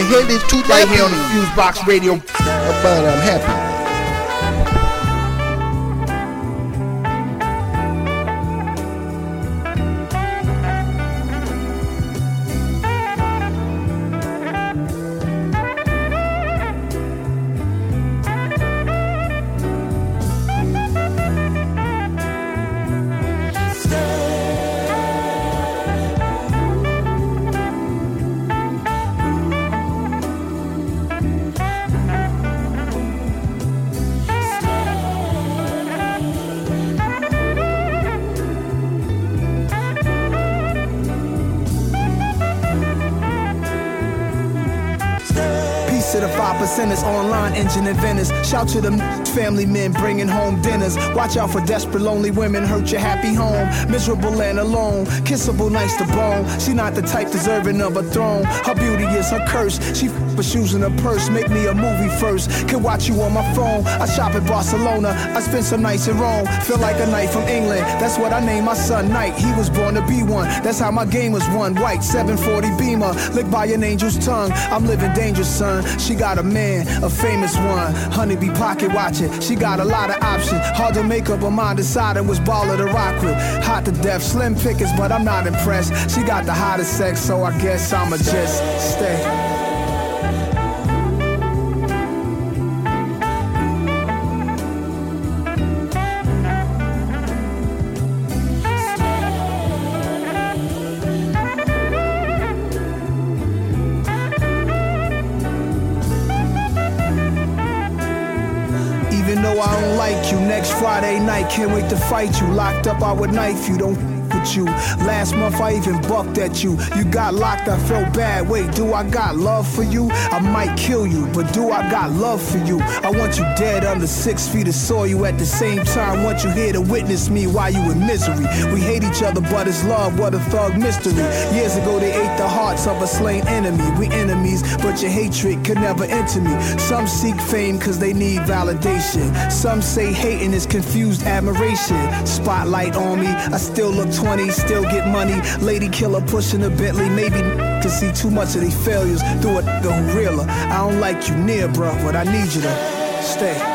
Yep. The head is too Right here on the Fuse Box Radio. But I'm happy. Shout to them family men bringing home dinners. Watch out for desperate, lonely women, hurt your happy home. Miserable and alone, kissable, nice to bone. She not the type deserving of a throne. Her beauty is her curse. She shoes in a purse. Make me a movie first. Can watch you on my phone. I shop in Barcelona. I spend some nights in Rome. Feel like a knight from England. That's what I named my son Knight. He was born to be one. That's how my game was won. White 740 Beamer, licked by an angel's tongue. I'm living dangerous, son. She got a man, a famous one. Honeybee pocket watching. She got a lot of options. Hard to make up her mind deciding which baller to rock with. Hot to death, slim pickings, but I'm not impressed. She got the hottest sex, so I guess I'ma just stay. Next Friday night, can't wait to fight you. Locked up, I would knife you. Don't with you. Last month I even bucked at you. You got locked, I felt bad. Wait, do I got love for you? I might kill you, but do I got love for you? I want you dead under six feet of soil. You at the same time, want you here to witness me while you in misery. We hate each other, but it's love. What a thug mystery. Years ago they ate the hearts of a slain enemy. We enemies, but your hatred could never enter me. Some seek fame cause they need validation. Some say hating is confused admiration. Spotlight on me, I still look 20, still get money. Lady killer pushing a Bentley, maybe can see too much of these failures through a nigga. I don't like you near, bruh, but I need you to stay.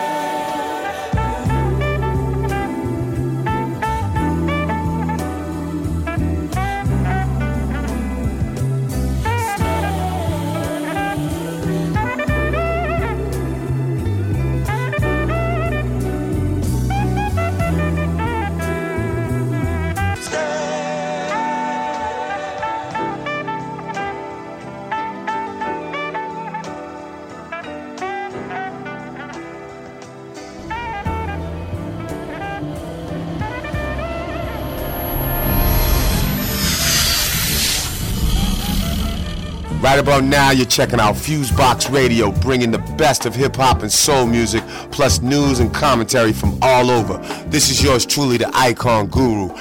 Right about now, you're checking out Fusebox Radio, bringing the best of hip hop and soul music, plus news and commentary from all over. This is yours truly, the Icon Guru.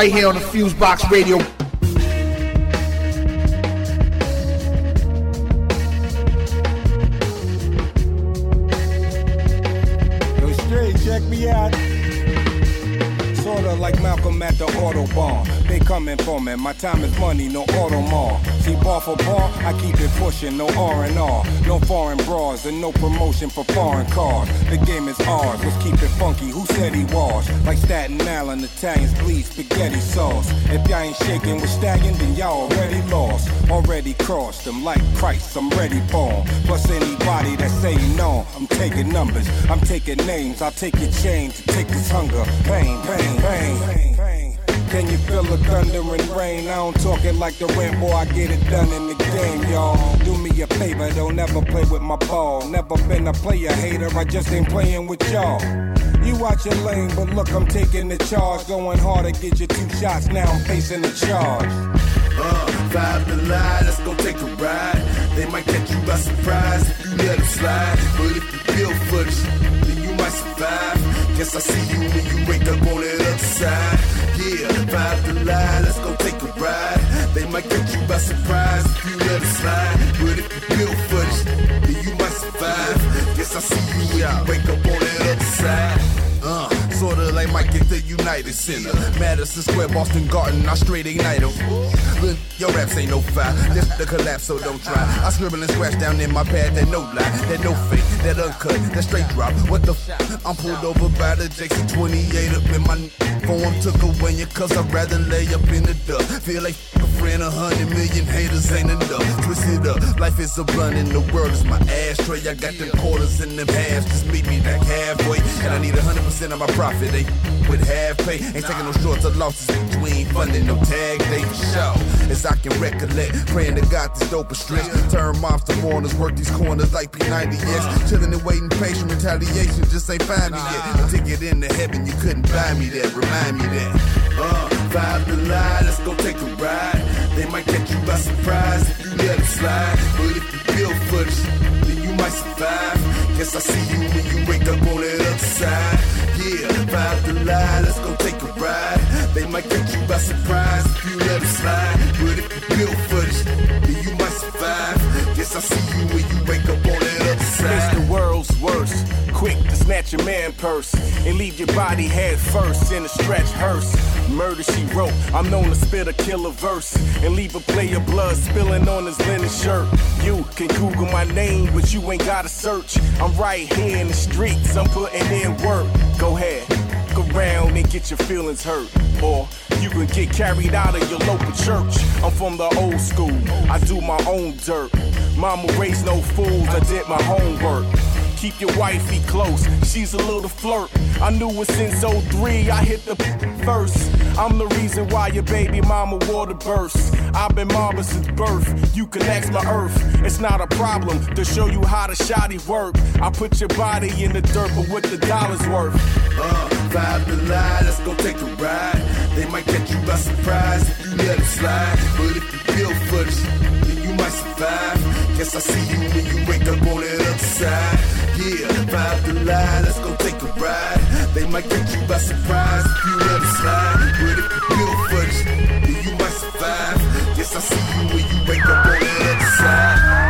Right here on the Fusebox Radio. Yo, straight, check me out. Sorta like Malcolm at the Audubon. They coming for me. My time is money, no Audemars. See, bar for bar, I keep no R&R. No foreign bras and no promotion for foreign cars. The game is ours, let's keep it funky. Who said he was? Like Staten Island, Italians bleed spaghetti sauce. If y'all ain't shaking with Stallion, then y'all already lost. Already crossed them like Christ, I'm ready for. Plus anybody that say no, I'm taking numbers. I'm taking names, I'll take your to take this hunger. Pain, pain, pain. Can you feel the thunder and rain? I don't talk it like the rain, boy. I get it done in the game, y'all. Do me a favor, don't ever play with my ball. Never been a player hater, I just ain't playing with y'all. You watch your lane, but look, I'm taking the charge. Going hard to get you two shots, now I'm facing the charge. Uh, five to lie, let's go take a ride. They might catch you by surprise if you let them slide. But if you feel for this, then you might survive. Guess I see you when you wake up on the other side. Yeah, five to lie, let's go take a ride. They might catch you by surprise if you let it slide. But if you feel for this, then you might survive. Guess I see you when you wake up on that other side. Uh, sorta like Mike at the United Center. Madison Square, Boston Garden, I straight ignite ignite 'em. Look, Your raps ain't no fire. This the collapse, so don't try. I scribble and scratch down in my pad that no lie, that no fake, that uncut, that straight drop. What the f? I'm pulled over by the JC 28 up in my form. Took away ya, cause I'd rather lay up in the duck. Feel like a friend, a hundred million haters ain't enough. Twist it up, life is a blunt and the world is my ashtray. I got them quarters in them halves, just meet me back halfway. And I need a hundred percent of my profit, ain't with half pay. Ain't taking no shorts or losses funding, no tag day for show. As I can recollect, praying to God this dope is stretch. Turn moms to mourners, work these corners like P90X. Chilling and waiting, patient retaliation just ain't find me yet. A ticket into heaven, you couldn't buy me that. Remind me that. Uh, five to lie, let's go take a ride. They might catch you by surprise if you let them slide. But if you feel for this, then you might survive. Guess I see you when you wake up on that other side. Yeah, five to lie, let's go take a ride. They might catch you by surprise if you let them slide. But if you feel for this, then you might survive. Guess I see you when you wake up on that other It's the world's worst. Quick to snatch your man purse and leave your body head first in a stretch hearse. Murder she wrote. I'm known to spit a killer verse and leave a player blood spilling on his linen shirt. You can Google my name, but you ain't gotta search. I'm right here in the streets. I'm putting in work. Go ahead, look around and get your feelings hurt, or you can get carried out of your local church. I'm from the old school. I do my own dirt. Mama raised no fools. I did my homework. Keep your wifey close, she's a little flirt. I knew it since 03, I hit the first. I'm the reason why your baby mama water bursts. I've been mama since birth, you can ask my earth. It's not a problem to show you how the shoddy work. I put your body in the dirt, but what the dollar's worth. Uh, five to lie, let's go take a ride. They might catch you by surprise if you let them slide. But if you feel for this, then you might survive. Guess I see you when you wake up on that other side. Yeah, five to lie, let's go take a ride. They might catch you by surprise if you let them slide. But if you feel for this, then you might survive. Guess I see you when you wake up on that other side.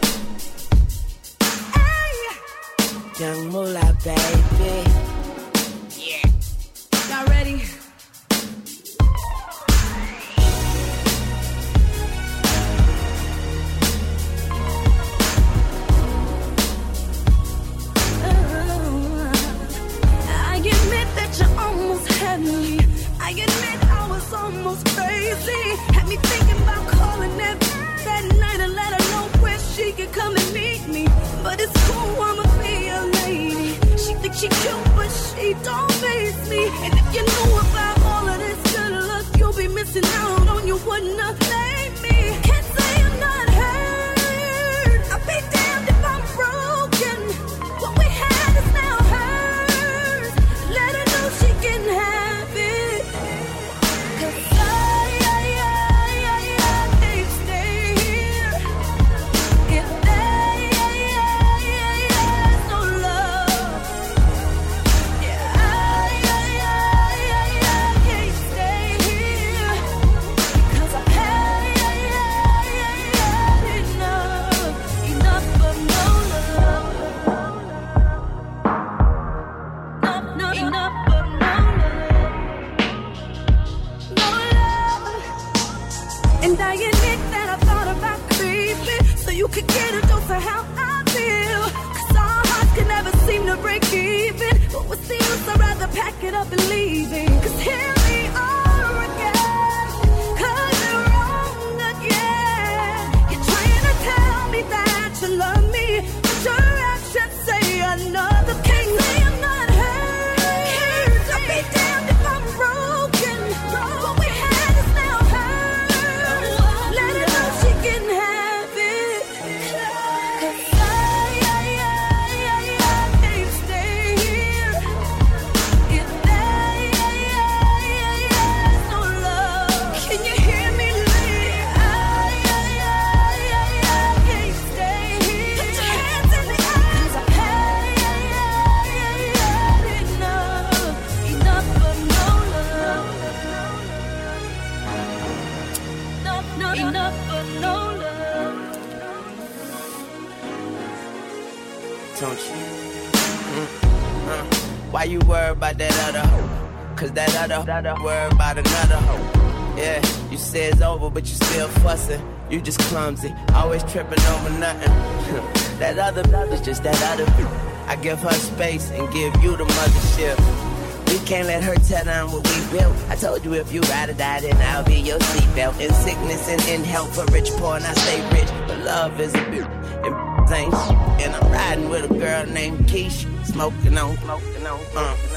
Other worry about another. Yeah, you say it's over, but you still fussing. You just clumsy, always tripping over nothing. that other is just that other. I give her space and give you the mothership. We can't let her tear down what we built. I told you if you ride or die, then I'll be your seatbelt. In sickness and in health, for rich, poor, and I stay rich. But love is a bitch, and ain't. And I'm riding with a girl named Keisha, smoking on, smoking on, uh.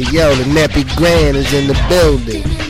Hey yo, the Nappy Grand is in the building.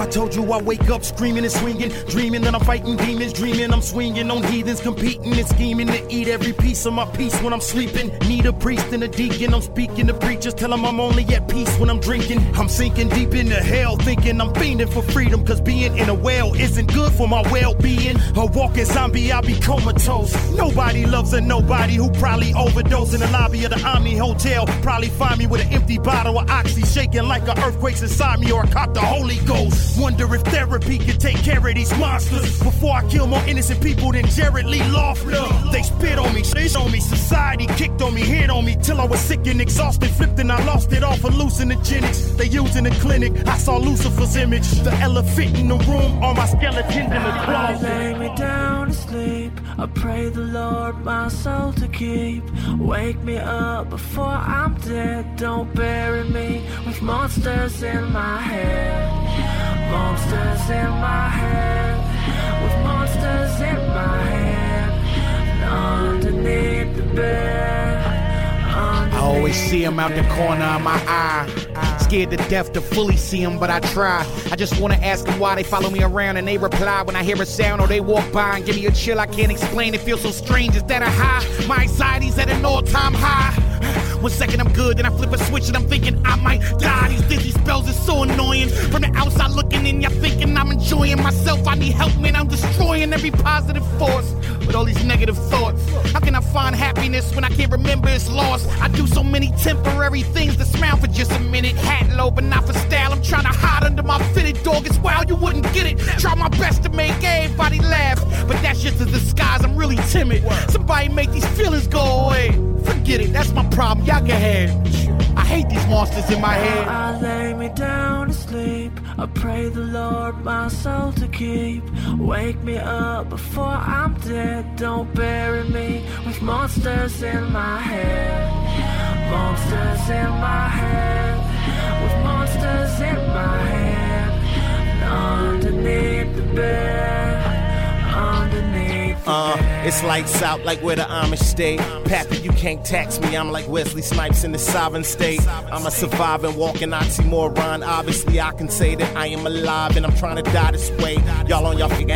I told you I wake up screaming and swinging, dreaming that I'm fighting demons, dreaming I'm swinging on heathens, competing and scheming to eat every piece of my peace when I'm sleeping. Need a priest and a deacon, I'm speaking to preachers, tell them I'm only at peace when I'm drinking. I'm sinking deep into hell, thinking I'm fiending for freedom, cause being in a well isn't good for my well being. A walking zombie, I'll be comatose. Nobody loves a nobody who probably overdosed in the lobby of the Omni Hotel. Probably find me with an empty bottle of Oxy, shaking like an earthquake's inside me, or I caught the Holy Ghost. Wonder if therapy can take care of these monsters before I kill more innocent people than Jared Lee Loughner. They spit on me, shit on me, society kicked on me, hit on me till I was sick and exhausted, flipped and I lost it all for hallucinogenics. They used in the clinic, I saw Lucifer's image, the elephant in the room, all my skeletons in the closet. lay me down to sleep. I pray the Lord my soul to keep. Wake me up before I'm dead. Don't bury me with monsters in my head. Monsters in my head. With monsters in my head. Underneath the bed. I always see him out the corner of my eye. Scared to death to fully see him, but I try. I just wanna ask them why they follow me around and they reply when I hear a sound or they walk by and give me a chill I can't explain. It feels so strange. Is that a high? My anxiety's at an all time high. One second I'm good, then I flip a switch and I'm thinking I might die. These dizzy spells are so annoying. From the outside looking in, you're thinking I'm enjoying myself. I need help, man. I'm destroying every positive force with all these negative thoughts. How can I find happiness when I can't remember it's lost? I do so many temporary things to smile for just a minute. Hat low, but not for style. I'm trying to hide under my fitted dog. It's wild, you wouldn't get it. Try my best to make everybody laugh, but that's just a disguise. I'm really timid. Somebody make these feelings go away. Forget it, that's my problem. Y'all can have. I hate these monsters in my head. I lay me down to sleep. I pray the Lord my soul to keep. Wake me up before I'm dead. Don't bury me with monsters in my head. Monsters in my head. With monsters in my head. Underneath the bed. Underneath the Uh, it's lights out like where the Amish stay. Pappy, you can't tax me. I'm like Wesley Snipes in the sovereign state. I'm a surviving, walking oxymoron. Obviously, I can say that I am alive and I'm trying to die this way. Y'all on y'all figure.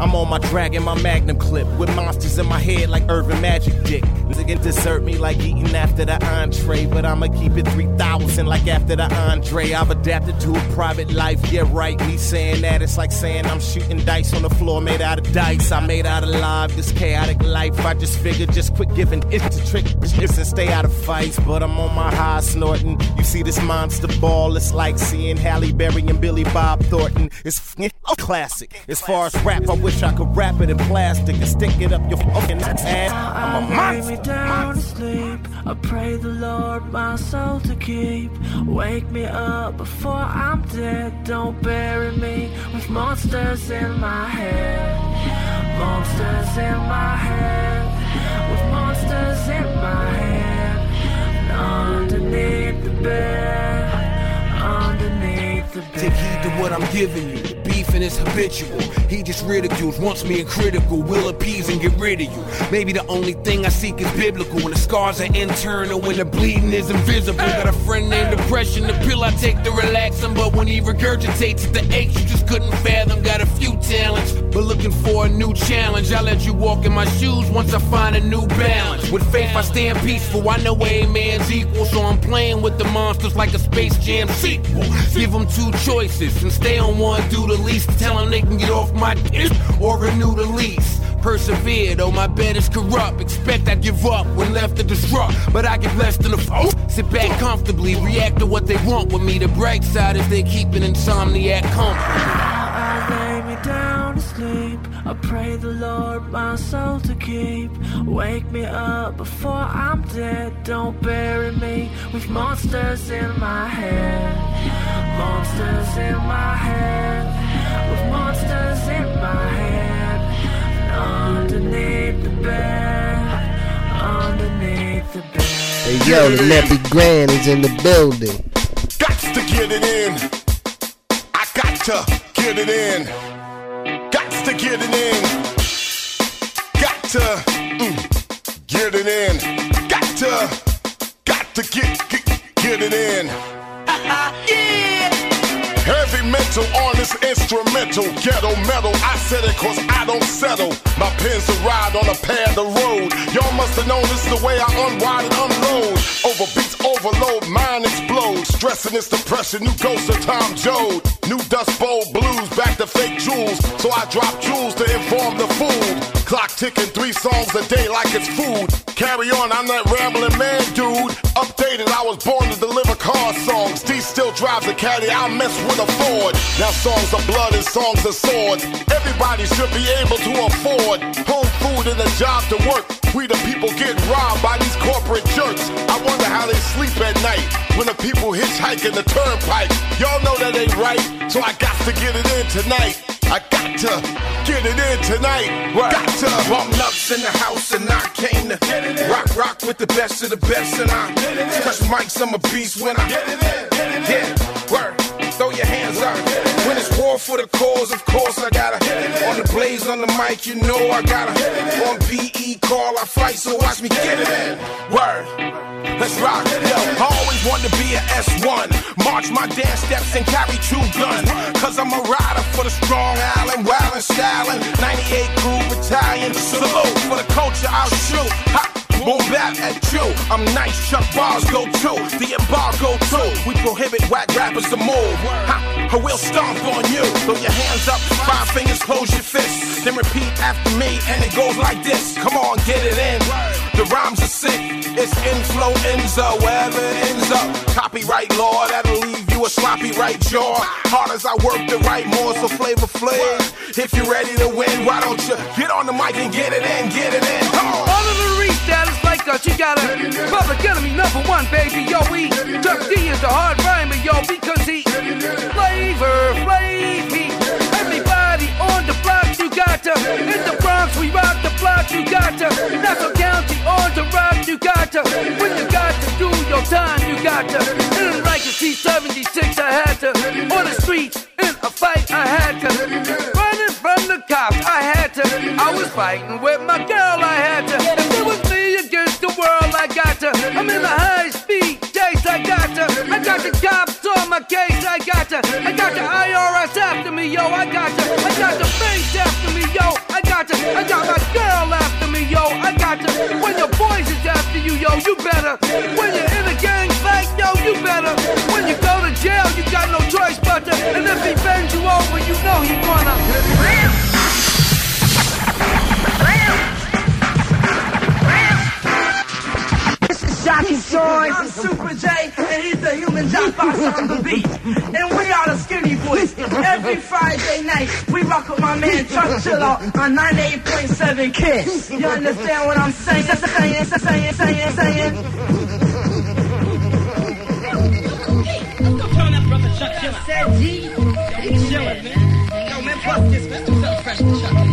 I'm on my dragon, my magnum clip with monsters in my head like Urban Magic Dick. Nigga desert me like eating after the entree, but I'ma keep it 3000 like after the entree. I've adapted to a private life. Yeah, right. Me saying that it's like saying I'm shooting dice on the floor made out of dice. I made out of alive this chaotic life. I just figured just quit giving it to trick and stay out of fights. But I'm on my high snorting. You see this monster ball? It's like seeing Halle Berry and Billy Bob Thornton. It's f- a classic. As far as rap, I wish I could wrap it in plastic and stick it up your fucking ass. I'm a monster. me down to sleep. I pray the Lord my soul to keep. Wake me up before I'm dead. Don't bury me with monsters in my head. Monsters in my head. With monsters in my head. Underneath the bed. Underneath the bed. Take heed to what I'm giving you. The beefing is habitual. He just ridicules, wants me in critical, will appease and get rid of you. Maybe the only thing I seek is biblical. When the scars are internal, when the bleeding is invisible. Got a friend named Depression, the pill I take to relax him. But when he regurgitates it, the aches you just couldn't fathom. Got a few talents, but looking for a new challenge. I let you walk in my shoes once I find a new balance. With faith, I stand peaceful. I know a man's equal, so I'm playing with the monsters like a Space Jam sequel. Give them two choices and stay on one, do the least. Tell them they can get off my dick or renew the lease. Persevere, though my bed is corrupt. Expect I give up when left to disrupt, but I get less than a f- Sit back comfortably, react to what they want with me. The bright side is they keep an insomniac comfortable. I lay me down to sleep. I pray the Lord my soul to keep. Wake me up before I'm dead. Don't bury me with monsters in my head. Monsters in my head. Hey yo, the Neppy Grand is in the building. Got to get it in. I got to get it in. Got to get it in. Got to mm, get it in. Got to, got to get, get, get it in. yeah. Heavy mental on this instrumental. Ghetto metal, I said it cause I don't settle. My pen's a ride on a pad of road. Y'all must have known this is the way I unwind and unload. Over beats overload, mind explodes. Stressing this depression, new ghost of Tom Joad. New Dust Bowl blues, back to fake jewels. So I drop jewels to inform the food. Clock ticking three songs a day like it's food. Carry on, I'm that rambling man, dude. Updated, I was born to deliver car songs. D still drives a caddy, I mess with a Ford. Now songs of blood and songs of swords. Everybody should be able to afford home food and a job to work. We the people get robbed by these corporate jerks. I wonder how they sleep at night when the people hitchhiking the turnpike. Y'all know that ain't right, so I got to get it in tonight. I got to get it in tonight. Right. Got to. Bump nuts in the house and I came to rock, rock with the best of the best. And I touch mics, I'm a beast when I get it in. get it yeah, word. Throw your hands up. When it's war for the cause, of course I gotta. On the blaze, on the mic, you know I gotta. On PE call, I fight, so watch me get it. Word. Let's rock. Yo, I always wanted to be an S1. March my dance steps and carry two guns. Cause I'm a rider for the strong island, wild and styling. 98 crew battalion. Salute for the culture, I'll shoot. Ha. Boom back at you. I'm nice, Chuck bars go too. The embargo too. We prohibit whack rappers to move. Ha, or we'll stomp on you. Throw your hands up, five fingers, close your fists. Then repeat after me, and it goes like this. Come on, get it in. The rhymes are sick. It's influenza, wherever it ends up. Copyright law that'll leave you a sloppy right jaw. Hard as I work to write more, so flavor flav. If you're ready to win, why don't you get on the mic and get it in, get it in. Public enemy number one, baby. Yo, we Chuck D is the hard rhymer, yo, because he flavor, flavy. Everybody on the block, you got to. In the Bronx, we rock the block, you got to. Nassau County on the rock, you got to. When you got to do your time, you got to. In like a C76, I had to. On the streets, in a fight, I had to. Running from the cops, I had to. I was fighting with my girl, I had to. Got to. I got the IRS after me, yo, I got to. I got the banks after me, yo, I got to. I got my girl after me, yo, I got to. When your boys is after you, yo, you better. When you're in a gang fight, yo, you better. When you go to jail, you got no choice but to. And if he bends you over, you know he gonna. Jockey Joy. I'm Super J, and he's the human jockbox on the beat. And we are the Skinny Boys. Every Friday night, we rock with my man Chuck Chillout on 98.7 Kiss. You understand what I'm saying? Saying, saying, saying, saying. Turn up, brother Chuck Chillout. Said G. Chillin', man. Yo, man, bust this, man. Do something fresh for Chuck,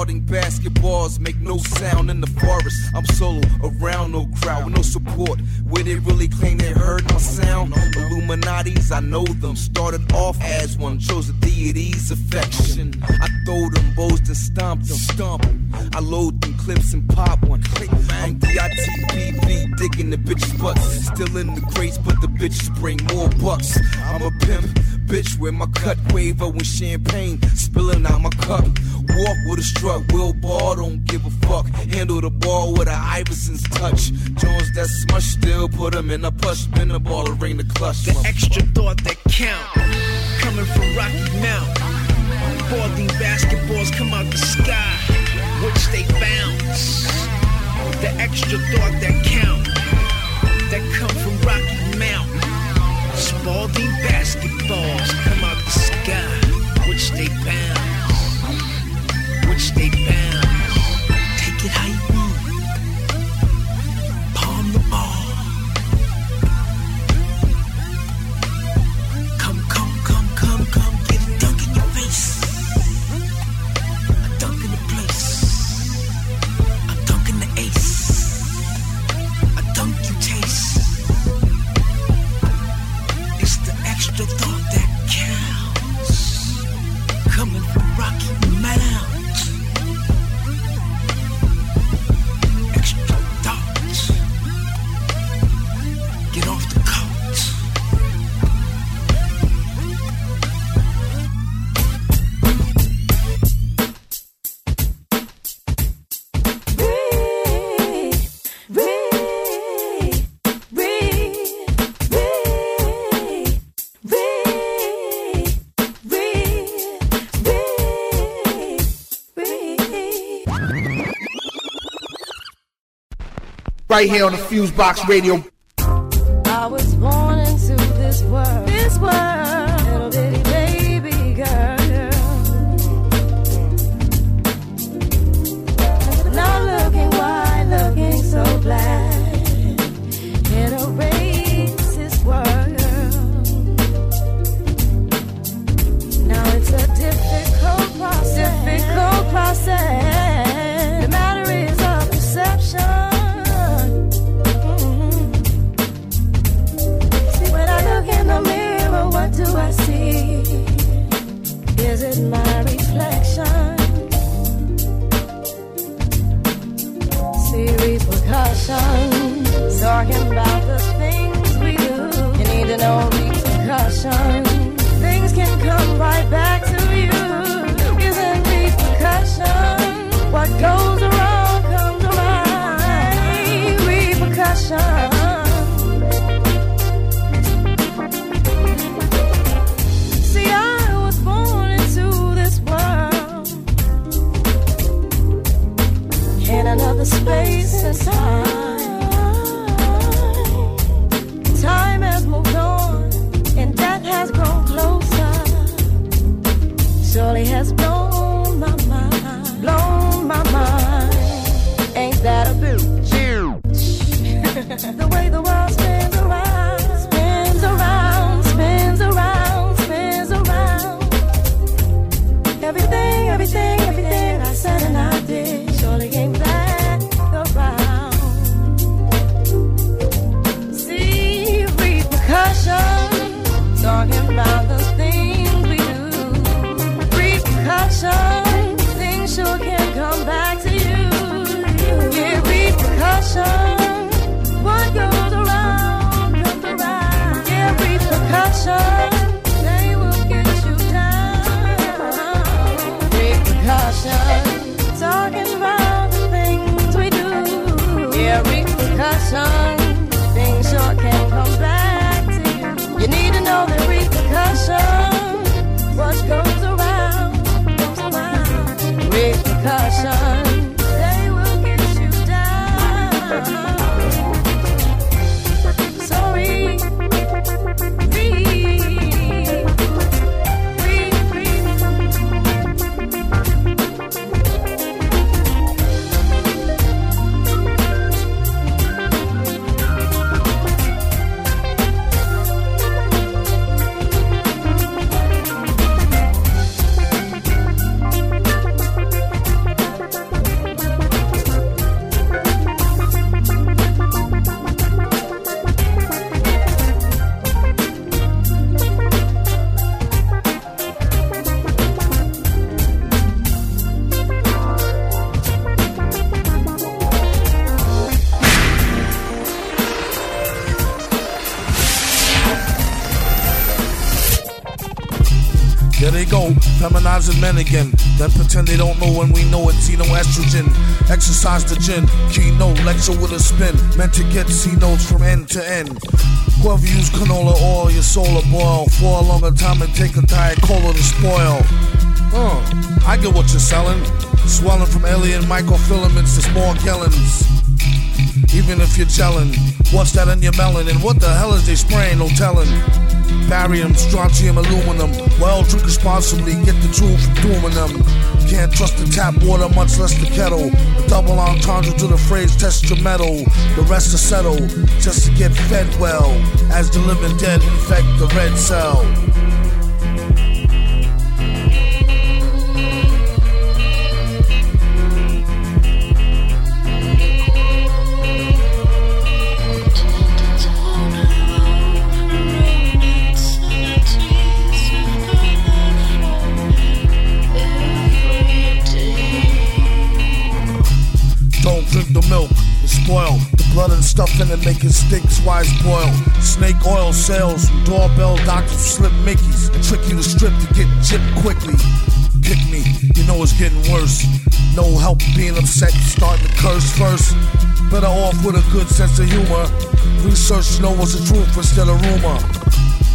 Spalding basketballs make no sound in the forest. I'm solo around no crowd no support. Where they really claim they heard my sound. Illuminati's, I know them. Started off as one, chose the deity's affection. I throw them bows and stomp them, stomp. I load them clips and pop one. I'm D-I-T-B-B, digging the bitches' butts. Still in the crates, but the bitches bring more bucks. I'm a pimp, bitch, with my cut waver when champagne spilling out my cup. Walk with a strut, Will Ball, don't give a fuck. Handle the ball with a Iverson's touch. Jones that smush, still put him in a push. Spin the ball and ring the clutch. The extra thought that count, coming from Rocky Mount. Spalding basketballs come out the sky, which they bounce. The extra thought that count, that come from Rocky Mount. Spalding basketballs come out the sky, which they bounce, which they bounce. Right here on the Fusebox Radio. I was born into this world. This world. Then pretend they don't know when we know it's estrogen. Exercise the gin, keynote, lecture with a spin. Meant to get C notes from end to end. Whoever use canola oil, your soul will boil. For a longer time and take a diet cola to spoil. Uh, I get what you're selling. Swelling from alien microfilaments to small gallons. Even if you're gelling, what's that in your melon? And what the hell is they spraying? No telling. Barium, strontium, aluminum. Well, drink responsibly, get the truth from dooming them. Can't trust the tap water, much less the kettle. A double entendre to the phrase, test your metal. The rest is settle, just to get fed well. As the living dead infect the red cell. Milk, it's spoiled. The blood and stuff in it make it stink, it's why it's. Snake oil sales, doorbell doctors slip Mickeys and trick you to strip to get chipped quickly. Pick me, you know it's getting worse. No help being upset, starting to curse first. Better off with a good sense of humor. Research know what's the truth instead of rumor.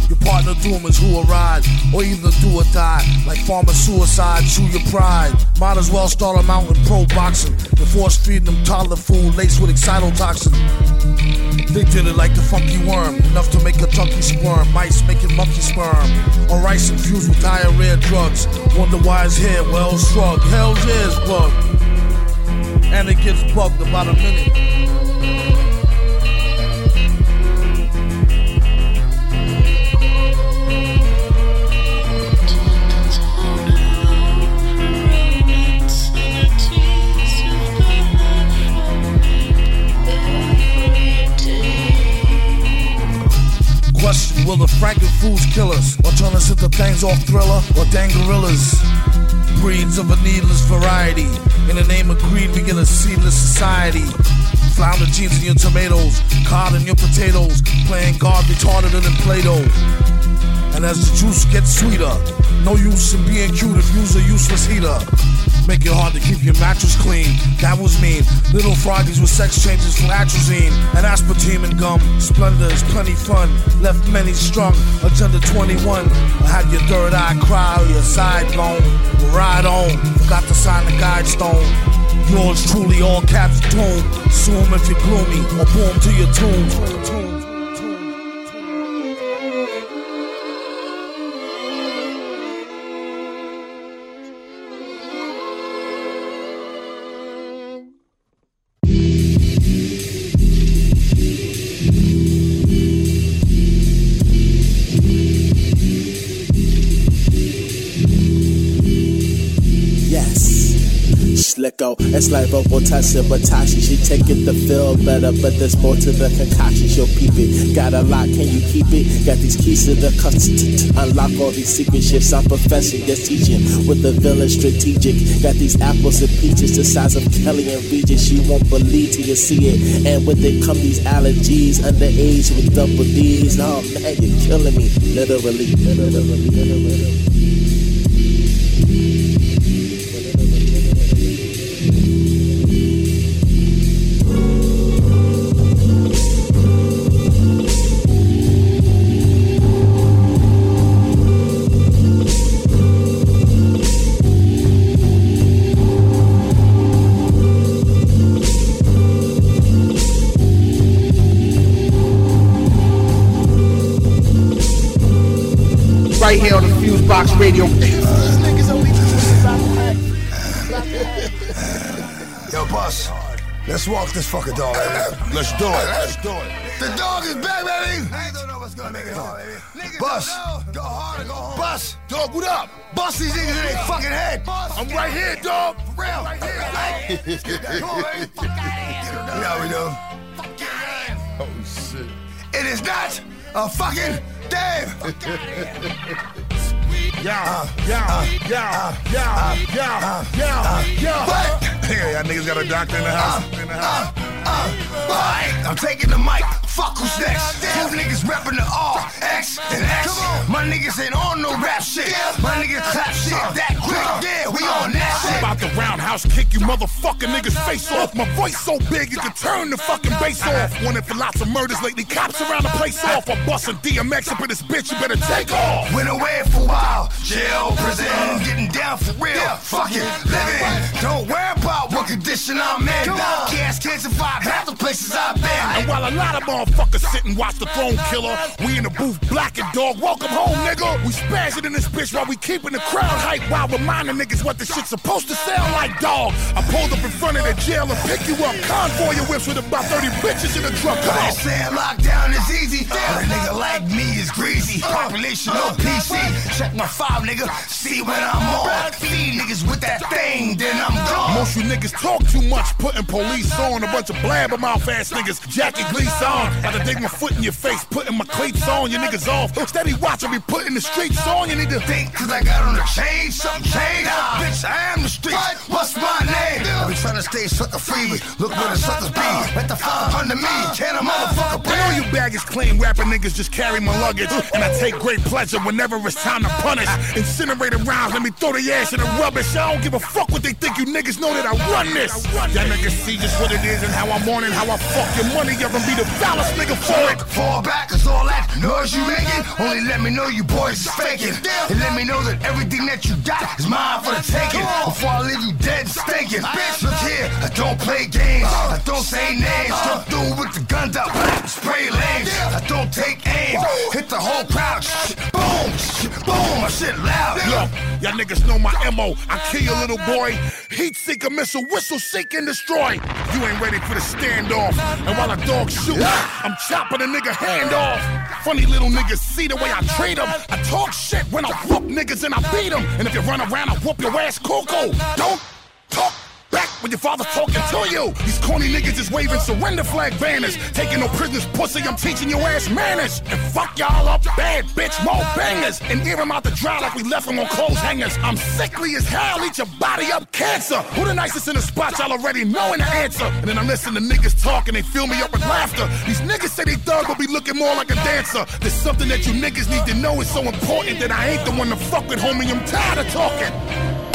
Your partner doom is who ride, or either do or die. Like farmer suicide, chew your pride. Might as well start a mountain pro boxing. And force feeding them toddler food laced with excitotoxin. They did it like the funky worm, enough to make a junkie squirm. Mice making monkey sperm, or rice infused with diarrhea drugs. Wonder why his hair well shrug. Hell's it's bugged. And it gets bugged about a minute. Question Will the Franken foods kill us? Or turn us into things off thriller? Or dang gorillas? Breeds of a needless variety. In the name of greed, we get a seedless society. Flounder genes in your tomatoes, cod in your potatoes, playing God retarded than Play Doh. And as the juice gets sweeter, no use in being cute if you's a useless heater. Make it hard to keep your mattress clean. That was mean. Little Fridays with sex changes from atrazine and aspartame and gum. Splendor is plenty fun. Left many strung. Agenda 21. I had your third eye cry your side bone. Ride on. Forgot to sign the guide stone. Yours truly, all caps tomb. Assume if you're gloomy or boom to your tomb. It's like but Tashi, she take it to feel better. But there's more to the concoction, she'll peep it. Got a lot, can you keep it? Got these keys to the custody. Unlock all these secret shifts. I'm professing, yes, teaching with the villain strategic. Got these apples and peaches the size of Kelly and Regis. You won't believe till you see it. And with it come these allergies, underage with double D's. Oh man, you're killing me. Literally, literally, literally. Right here on the Fusebox Radio. Yo, boss, let's walk this fucking dog. Baby. Let's do it. Let's do it. The dog is back, baby. I don't know what's gonna make it hard, baby. Boss, go hard or go home. Boss, dog, what up? Bust these niggas in their fucking head. I'm right here, dog. For real. Right here. Let's get that going, baby. You know how we do. Oh shit. It is not a fucking game. Yeah, yeah, yeah, yeah, yeah, yeah, yeah. What? Hey, y'all niggas got a doctor in the house. In the house. Alright, I'm taking the mic. Fuck who's next? Two niggas rapping the R, X, and X. My niggas ain't on no rap shit. My niggas clap shit that quick. Yeah, we on that I'm shit. about to roundhouse kick you motherfucking niggas face off. My voice so big you can turn the fucking bass off. Wanted for lots of murders lately, cops around the place off. I'm busting DMX up in this bitch, you better take off. Went away for a while. Jail, prison, getting down for real. Fuck it, living. Don't worry about what condition I'm in. Gas can't survive half the places I've been. And while a lot of motherfuckers sit and watch the throne killer, we in the booth black and dog. Welcome home, nigga. We spazzing in this bitch while we keeping the crowd hype while reminding niggas what the shit's supposed to sound like, dog. I pulled up in front of the jail and pick you up. Convoy your whips with about 30 bitches in the truck. Come I on. saying lockdown is easy, but a nigga like me is greasy. Population no PC. Check my five, nigga. See when I'm on. Feed niggas with that thing, then I'm gone. Most you niggas talk too much, putting police on a bunch of blabbermouth ass niggas. Jackie Gleason on, about to dig my foot in your face, putting my cleats on, you niggas off. Steady watching me putting the streets on, you need to think, cause I got on the chain, something changed. Nah, bitch, I am the street. What's my name? I be trying to stay sucker free, look where the suckers be. Let the fuck under me, can a motherfucker I breathe? know you baggage claim rapping niggas just carry my luggage. And I take great pleasure whenever it's time to punish. Incinerated rounds, let me throw the ass in the rubbish. I don't give a fuck what they think. You niggas know that I run this. Y'all niggas see just what it is and how I'm on and how I fuck your money. Y'all gonna be the nigga for it. Fall back, cause all that noise you making only let me know you boys is faking. And let me know that everything that you got is mine for the taking. Before I leave you dead and stinking. Bitch, look here, I don't play games. I don't say names. Come through with the guns out, spray lanes. I don't take aim. Hit the whole crowd. Boom, shh, boom, my shit loud. Look, y'all niggas know my MO. I kill your little boy. Heat seeker missile, whistle seek and destroy. You ain't ready for the standoff. And while a dog shoot, I'm chopping a nigga hand off. Funny little niggas see the way I treat them. I talk shit when I whoop niggas and I beat them. And if you run around, I whoop your ass cocoa. Don't talk back when your father's talking to you. These corny niggas is waving surrender flag banners. Taking no prisoners, pussy, I'm teaching your ass manners. And fuck y'all up bad, bitch, more bangers. And air 'em out the dry like we left them on clothes hangers. I'm sickly as hell, eat your body up cancer. Who the nicest in the spot, y'all already knowing the answer. And then I listen to niggas talk and they fill me up with laughter. These niggas say they thug, but be looking more like a dancer. There's something that you niggas need to know is so important that I ain't the one to fuck with, homie. I'm tired of talking.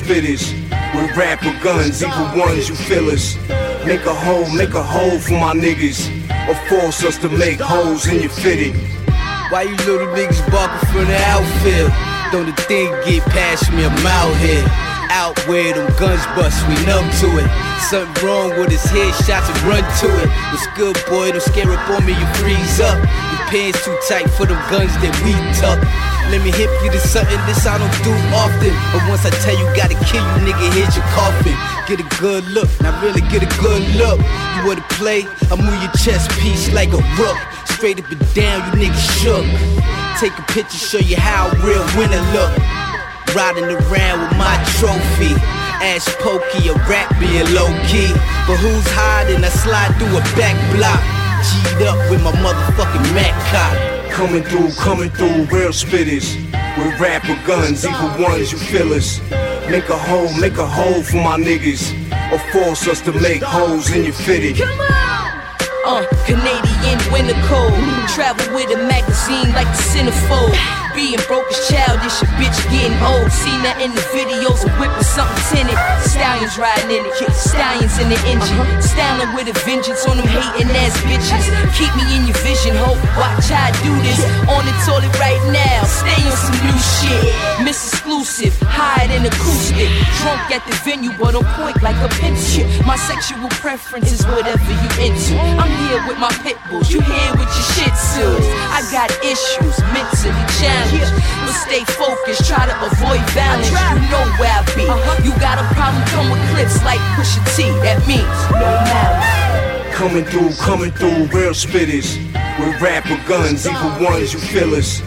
Spitters. With rapper guns, evil ones, you feel us. Make a hole, make a hole for my niggas. Or force us to make holes in your fitted. Why you little niggas barking from the outfield? Don't the thing get past me, I'm out here. Out where them guns bust, we numb to it. Something wrong with his headshots and run to it. What's good, boy? Don't scare up on me, you freeze up. Your pants too tight for them guns that we tuck. Let me hip you to something this I don't do often. But once I tell you, gotta kill you, nigga, here's your coffin. Get a good look, now really get a good look. You wanna play? I move your chest piece like a rook. Straight up and down, you niggas shook. Take a picture, show you how a real winner look. Riding around with my trophy. Ash pokey, a rap being low key. But who's hiding? I slide through a back block. G'd up with my motherfucking Mac cock. Coming through, coming through, real spitters. With rapper guns, evil ones, you feel us. Make a hole, make a hole for my niggas. Or force us to make holes in your fitted. Come on! Uh, Canadian winter cold. Travel with a magazine like the centerfold. Being broke is childish, a bitch getting old. Seen that in the videos of whipping something tinted. Stallions riding in it, stallions in the engine. Styling with a vengeance on them hating ass bitches. Keep me in your vision, hope. Watch I do this. On the toilet right now, stay on some new shit. Miss exclusive, higher than acoustic. Drunk at the venue, but on point like a pencil. My sexual preference is whatever you into. I'm here with my pit bulls, you here with your shit tzus. I got issues, mentally challenged. But stay focused, try to avoid violence. You know where I be. Uh-huh. You got a problem, come with clips like Pusha T. That means no malice. Coming through, coming through, real spitters. With rapper guns, evil ones, you feel us.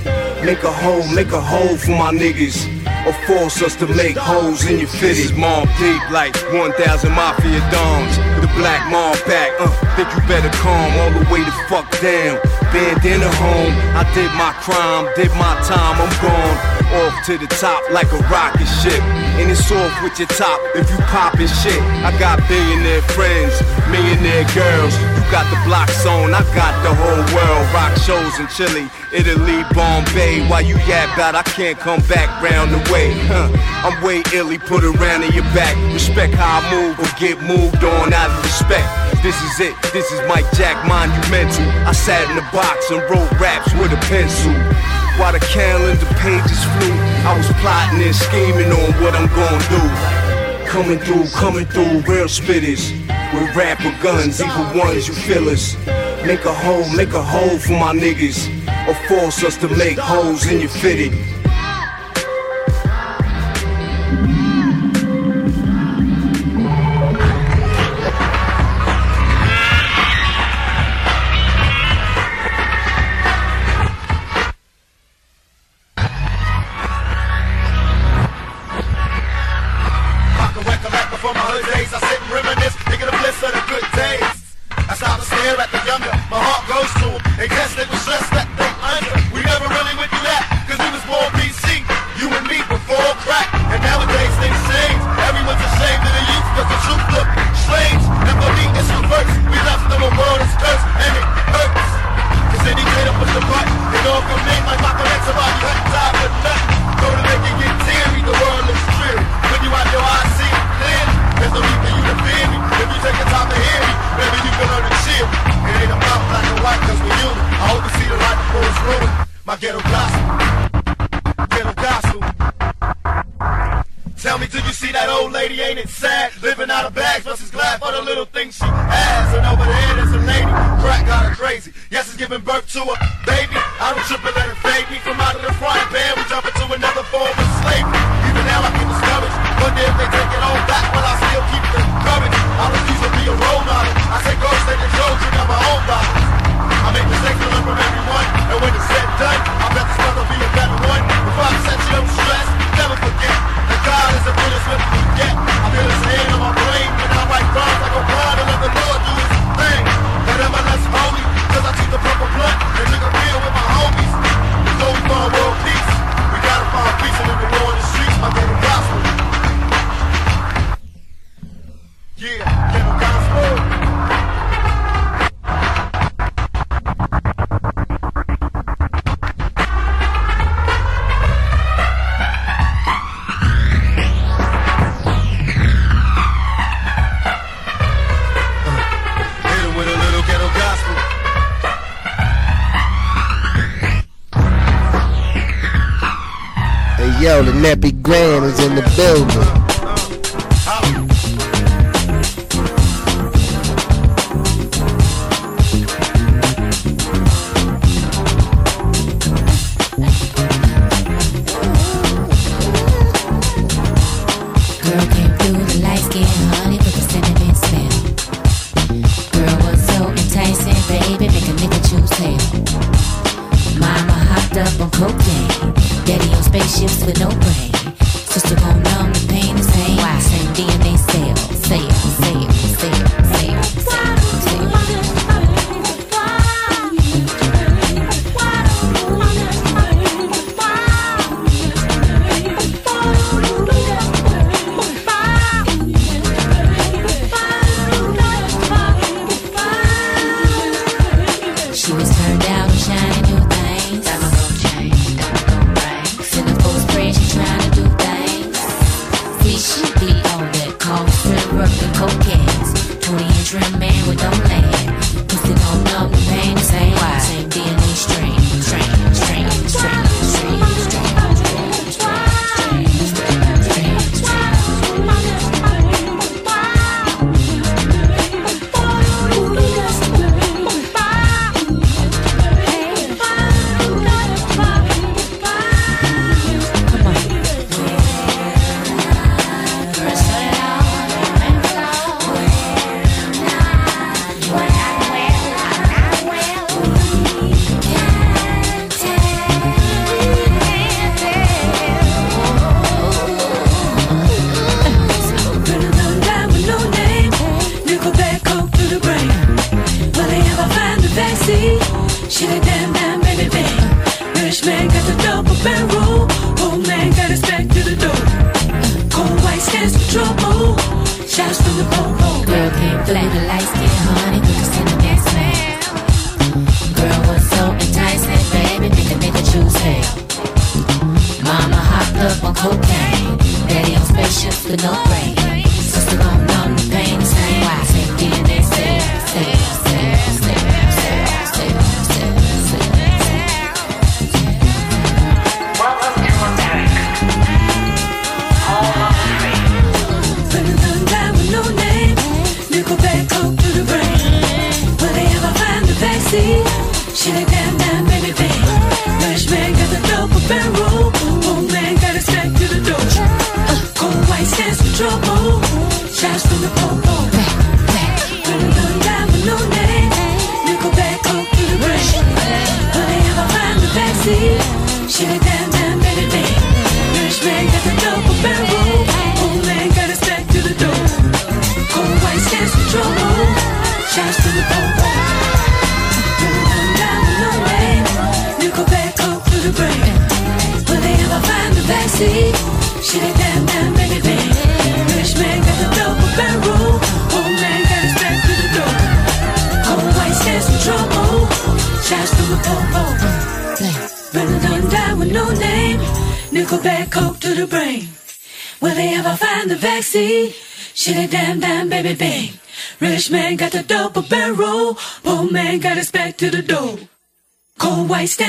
Make a hole, make a hole for my niggas. Or force us to make holes in your fitted. Mom deep like 1,000 mafia dons. The black mom back, uh, think you better calm all the way the fuck down. Bandana home, I did my crime, did my time, I'm gone. Off to the top like a rocket ship. And it's off with your top if you poppin' shit. I got billionaire friends, millionaire girls. You got the block zone, I got the whole world. Rock shows in Chile, Italy, Bombay. While you yap out, I can't come back round the way. Huh. I'm way illy, put around in your back. Respect how I move or get moved on out of respect. This is it, this is Mike Jack Monumental. I sat in the box and wrote raps with a pencil. While the calendar pages flew, I was plotting and scheming on what I'm gonna do. Coming through, coming through, real spitters. With rapper guns, evil ones, you feel us. Make a hole, make a hole for my niggas. Or force us to make holes in your fitted. Happy grand is in the building.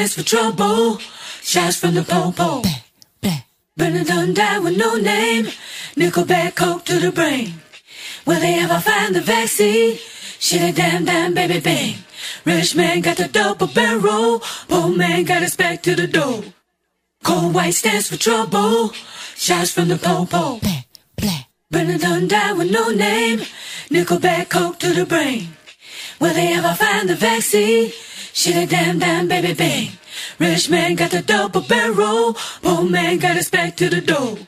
Chance for trouble, shots from the po-po. Burn it down, die with no name. Nickelback, coke to the brain. Will they ever find the vaccine? Shit a damn damn baby bang. Rich man got the double barrel. Poor man got his back to the door. Cold white stands for trouble. Shots from the po-po. Burn it down, die with no name. Nickelback, coke to the brain. Will they ever find the vaccine? Shit a damn damn baby bang. Rich man got the double barrel. Poor man got his back to the door.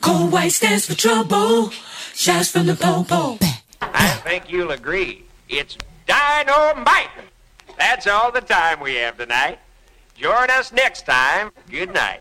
Cold white stands for trouble. Shots from the pole I think you'll agree. It's dynamite. That's all the time we have tonight. Join us next time. Good night.